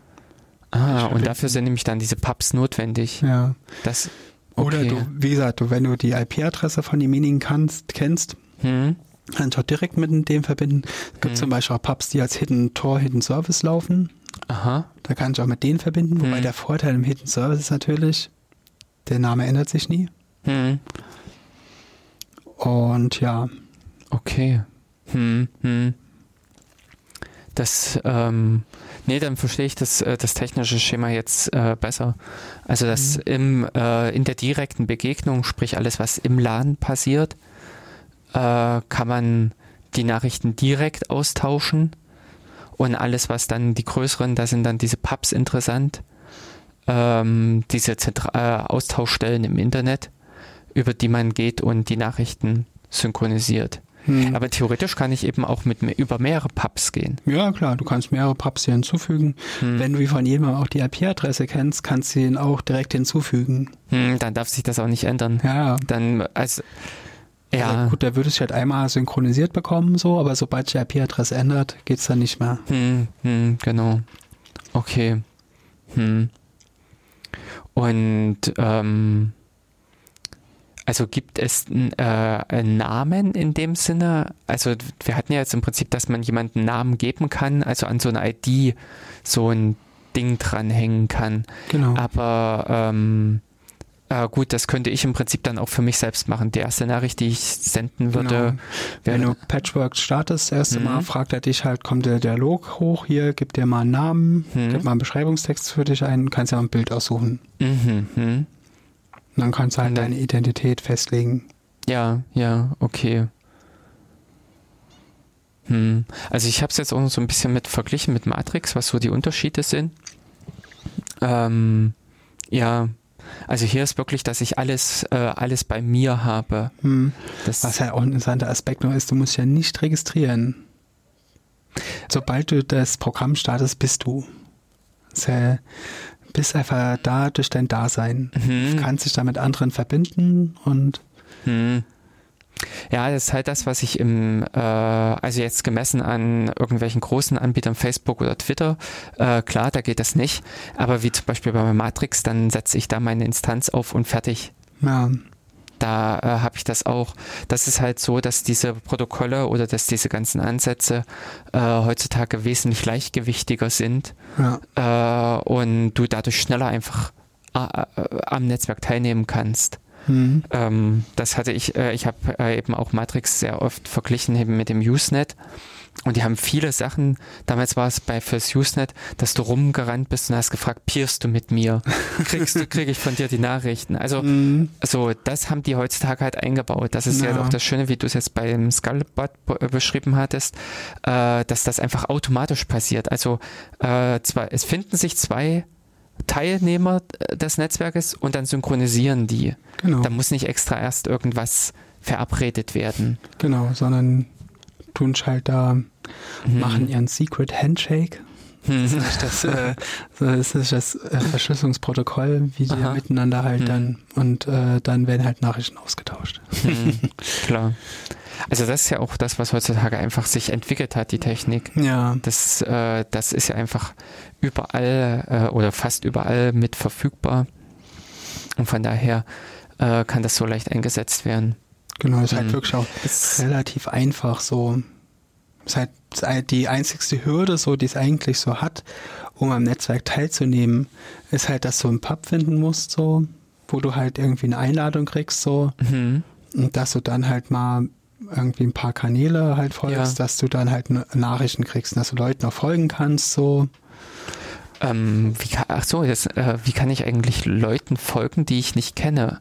A: Ah, und dafür sind nämlich dann diese Pubs notwendig.
B: ja.
A: Das,
B: Oder
A: okay.
B: du, wie gesagt, du, wenn du die IP-Adresse von demjenigen kannst, kennst,
A: Hm,
B: kannst du auch direkt mit dem verbinden. Es gibt
A: Mhm.
B: zum Beispiel auch Pubs, die als Hidden Tor, Hidden Service laufen.
A: aha.
B: Da kann ich auch mit denen verbinden. Wobei
A: Mhm.
B: der Vorteil im Hidden Service ist natürlich, der Name ändert sich nie.
A: Hm,
B: Und ja,
A: okay. Hm, hm. Das, ähm, nee, dann verstehe ich das, äh, das technische Schema jetzt äh, besser. Also, dass
B: Mhm.
A: im, äh, in der direkten Begegnung, sprich alles, was im LAN passiert, äh, kann man die Nachrichten direkt austauschen und alles, was dann die größeren, da sind dann diese Pubs interessant, ähm, diese Zentra äh, Austauschstellen im Internet, über die man geht und die Nachrichten synchronisiert.
B: Hm.
A: Aber theoretisch kann ich eben auch mit über mehrere Pubs gehen.
B: ja klar, du kannst mehrere Pubs hier hinzufügen.
A: Hm.
B: Wenn du wie von jedem auch die IP-Adresse kennst, kannst du ihn auch direkt hinzufügen.
A: Hm, dann darf sich das auch nicht ändern.
B: Ja,
A: Dann, also, ja,
B: Also gut, der würde es halt einmal synchronisiert bekommen, so, aber sobald die IP-Adresse ändert, geht's dann nicht mehr.
A: hm, hm, genau. Okay. Hm. Und, ähm, also gibt es äh, einen Namen in dem Sinne? Also wir hatten ja jetzt im Prinzip, dass man jemanden einen Namen geben kann, also an so eine ID so ein Ding dranhängen kann.
B: Genau.
A: Aber ähm, äh, gut, das könnte ich im Prinzip dann auch für mich selbst machen. Die erste Nachricht, die ich senden würde,
B: genau. Wenn du Patchwork startest, das erste mhm. Mal, fragt er dich halt, kommt der Dialog hoch hier, gibt dir mal einen Namen, mhm. gibt mal einen Beschreibungstext für dich ein, kannst ja ein Bild aussuchen. Mhm. Und dann kannst du halt deine Identität festlegen.
A: Ja, ja, okay. Hm. Also ich habe es jetzt auch so ein bisschen mit verglichen mit Matrix, was so die Unterschiede sind. Ähm, ja, also hier ist wirklich, dass ich alles, äh, alles bei mir habe.
B: Hm. Was ja auch ein interessanter Aspekt noch ist, du musst ja nicht registrieren. Sobald du das Programm startest, bist du. Das ja, bist einfach da durch dein Dasein. Mhm. Du kannst dich da mit anderen verbinden und mhm.
A: Ja, das ist halt das, was ich im, äh, also jetzt gemessen an irgendwelchen großen Anbietern, Facebook oder Twitter, äh, klar, da geht das nicht. Aber wie zum Beispiel bei Matrix, dann setze ich da meine Instanz auf und fertig.
B: Ja.
A: Da äh, habe ich das auch. Das ist halt so, dass diese Protokolle oder dass diese ganzen Ansätze äh, heutzutage wesentlich leichtgewichtiger sind ja. Äh, und du dadurch schneller einfach äh, am Netzwerk teilnehmen kannst. Mhm. Ähm, das hatte ich, äh, ich habe äh, eben auch Matrix sehr oft verglichen eben mit dem Usenet. Und die haben viele Sachen, damals war es bei fürs Usenet, dass du rumgerannt bist und hast gefragt, peerst du mit mir? Kriegst du, kriege ich von dir die Nachrichten? Also, mhm. so, das haben die heutzutage halt eingebaut. Das ist ja, ja auch das Schöne, wie du es jetzt beim Skullbot beschrieben hattest, äh, dass das einfach automatisch passiert. Also, äh, zwar, es finden sich zwei Teilnehmer des Netzwerkes und dann synchronisieren die. Genau. Da muss nicht extra erst irgendwas verabredet werden.
B: Genau, sondern tun halt da, mhm. machen ihren Secret Handshake. Mhm. Das, äh, das ist das äh, Verschlüsselungsprotokoll, wie die Aha. miteinander halt mhm. dann und äh, dann werden halt Nachrichten ausgetauscht.
A: Mhm. Klar. Also das ist ja auch das, was heutzutage einfach sich entwickelt hat, die Technik.
B: Ja.
A: Das, äh, das ist ja einfach überall äh, oder fast überall mit verfügbar. Und von daher äh, kann das so leicht eingesetzt werden.
B: Genau, ist halt mhm. wirklich auch ist relativ einfach so. Ist halt die einzigste Hürde, so, die es eigentlich so hat, um am Netzwerk teilzunehmen, ist halt, dass du einen Pub finden musst, so, wo du halt irgendwie eine Einladung kriegst, so. Mhm. Und dass du dann halt mal irgendwie ein paar Kanäle halt folgst, ja. dass du dann halt Nachrichten kriegst, dass du Leuten auch folgen kannst, so.
A: Ähm, wie kann, ach so, jetzt, äh, wie kann ich eigentlich Leuten folgen, die ich nicht kenne?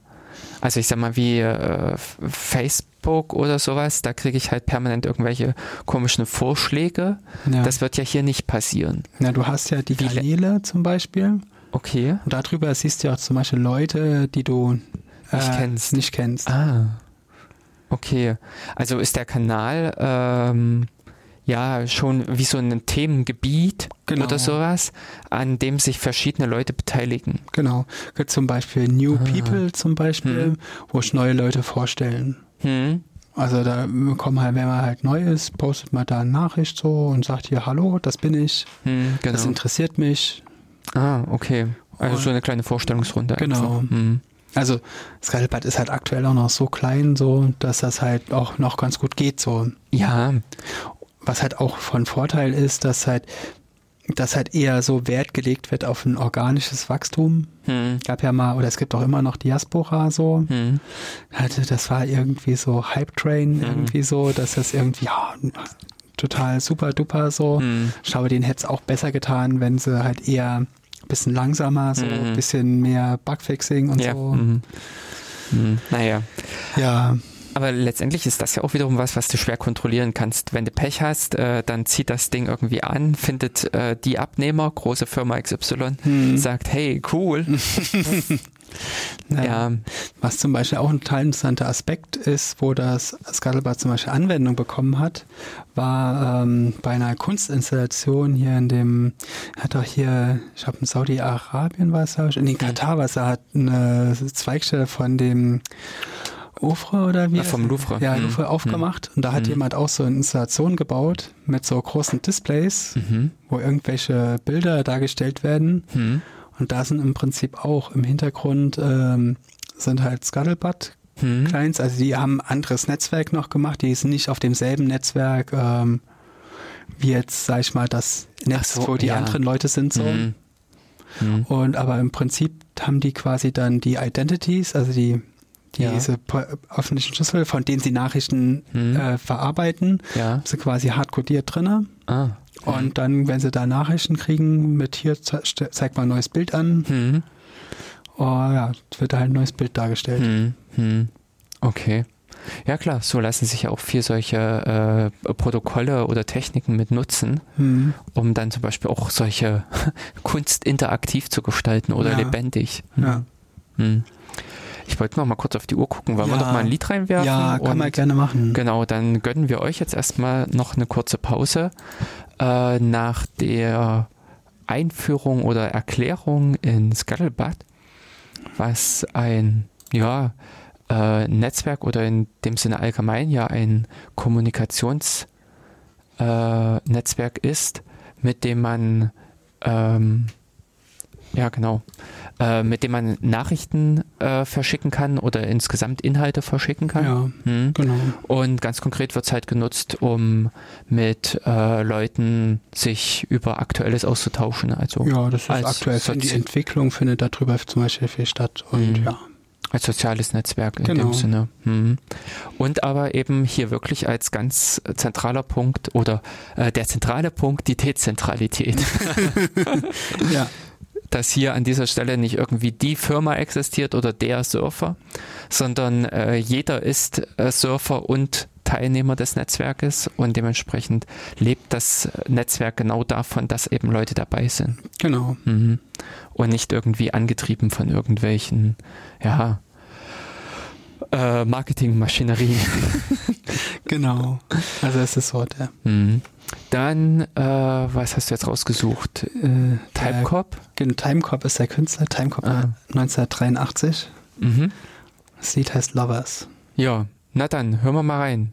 A: Also ich sag mal wie äh, Facebook oder sowas, da kriege ich halt permanent irgendwelche komischen Vorschläge. Ja. Das wird ja hier nicht passieren.
B: Na, du hast ja die wie Kanäle zum Beispiel.
A: Okay.
B: Und darüber siehst du ja auch zum Beispiel Leute, die du
A: äh, nicht kennst.
B: Nicht kennst.
A: Ah. Okay. Also ist der Kanal ähm, ja schon wie so ein Themengebiet genau. oder sowas, an dem sich verschiedene Leute beteiligen.
B: Genau. Zum Beispiel New ah. People zum Beispiel, hm. wo sich neue Leute vorstellen. Hm. Also da kommen halt, wenn man halt neu ist, postet man da eine Nachricht so und sagt hier, hallo, das bin ich, hm, genau. das interessiert mich.
A: Ah, okay. Also und, so eine kleine Vorstellungsrunde.
B: Genau. Hm. Also Skypad ist halt aktuell auch noch so klein, so dass das halt auch noch ganz gut geht. So.
A: Ja
B: was halt auch von Vorteil ist, dass halt dass halt eher so Wert gelegt wird auf ein organisches Wachstum. Hm. Gab ja mal, oder es gibt auch immer noch Diaspora so. Hm. Also das war irgendwie so Hype Train, hm. irgendwie so, dass das irgendwie, ja, total super duper so. Hm. Ich glaube, denen hätte es auch besser getan, wenn sie halt eher ein bisschen langsamer, so ein hm. bisschen mehr Bugfixing und ja. so.
A: Mhm. Mhm. Naja.
B: Ja.
A: Aber letztendlich ist das ja auch wiederum was, was du schwer kontrollieren kannst. Wenn du Pech hast, äh, dann zieht das Ding irgendwie an, findet äh, die Abnehmer, große Firma XY, hm. sagt, hey, cool.
B: ja. ja. Was zum Beispiel auch ein total interessanter Aspekt ist, wo das Scuttlebot zum Beispiel Anwendung bekommen hat, war ähm, bei einer Kunstinstallation hier in dem, hat doch hier, ich glaube in Saudi-Arabien war es, in den Katar war es, hat eine Zweigstelle von dem Louvre oder wie? Ja,
A: vom Louvre.
B: Ja, mhm. Louvre aufgemacht. Mhm. Und da hat mhm. jemand auch so eine Installation gebaut mit so großen Displays, mhm. wo irgendwelche Bilder dargestellt werden. Mhm. Und da sind im Prinzip auch im Hintergrund ähm, sind halt Scuttlebutt hm. Clients. Also die haben ein anderes Netzwerk noch gemacht. Die sind nicht auf demselben Netzwerk ähm, wie jetzt, sag ich mal, das Netz, so, wo die ja. anderen Leute sind. So. Und aber im Prinzip haben die quasi dann die Identities, also die diese ja. öffentlichen Schlüssel, von denen sie Nachrichten hm. äh, verarbeiten, ja. sind quasi hardcodiert drin. Ah. Und dann, wenn sie da Nachrichten kriegen, mit hier zeigt mal ein neues Bild an. Hm. Oh ja, wird da halt ein neues Bild dargestellt. Hm.
A: Hm. Okay. Ja klar, so lassen sich ja auch viel solche äh, Protokolle oder Techniken mit nutzen, hm. um dann zum Beispiel auch solche Kunst interaktiv zu gestalten oder ja. lebendig. Ja. Hm. Ich wollte noch mal kurz auf die Uhr gucken. Wollen ja. wir noch mal ein Lied reinwerfen?
B: Ja, kann man gerne machen.
A: Genau, dann gönnen wir euch jetzt erstmal noch eine kurze Pause. Äh, nach der Einführung oder Erklärung in Scuttlebutt, was ein ja, äh, Netzwerk oder in dem Sinne allgemein ja ein Kommunikationsnetzwerk äh, ist, mit dem man ähm, ja, genau. Äh, mit dem man Nachrichten äh, verschicken kann oder insgesamt Inhalte verschicken kann. Ja, hm. genau. Und ganz konkret wird es halt genutzt, um mit äh, Leuten sich über Aktuelles auszutauschen. Also
B: ja, das ist aktuell. Die Entwicklung findet darüber zum Beispiel viel statt. Und hm. ja.
A: Als soziales Netzwerk in genau. dem Sinne. Hm. Und aber eben hier wirklich als ganz zentraler Punkt oder äh, der zentrale Punkt die Dezentralität. ja dass hier an dieser Stelle nicht irgendwie die Firma existiert oder der Surfer, sondern äh, jeder ist äh, Surfer und Teilnehmer des Netzwerkes und dementsprechend lebt das Netzwerk genau davon, dass eben Leute dabei sind.
B: Genau.
A: Mhm. Und nicht irgendwie angetrieben von irgendwelchen, ja, äh, Marketingmaschinerie.
B: genau. Also es ist so, ja.
A: Mhm. Dann, äh, was hast du jetzt rausgesucht? Äh,
B: Timecop? Genau, Timecop ist der Künstler. Timecop ah. 1983. Mhm. Das Lied heißt Lovers.
A: Ja, na dann, hören wir mal rein.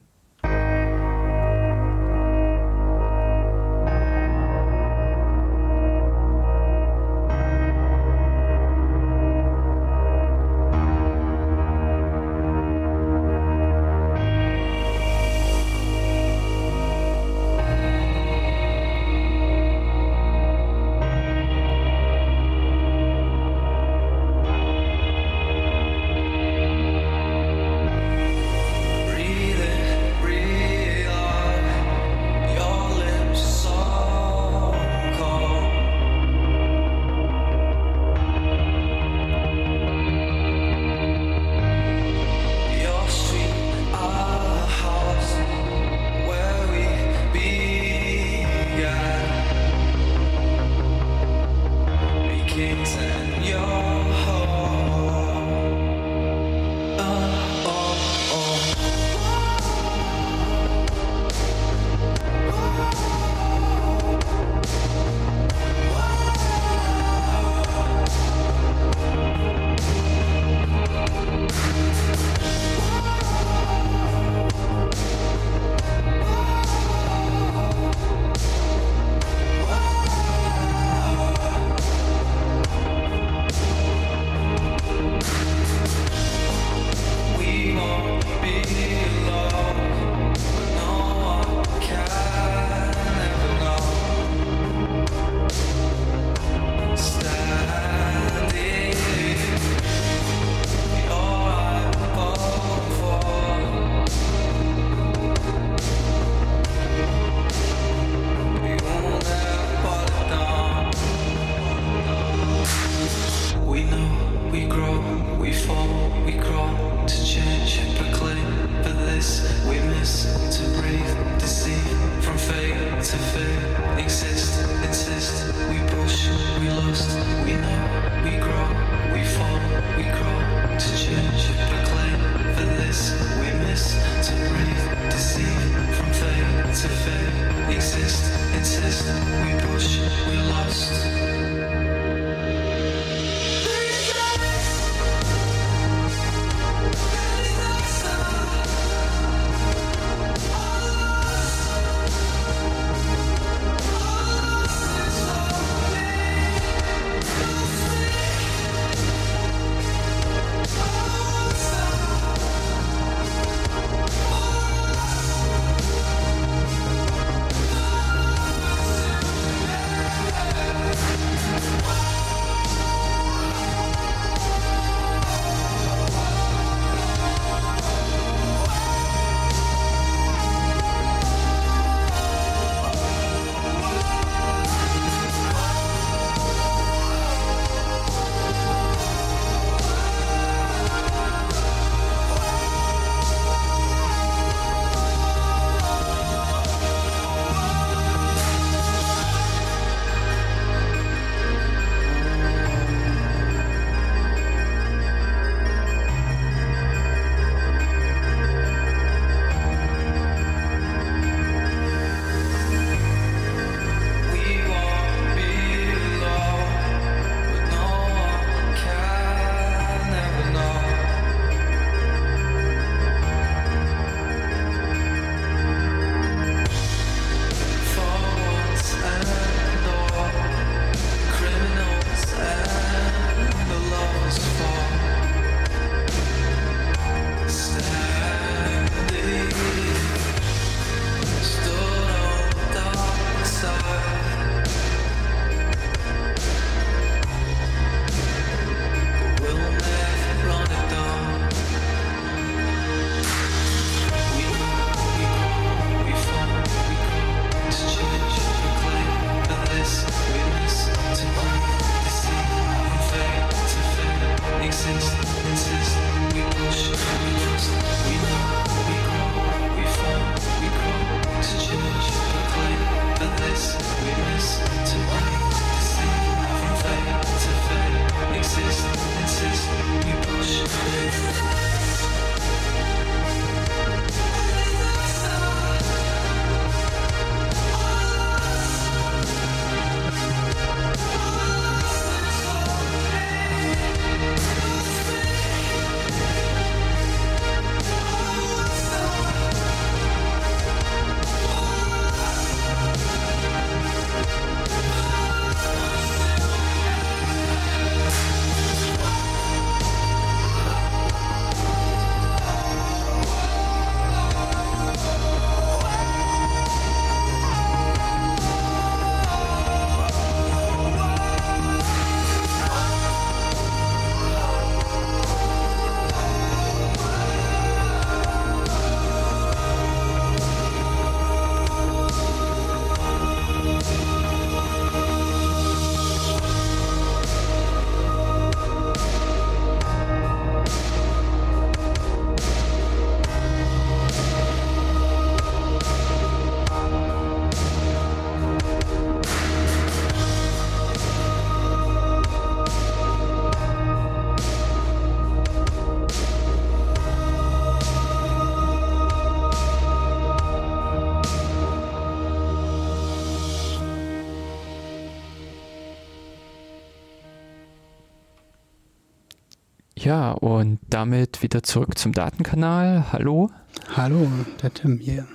A: Ja, und damit wieder zurück zum Datenkanal. Hallo.
B: Hallo, der Tim hier.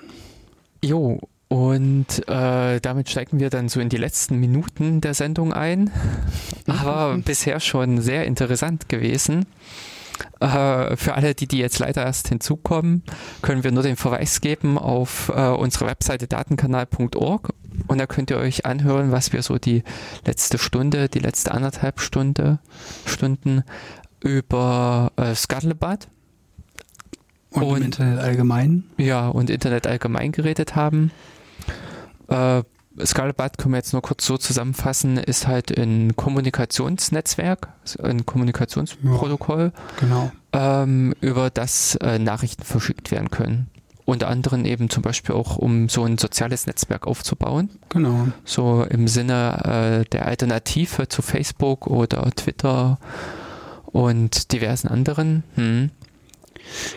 A: Jo, und äh, damit steigen wir dann so in die letzten Minuten der Sendung ein. Aber bisher schon sehr interessant gewesen. Äh, für alle, die, die jetzt leider erst hinzukommen, können wir nur den Verweis geben auf äh, unsere Webseite datenkanal.org und da könnt ihr euch anhören, was wir so die letzte Stunde, die letzte anderthalb Stunde, Stunden über äh, Scuttlebutt
B: und, und Internet allgemein.
A: Ja, und Internet allgemein geredet haben. Äh, Scuttlebutt können wir jetzt nur kurz so zusammenfassen, ist halt ein Kommunikationsnetzwerk, ein Kommunikationsprotokoll,
B: ja, genau.
A: ähm, über das äh, Nachrichten verschickt werden können. Unter anderem eben zum Beispiel auch, um so ein soziales Netzwerk aufzubauen.
B: Genau.
A: So im Sinne äh, der Alternative zu Facebook oder Twitter und diversen anderen. Hm.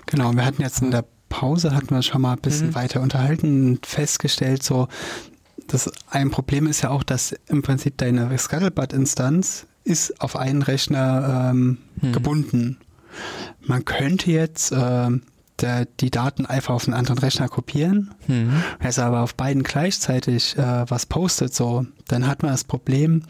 B: Genau, wir hatten jetzt in der Pause, hatten wir schon mal ein bisschen mhm. weiter unterhalten und festgestellt, so, das ein Problem ist ja auch, dass im Prinzip deine Scuttlebutt-Instanz ist auf einen Rechner ähm, mhm. gebunden. Man könnte jetzt äh, der, die Daten einfach auf einen anderen Rechner kopieren. Mhm. Also aber auf beiden gleichzeitig äh, was postet, so, dann hat man das Problem,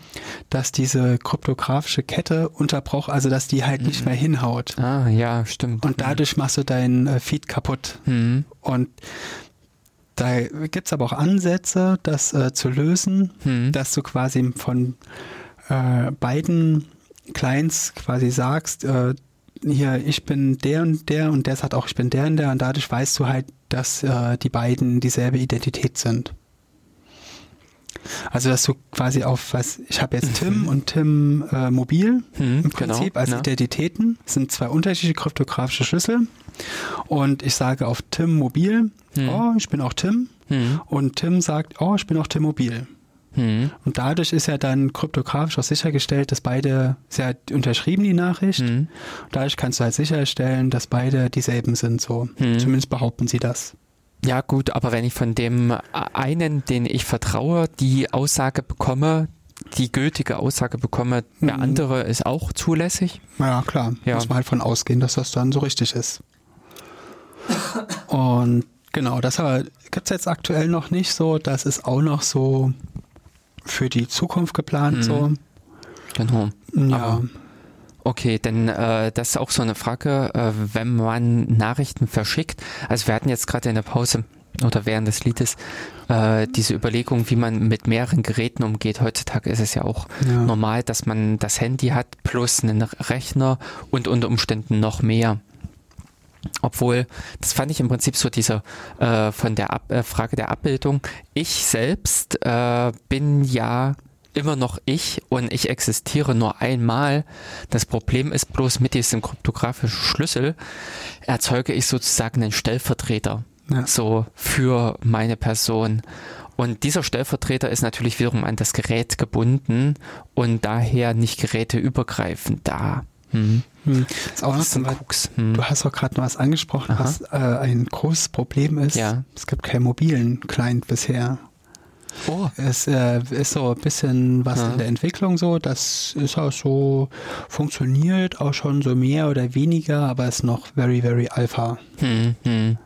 B: dass diese kryptografische Kette unterbrochen, also dass die halt mhm. nicht mehr hinhaut.
A: Ah, ja, stimmt.
B: Und dadurch machst du deinen äh, Feed kaputt. Mhm. Und da gibt's aber auch Ansätze, das äh, zu lösen, mhm. dass du quasi von äh, beiden Clients quasi sagst, äh, hier, ich bin der und der und der sagt auch, ich bin der und der und dadurch weißt du halt, dass äh, die beiden dieselbe Identität sind. Also dass du quasi auf was, ich habe jetzt Tim mhm. und Tim äh, Mobil mhm, im Prinzip genau, als ja. Identitäten, sind zwei unterschiedliche kryptografische Schlüssel und ich sage auf Tim Mobil, mhm. oh, ich bin auch Tim mhm. und Tim sagt, oh, ich bin auch Tim Mobil. Mhm. Und dadurch ist ja dann kryptografisch auch sichergestellt, dass beide, sehr unterschrieben die Nachricht. Mhm. Dadurch kannst du halt sicherstellen, dass beide dieselben sind, so. Mhm. Zumindest behaupten sie das.
A: Ja, gut, aber wenn ich von dem einen, den ich vertraue, die Aussage bekomme, die gültige Aussage bekomme, der mhm. andere ist auch zulässig.
B: Ja, klar. Ja. Muss man halt von ausgehen, dass das dann so richtig ist. Und genau, das aber gibt es jetzt aktuell noch nicht so. Das ist auch noch so für die Zukunft geplant. Mhm. So.
A: Genau. Ja. Aber Okay, denn äh, das ist auch so eine Frage, äh, wenn man Nachrichten verschickt. Also wir hatten jetzt gerade in der Pause oder während des Liedes äh, diese Überlegung, wie man mit mehreren Geräten umgeht. Heutzutage ist es ja auch ja. normal, dass man das Handy hat plus einen Rechner und unter Umständen noch mehr. Obwohl, das fand ich im Prinzip so diese äh, von der Ab äh, Frage der Abbildung. Ich selbst äh, bin ja immer noch ich und ich existiere nur einmal. Das Problem ist bloß mit diesem kryptografischen Schlüssel erzeuge ich sozusagen einen Stellvertreter. Ja. So für meine Person. Und dieser Stellvertreter ist natürlich wiederum an das Gerät gebunden und daher nicht geräteübergreifend da.
B: Hm. Hm. Ist auch das ist Krux. Hm. Du hast auch gerade noch was angesprochen, Aha. was äh, ein großes Problem ist. Ja. Es gibt keinen mobilen Client bisher. Oh. Es äh, ist so ein bisschen was ja. in der Entwicklung so. Das ist auch so, funktioniert auch schon so mehr oder weniger, aber ist noch very, very alpha. Hm, hm.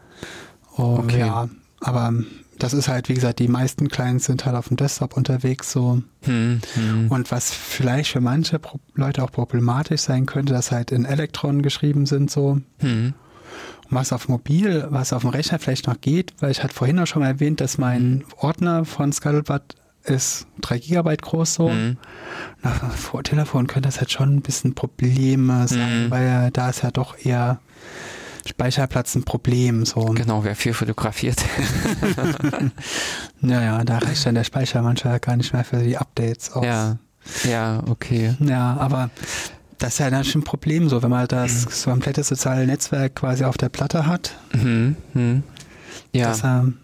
B: Und okay. ja, aber das ist halt, wie gesagt, die meisten Clients sind halt auf dem Desktop unterwegs so. Hm, hm. Und was vielleicht für manche Pro Leute auch problematisch sein könnte, dass halt in Elektron geschrieben sind so. Hm. Und was auf Mobil, was auf dem Rechner vielleicht noch geht, weil ich hatte vorhin auch schon mal erwähnt, dass mein Ordner von Scuttlebutt ist 3 Gigabyte groß so. Mhm. Nach vor Telefon könnte das halt schon ein bisschen Probleme sein, mhm. weil da ist ja doch eher Speicherplatz ein Problem. So.
A: Genau, wer viel fotografiert.
B: naja, da reicht dann der Speicher manchmal gar nicht mehr für die Updates aus.
A: Ja, ja, okay.
B: Ja, aber das ist ja dann schon ein Problem, so wenn man das mhm. so komplette soziale Netzwerk quasi auf der Platte hat. Mhm.
A: Mhm. Ja. Das, ähm,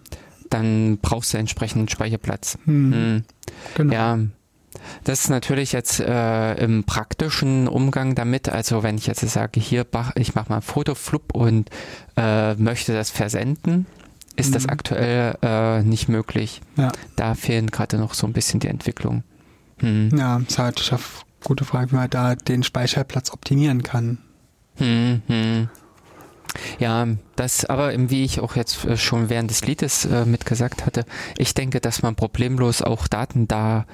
A: dann brauchst du entsprechenden Speicherplatz. Mhm. mhm. Genau. Ja, das ist natürlich jetzt äh, im praktischen Umgang damit, also wenn ich jetzt sage, hier, ich mache mal ein Foto, flup und äh, möchte das versenden, ist mhm. das aktuell äh, nicht möglich. Ja. Da fehlen gerade noch so ein bisschen die Entwicklung.
B: Hm. Ja, das ist halt eine gute Frage, wie man da den Speicherplatz optimieren kann. Hm, hm.
A: Ja, das aber, wie ich auch jetzt äh, schon während des Liedes äh, mitgesagt hatte, ich denke, dass man problemlos auch Daten da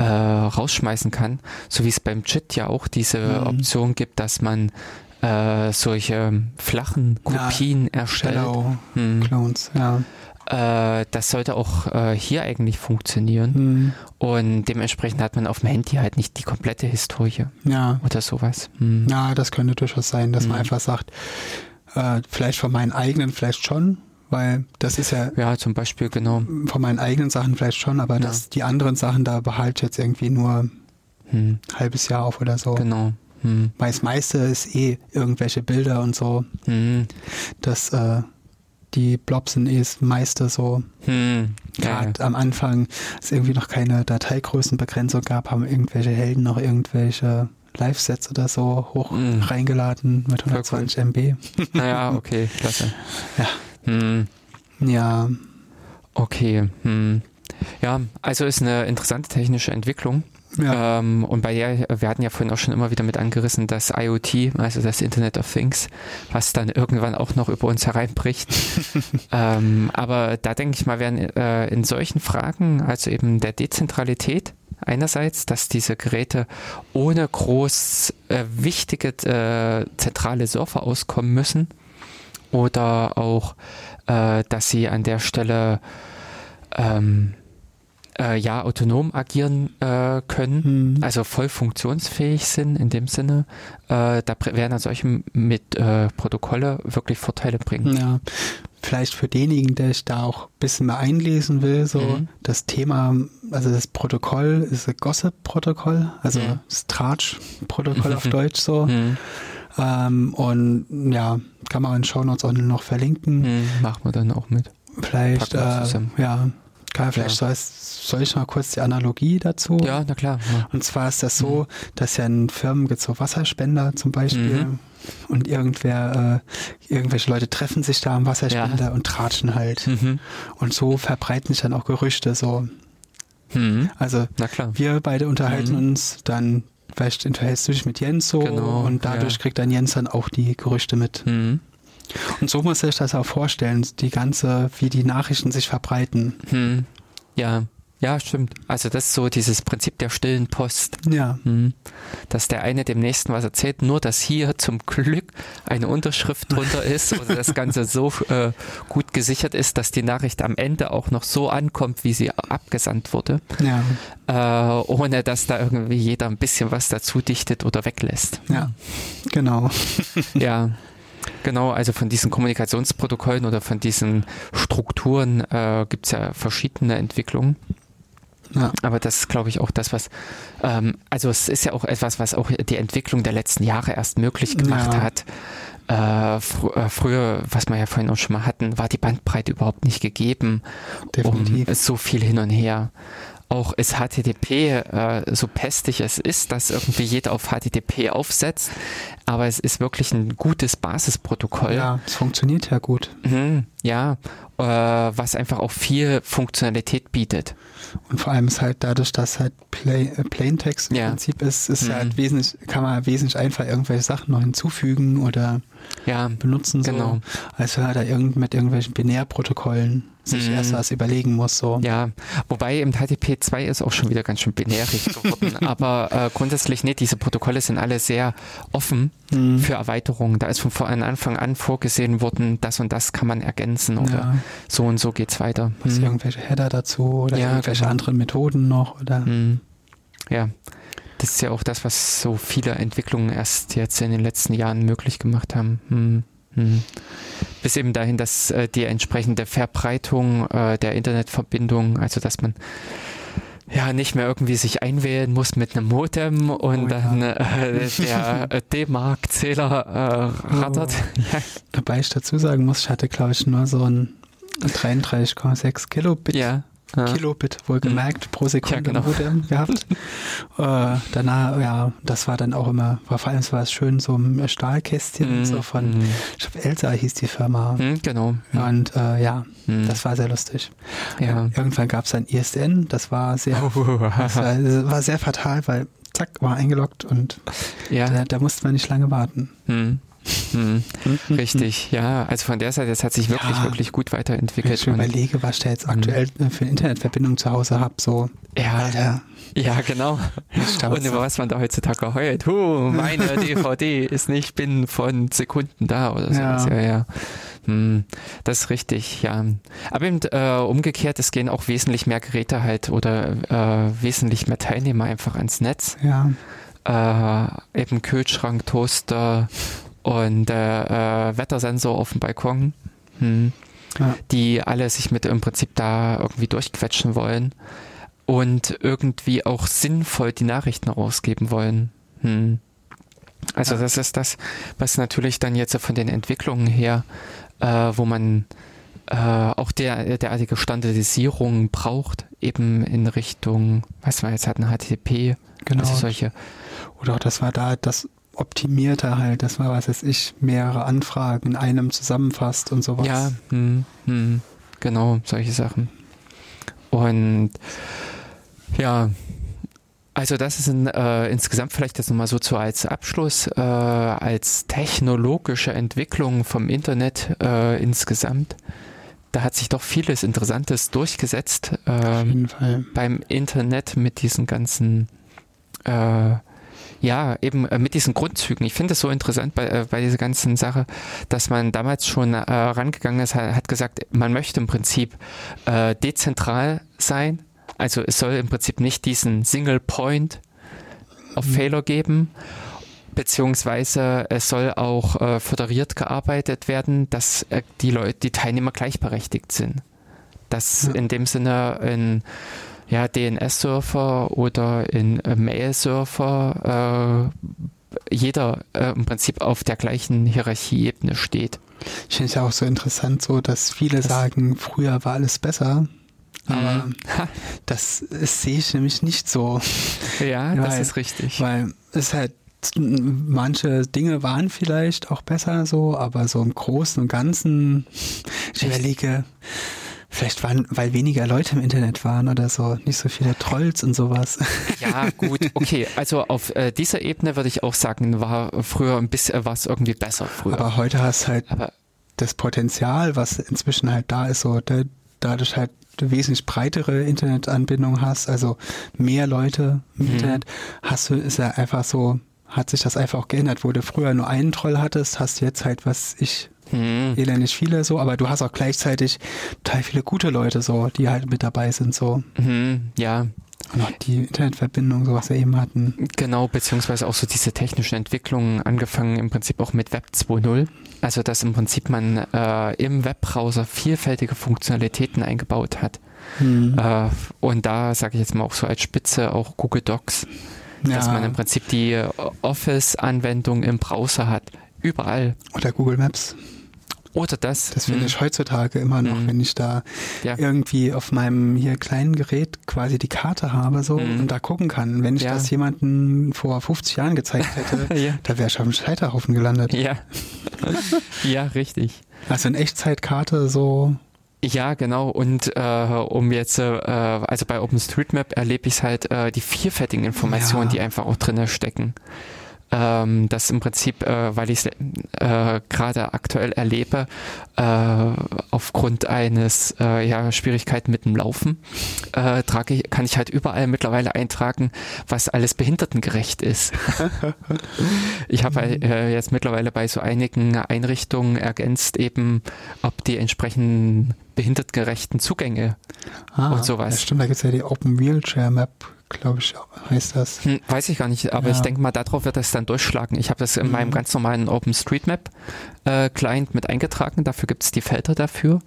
A: äh, rausschmeißen kann, so wie es beim JIT ja auch diese mhm. Option gibt, dass man äh, solche flachen Kopien ja, erstellt. Shadow hm. Clones, ja. Äh, das sollte auch äh, hier eigentlich funktionieren. Mhm. Und dementsprechend hat man auf dem Handy halt nicht die komplette Historie. Ja. Oder sowas.
B: Mhm. Ja, das könnte durchaus sein, dass man hm. einfach sagt, äh, vielleicht von meinen eigenen vielleicht schon, weil das ist ja.
A: Ja, zum Beispiel, genau.
B: Von meinen eigenen Sachen vielleicht schon, aber ja. dass die anderen Sachen da behalte jetzt irgendwie nur hm. ein halbes Jahr auf oder so.
A: Genau.
B: Hm. Weil das meiste ist eh irgendwelche Bilder und so. Hm. Das, äh, die Blobs sind eh das meiste so. Hm. Gerade ja. am Anfang, es irgendwie noch keine Dateigrößenbegrenzung gab, haben irgendwelche Helden noch irgendwelche Live-Sets oder so hoch mm. reingeladen mit 120 MB.
A: Naja, okay, klasse.
B: Ja. Hm. Ja.
A: Okay. Hm. Ja, also ist eine interessante technische Entwicklung. Ja. Ähm, und bei der, wir hatten ja vorhin auch schon immer wieder mit angerissen, dass IoT, also das Internet of Things, was dann irgendwann auch noch über uns hereinbricht. ähm, aber da denke ich mal, werden äh, in solchen Fragen, also eben der Dezentralität einerseits, dass diese Geräte ohne groß äh, wichtige äh, zentrale Server auskommen müssen oder auch, äh, dass sie an der Stelle ähm, äh, ja autonom agieren äh, können, mhm. also voll funktionsfähig sind in dem Sinne. Äh, da werden solche mit äh, Protokolle wirklich Vorteile bringen.
B: Ja, vielleicht für denjenigen, der sich da auch ein bisschen mehr einlesen will, so mhm. das Thema, also das Protokoll ist ein Gossip-Protokoll, also mhm. das Tratsch-Protokoll auf Deutsch so. Mhm. Ähm, und ja, kann man in Show Notes auch noch verlinken.
A: Mhm, machen wir dann auch mit.
B: Vielleicht, äh, ja, kann, vielleicht ja. soll, soll, ich noch kurz die Analogie dazu?
A: Ja, na klar. Ja.
B: Und zwar ist das so, mhm. dass ja in Firmen gibt so Wasserspender zum Beispiel. Mhm. Und irgendwer, äh, irgendwelche Leute treffen sich da am Wasserspender ja. und tratschen halt. Mhm. Und so verbreiten sich dann auch Gerüchte so. Mhm. Also wir beide unterhalten mhm. uns, dann vielleicht unterhältst du dich mit Jens so genau, und dadurch ja. kriegt dann Jens dann auch die Gerüchte mit. Mhm. Und so muss ich das auch vorstellen, die ganze, wie die Nachrichten sich verbreiten.
A: Mhm. Ja, ja, stimmt. Also das ist so dieses Prinzip der stillen Post.
B: Ja. Mhm.
A: Dass der eine dem nächsten was erzählt, nur dass hier zum Glück eine Unterschrift drunter ist oder das Ganze so äh, gut gesichert ist, dass die Nachricht am Ende auch noch so ankommt, wie sie abgesandt wurde.
B: Ja.
A: Äh, ohne dass da irgendwie jeder ein bisschen was dazu dichtet oder weglässt.
B: Ja, genau.
A: ja. Genau, also von diesen Kommunikationsprotokollen oder von diesen Strukturen äh, gibt es ja verschiedene Entwicklungen. Ja. Aber das ist, glaube ich, auch das, was, ähm, also es ist ja auch etwas, was auch die Entwicklung der letzten Jahre erst möglich gemacht ja. hat. Äh, fr äh, früher, was wir ja vorhin auch schon mal hatten, war die Bandbreite überhaupt nicht gegeben, Definitiv. um so viel hin und her auch ist HTTP äh, so pestig es ist, dass irgendwie jeder auf HTTP aufsetzt, aber es ist wirklich ein gutes Basisprotokoll.
B: Ja, es funktioniert ja gut.
A: Mhm, ja, äh, was einfach auch viel Funktionalität bietet.
B: Und vor allem ist halt dadurch, dass halt Play, äh, Plaintext im ja. Prinzip ist, ist mhm. halt wesentlich, kann man wesentlich einfach irgendwelche Sachen noch hinzufügen oder ja, benutzen. So, genau. Als wenn er da irgend, mit irgendwelchen Binärprotokollen sich mhm. erst was überlegen muss. So.
A: Ja, wobei im HTTP 2 ist auch schon wieder ganz schön binärig geworden. aber äh, grundsätzlich nicht, diese Protokolle sind alle sehr offen mhm. für Erweiterungen. Da ist von Anfang an vorgesehen worden, das und das kann man ergänzen oder ja. so und so geht es weiter.
B: Mhm. irgendwelche Header dazu oder ja, irgendwelche genau. anderen Methoden noch oder.
A: Mhm. Ja. Das ist ja auch das, was so viele Entwicklungen erst jetzt in den letzten Jahren möglich gemacht haben. Hm. Hm. Bis eben dahin, dass äh, die entsprechende Verbreitung äh, der Internetverbindung, also dass man ja nicht mehr irgendwie sich einwählen muss mit einem Modem und oh, dann ja. äh, der äh, D-Mark-Zähler äh, rattert. Oh.
B: Ja. Dabei ich dazu sagen muss, ich hatte glaube ich nur so ein 33,6 Kilobit ja ja. Kilobit wohlgemerkt mhm. pro Sekunde ja, genau. Modem gehabt. äh, danach, ja, das war dann auch immer, war vor allem war es schön so ein Stahlkästchen, mhm. so von, mhm. ich glaube Elsa hieß die Firma.
A: Mhm, genau.
B: Und äh, ja, mhm. das war sehr lustig. Ja. Irgendwann gab es ein ISDN, das war sehr, oh. das war, das war, sehr fatal, weil zack, war eingeloggt und ja. da, da musste man nicht lange warten.
A: Mhm. Hm, richtig, ja. Also von der Seite, das hat sich wirklich, ja, wirklich gut weiterentwickelt. Wenn
B: ich mir überlege, was ich da jetzt aktuell hm. für eine Internetverbindung zu Hause habe, so.
A: Ja, Alter. ja, genau. Und über was man da heutzutage heult. Huh, meine DVD ist nicht binnen von Sekunden da oder sowas. Ja, ja. ja. Hm, das ist richtig, ja. Aber eben äh, umgekehrt, es gehen auch wesentlich mehr Geräte halt oder äh, wesentlich mehr Teilnehmer einfach ans Netz.
B: Ja.
A: Äh, eben Kühlschrank, Toaster, und äh, Wettersensor auf dem Balkon, hm, ja. die alle sich mit im Prinzip da irgendwie durchquetschen wollen und irgendwie auch sinnvoll die Nachrichten rausgeben wollen. Hm. Also ja. das ist das, was natürlich dann jetzt von den Entwicklungen her, äh, wo man äh, auch der, derartige Standardisierung braucht, eben in Richtung, was wir jetzt hatten, HTTP,
B: genau.
A: also solche.
B: Oder auch das war da das optimierter halt, das war, was weiß ich, mehrere Anfragen in einem zusammenfasst und sowas.
A: Ja, hm, hm, genau, solche Sachen. Und ja, also das ist ein, äh, insgesamt vielleicht jetzt nochmal so zu als Abschluss, äh, als technologische Entwicklung vom Internet äh, insgesamt. Da hat sich doch vieles Interessantes durchgesetzt ähm, beim Internet mit diesen ganzen äh, ja, eben äh, mit diesen Grundzügen. Ich finde es so interessant bei, äh, bei dieser ganzen Sache, dass man damals schon äh, rangegangen ist, hat, gesagt, man möchte im Prinzip äh, dezentral sein. Also es soll im Prinzip nicht diesen Single Point of mhm. Failure geben beziehungsweise es soll auch äh, föderiert gearbeitet werden, dass äh, die Leute, die Teilnehmer gleichberechtigt sind. Dass ja. in dem Sinne ein ja, DNS-Surfer oder in äh, Mail-Surfer äh, jeder äh, im Prinzip auf der gleichen Hierarchieebene steht.
B: Ich finde es ja auch so interessant, so dass viele das sagen, früher war alles besser. Aber mhm. das sehe ich nämlich nicht so.
A: Ja, weil, das ist richtig.
B: Weil es halt manche Dinge waren vielleicht auch besser so, aber so im Großen und Ganzen, ich überlege, Vielleicht waren, weil weniger Leute im Internet waren oder so, nicht so viele Trolls und sowas.
A: Ja, gut, okay. Also auf äh, dieser Ebene würde ich auch sagen, war früher ein bisschen was irgendwie besser früher.
B: Aber heute hast halt Aber das Potenzial, was inzwischen halt da ist, so da, dadurch halt wesentlich breitere Internetanbindung hast, also mehr Leute im mhm. Internet, hast du, ist ja einfach so, hat sich das einfach auch geändert, wo du früher nur einen Troll hattest, hast du jetzt halt, was ich hm. elendig viele so, aber du hast auch gleichzeitig total viele gute Leute so, die halt mit dabei sind so.
A: Hm, ja.
B: Und auch die Internetverbindung, so was wir eben hatten.
A: Genau, beziehungsweise auch so diese technischen Entwicklungen, angefangen im Prinzip auch mit Web 2.0. Also, dass im Prinzip man äh, im Webbrowser vielfältige Funktionalitäten eingebaut hat. Mhm. Äh, und da sage ich jetzt mal auch so als Spitze auch Google Docs, ja. dass man im Prinzip die Office-Anwendung im Browser hat. Überall.
B: Oder Google Maps.
A: Oder das.
B: Das finde hm. ich heutzutage immer noch, hm. wenn ich da ja. irgendwie auf meinem hier kleinen Gerät quasi die Karte habe so hm. und da gucken kann. Wenn ich ja. das jemanden vor 50 Jahren gezeigt hätte, ja. da wäre ich auf dem Scheiterhaufen gelandet.
A: Ja. ja, richtig.
B: Also in Echtzeitkarte so.
A: Ja, genau. Und äh, um jetzt, äh, also bei OpenStreetMap erlebe ich halt äh, die vielfältigen Informationen, die einfach auch drin stecken ähm, das im Prinzip, äh, weil ich es äh, gerade aktuell erlebe, äh, aufgrund eines äh, ja, Schwierigkeiten mit dem Laufen, äh, trage ich, kann ich halt überall mittlerweile eintragen, was alles behindertengerecht ist. ich habe mhm. äh, jetzt mittlerweile bei so einigen Einrichtungen ergänzt eben, ob die entsprechenden behindertengerechten Zugänge ah, und sowas.
B: Ja, stimmt, da gibt es ja die Open Wheelchair Map glaube ich, heißt das.
A: Hm, weiß ich gar nicht, aber ja. ich denke mal, darauf wird das dann durchschlagen. Ich habe das in mhm. meinem ganz normalen OpenStreetMap-Client äh, mit eingetragen, dafür gibt es die Felder dafür.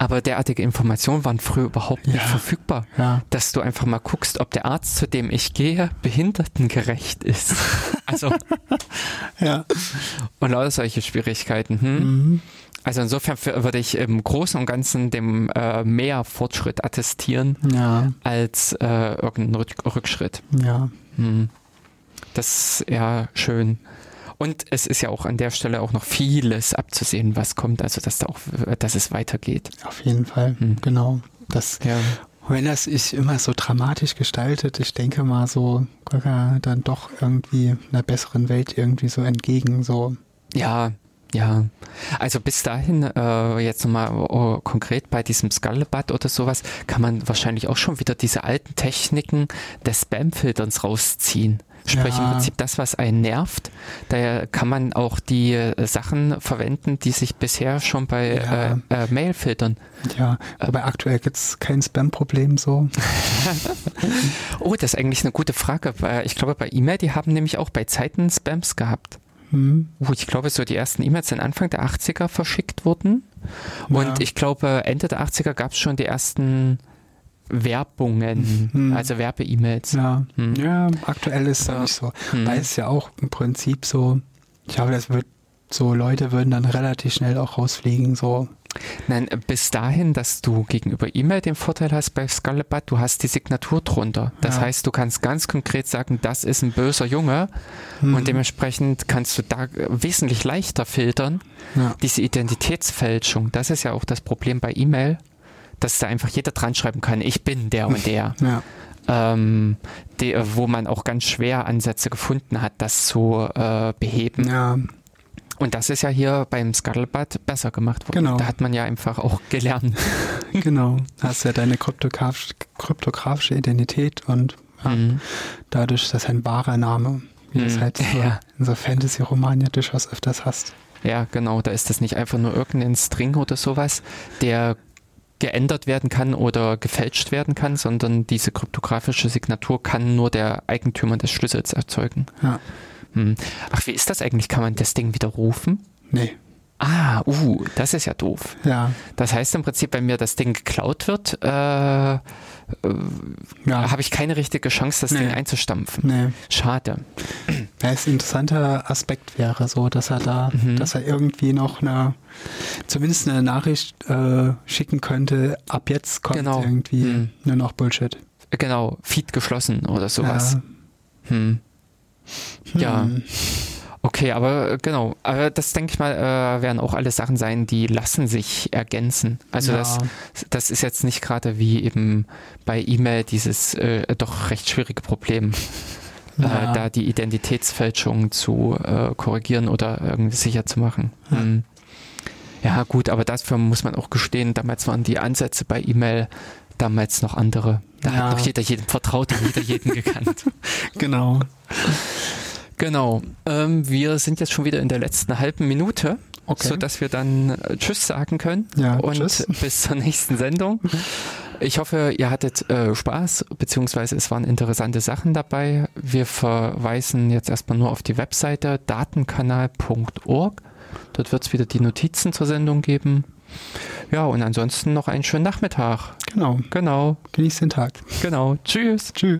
A: Aber derartige Informationen waren früher überhaupt nicht ja. verfügbar. Ja. Dass du einfach mal guckst, ob der Arzt, zu dem ich gehe, behindertengerecht ist. Also. ja. Und lauter solche Schwierigkeiten. Hm? Mhm. Also insofern würde ich im Großen und Ganzen dem äh, mehr Fortschritt attestieren ja. als äh, irgendeinen Rückschritt.
B: Ja. Hm.
A: Das ist ja schön. Und es ist ja auch an der Stelle auch noch vieles abzusehen, was kommt, also dass da auch, dass es weitergeht.
B: Auf jeden Fall, hm. genau. Das, ja. Wenn das sich immer so dramatisch gestaltet, ich denke mal so, dann doch irgendwie einer besseren Welt irgendwie so entgegen, so.
A: Ja, ja, also bis dahin, äh, jetzt nochmal oh, konkret bei diesem Scullbutt oder sowas, kann man wahrscheinlich auch schon wieder diese alten Techniken des Spam-Filterns rausziehen. Sprich ja. im Prinzip das, was einen nervt. Da kann man auch die äh, Sachen verwenden, die sich bisher schon bei ja. äh, äh, Mail filtern.
B: Ja, aber aktuell gibt es kein Spam-Problem so.
A: oh, das ist eigentlich eine gute Frage. Ich glaube, bei E-Mail, die haben nämlich auch bei Zeiten Spams gehabt.
B: Hm.
A: Wo ich glaube, so die ersten E-Mails sind Anfang der 80er verschickt wurden. Ja. Und ich glaube, Ende der 80er gab es schon die ersten Werbungen, hm. also Werbe-E-Mails.
B: Ja. Hm. ja, aktuell ist es ja. nicht so. Weil es ja auch im Prinzip so, ich glaube, das wird so Leute würden dann relativ schnell auch rausfliegen, so
A: Nein, bis dahin, dass du gegenüber E-Mail den Vorteil hast bei Scullabut, du hast die Signatur drunter. Das ja. heißt, du kannst ganz konkret sagen, das ist ein böser Junge mhm. und dementsprechend kannst du da wesentlich leichter filtern. Ja. Diese Identitätsfälschung, das ist ja auch das Problem bei E-Mail, dass da einfach jeder dran schreiben kann, ich bin der und der.
B: Ja.
A: Ähm, die, wo man auch ganz schwer Ansätze gefunden hat, das zu äh, beheben.
B: Ja.
A: Und das ist ja hier beim Scuttlebutt besser gemacht worden. Genau. Da hat man ja einfach auch gelernt.
B: genau. Hast ja deine kryptografische, kryptografische Identität und ja, mhm. dadurch ist das ein wahrer Name, wie mhm. das halt so ja. in so Fantasy-Romanen ja durchaus öfters hast.
A: Ja, genau. Da ist das nicht einfach nur irgendein String oder sowas, der geändert werden kann oder gefälscht werden kann, sondern diese kryptografische Signatur kann nur der Eigentümer des Schlüssels erzeugen.
B: Ja.
A: Hm. Ach, wie ist das eigentlich? Kann man das Ding widerrufen?
B: Nee.
A: Ah, uh, das ist ja doof.
B: Ja.
A: Das heißt im Prinzip, wenn mir das Ding geklaut wird, äh, äh, ja. habe ich keine richtige Chance, das nee. Ding einzustampfen.
B: Nee.
A: Schade.
B: Ja, ein interessanter Aspekt wäre so, dass er da, mhm. dass er irgendwie noch eine, zumindest eine Nachricht äh, schicken könnte, ab jetzt kommt genau. irgendwie mhm. nur noch Bullshit.
A: Genau, Feed geschlossen oder sowas. Ja. Hm. Ja. Hm. Okay, aber äh, genau, aber das denke ich mal, äh, werden auch alle Sachen sein, die lassen sich ergänzen. Also ja. das, das ist jetzt nicht gerade wie eben bei E-Mail dieses äh, doch recht schwierige Problem, äh, ja. äh, da die Identitätsfälschung zu äh, korrigieren oder irgendwie sicher zu machen. Ja. Hm. ja gut, aber dafür muss man auch gestehen, damals waren die Ansätze bei E-Mail damals noch andere. Da hat noch jeder jeden vertraut und jeder jeden gekannt.
B: genau.
A: Genau. Ähm, wir sind jetzt schon wieder in der letzten halben Minute,
B: okay.
A: sodass wir dann äh, Tschüss sagen können.
B: Ja,
A: und
B: tschüss.
A: bis zur nächsten Sendung. Ich hoffe, ihr hattet äh, Spaß, beziehungsweise es waren interessante Sachen dabei. Wir verweisen jetzt erstmal nur auf die Webseite datenkanal.org. Dort wird es wieder die Notizen zur Sendung geben. Ja, und ansonsten noch einen schönen Nachmittag.
B: Genau.
A: Genau.
B: Genieß den Tag.
A: Genau. Tschüss.
B: Tschüss.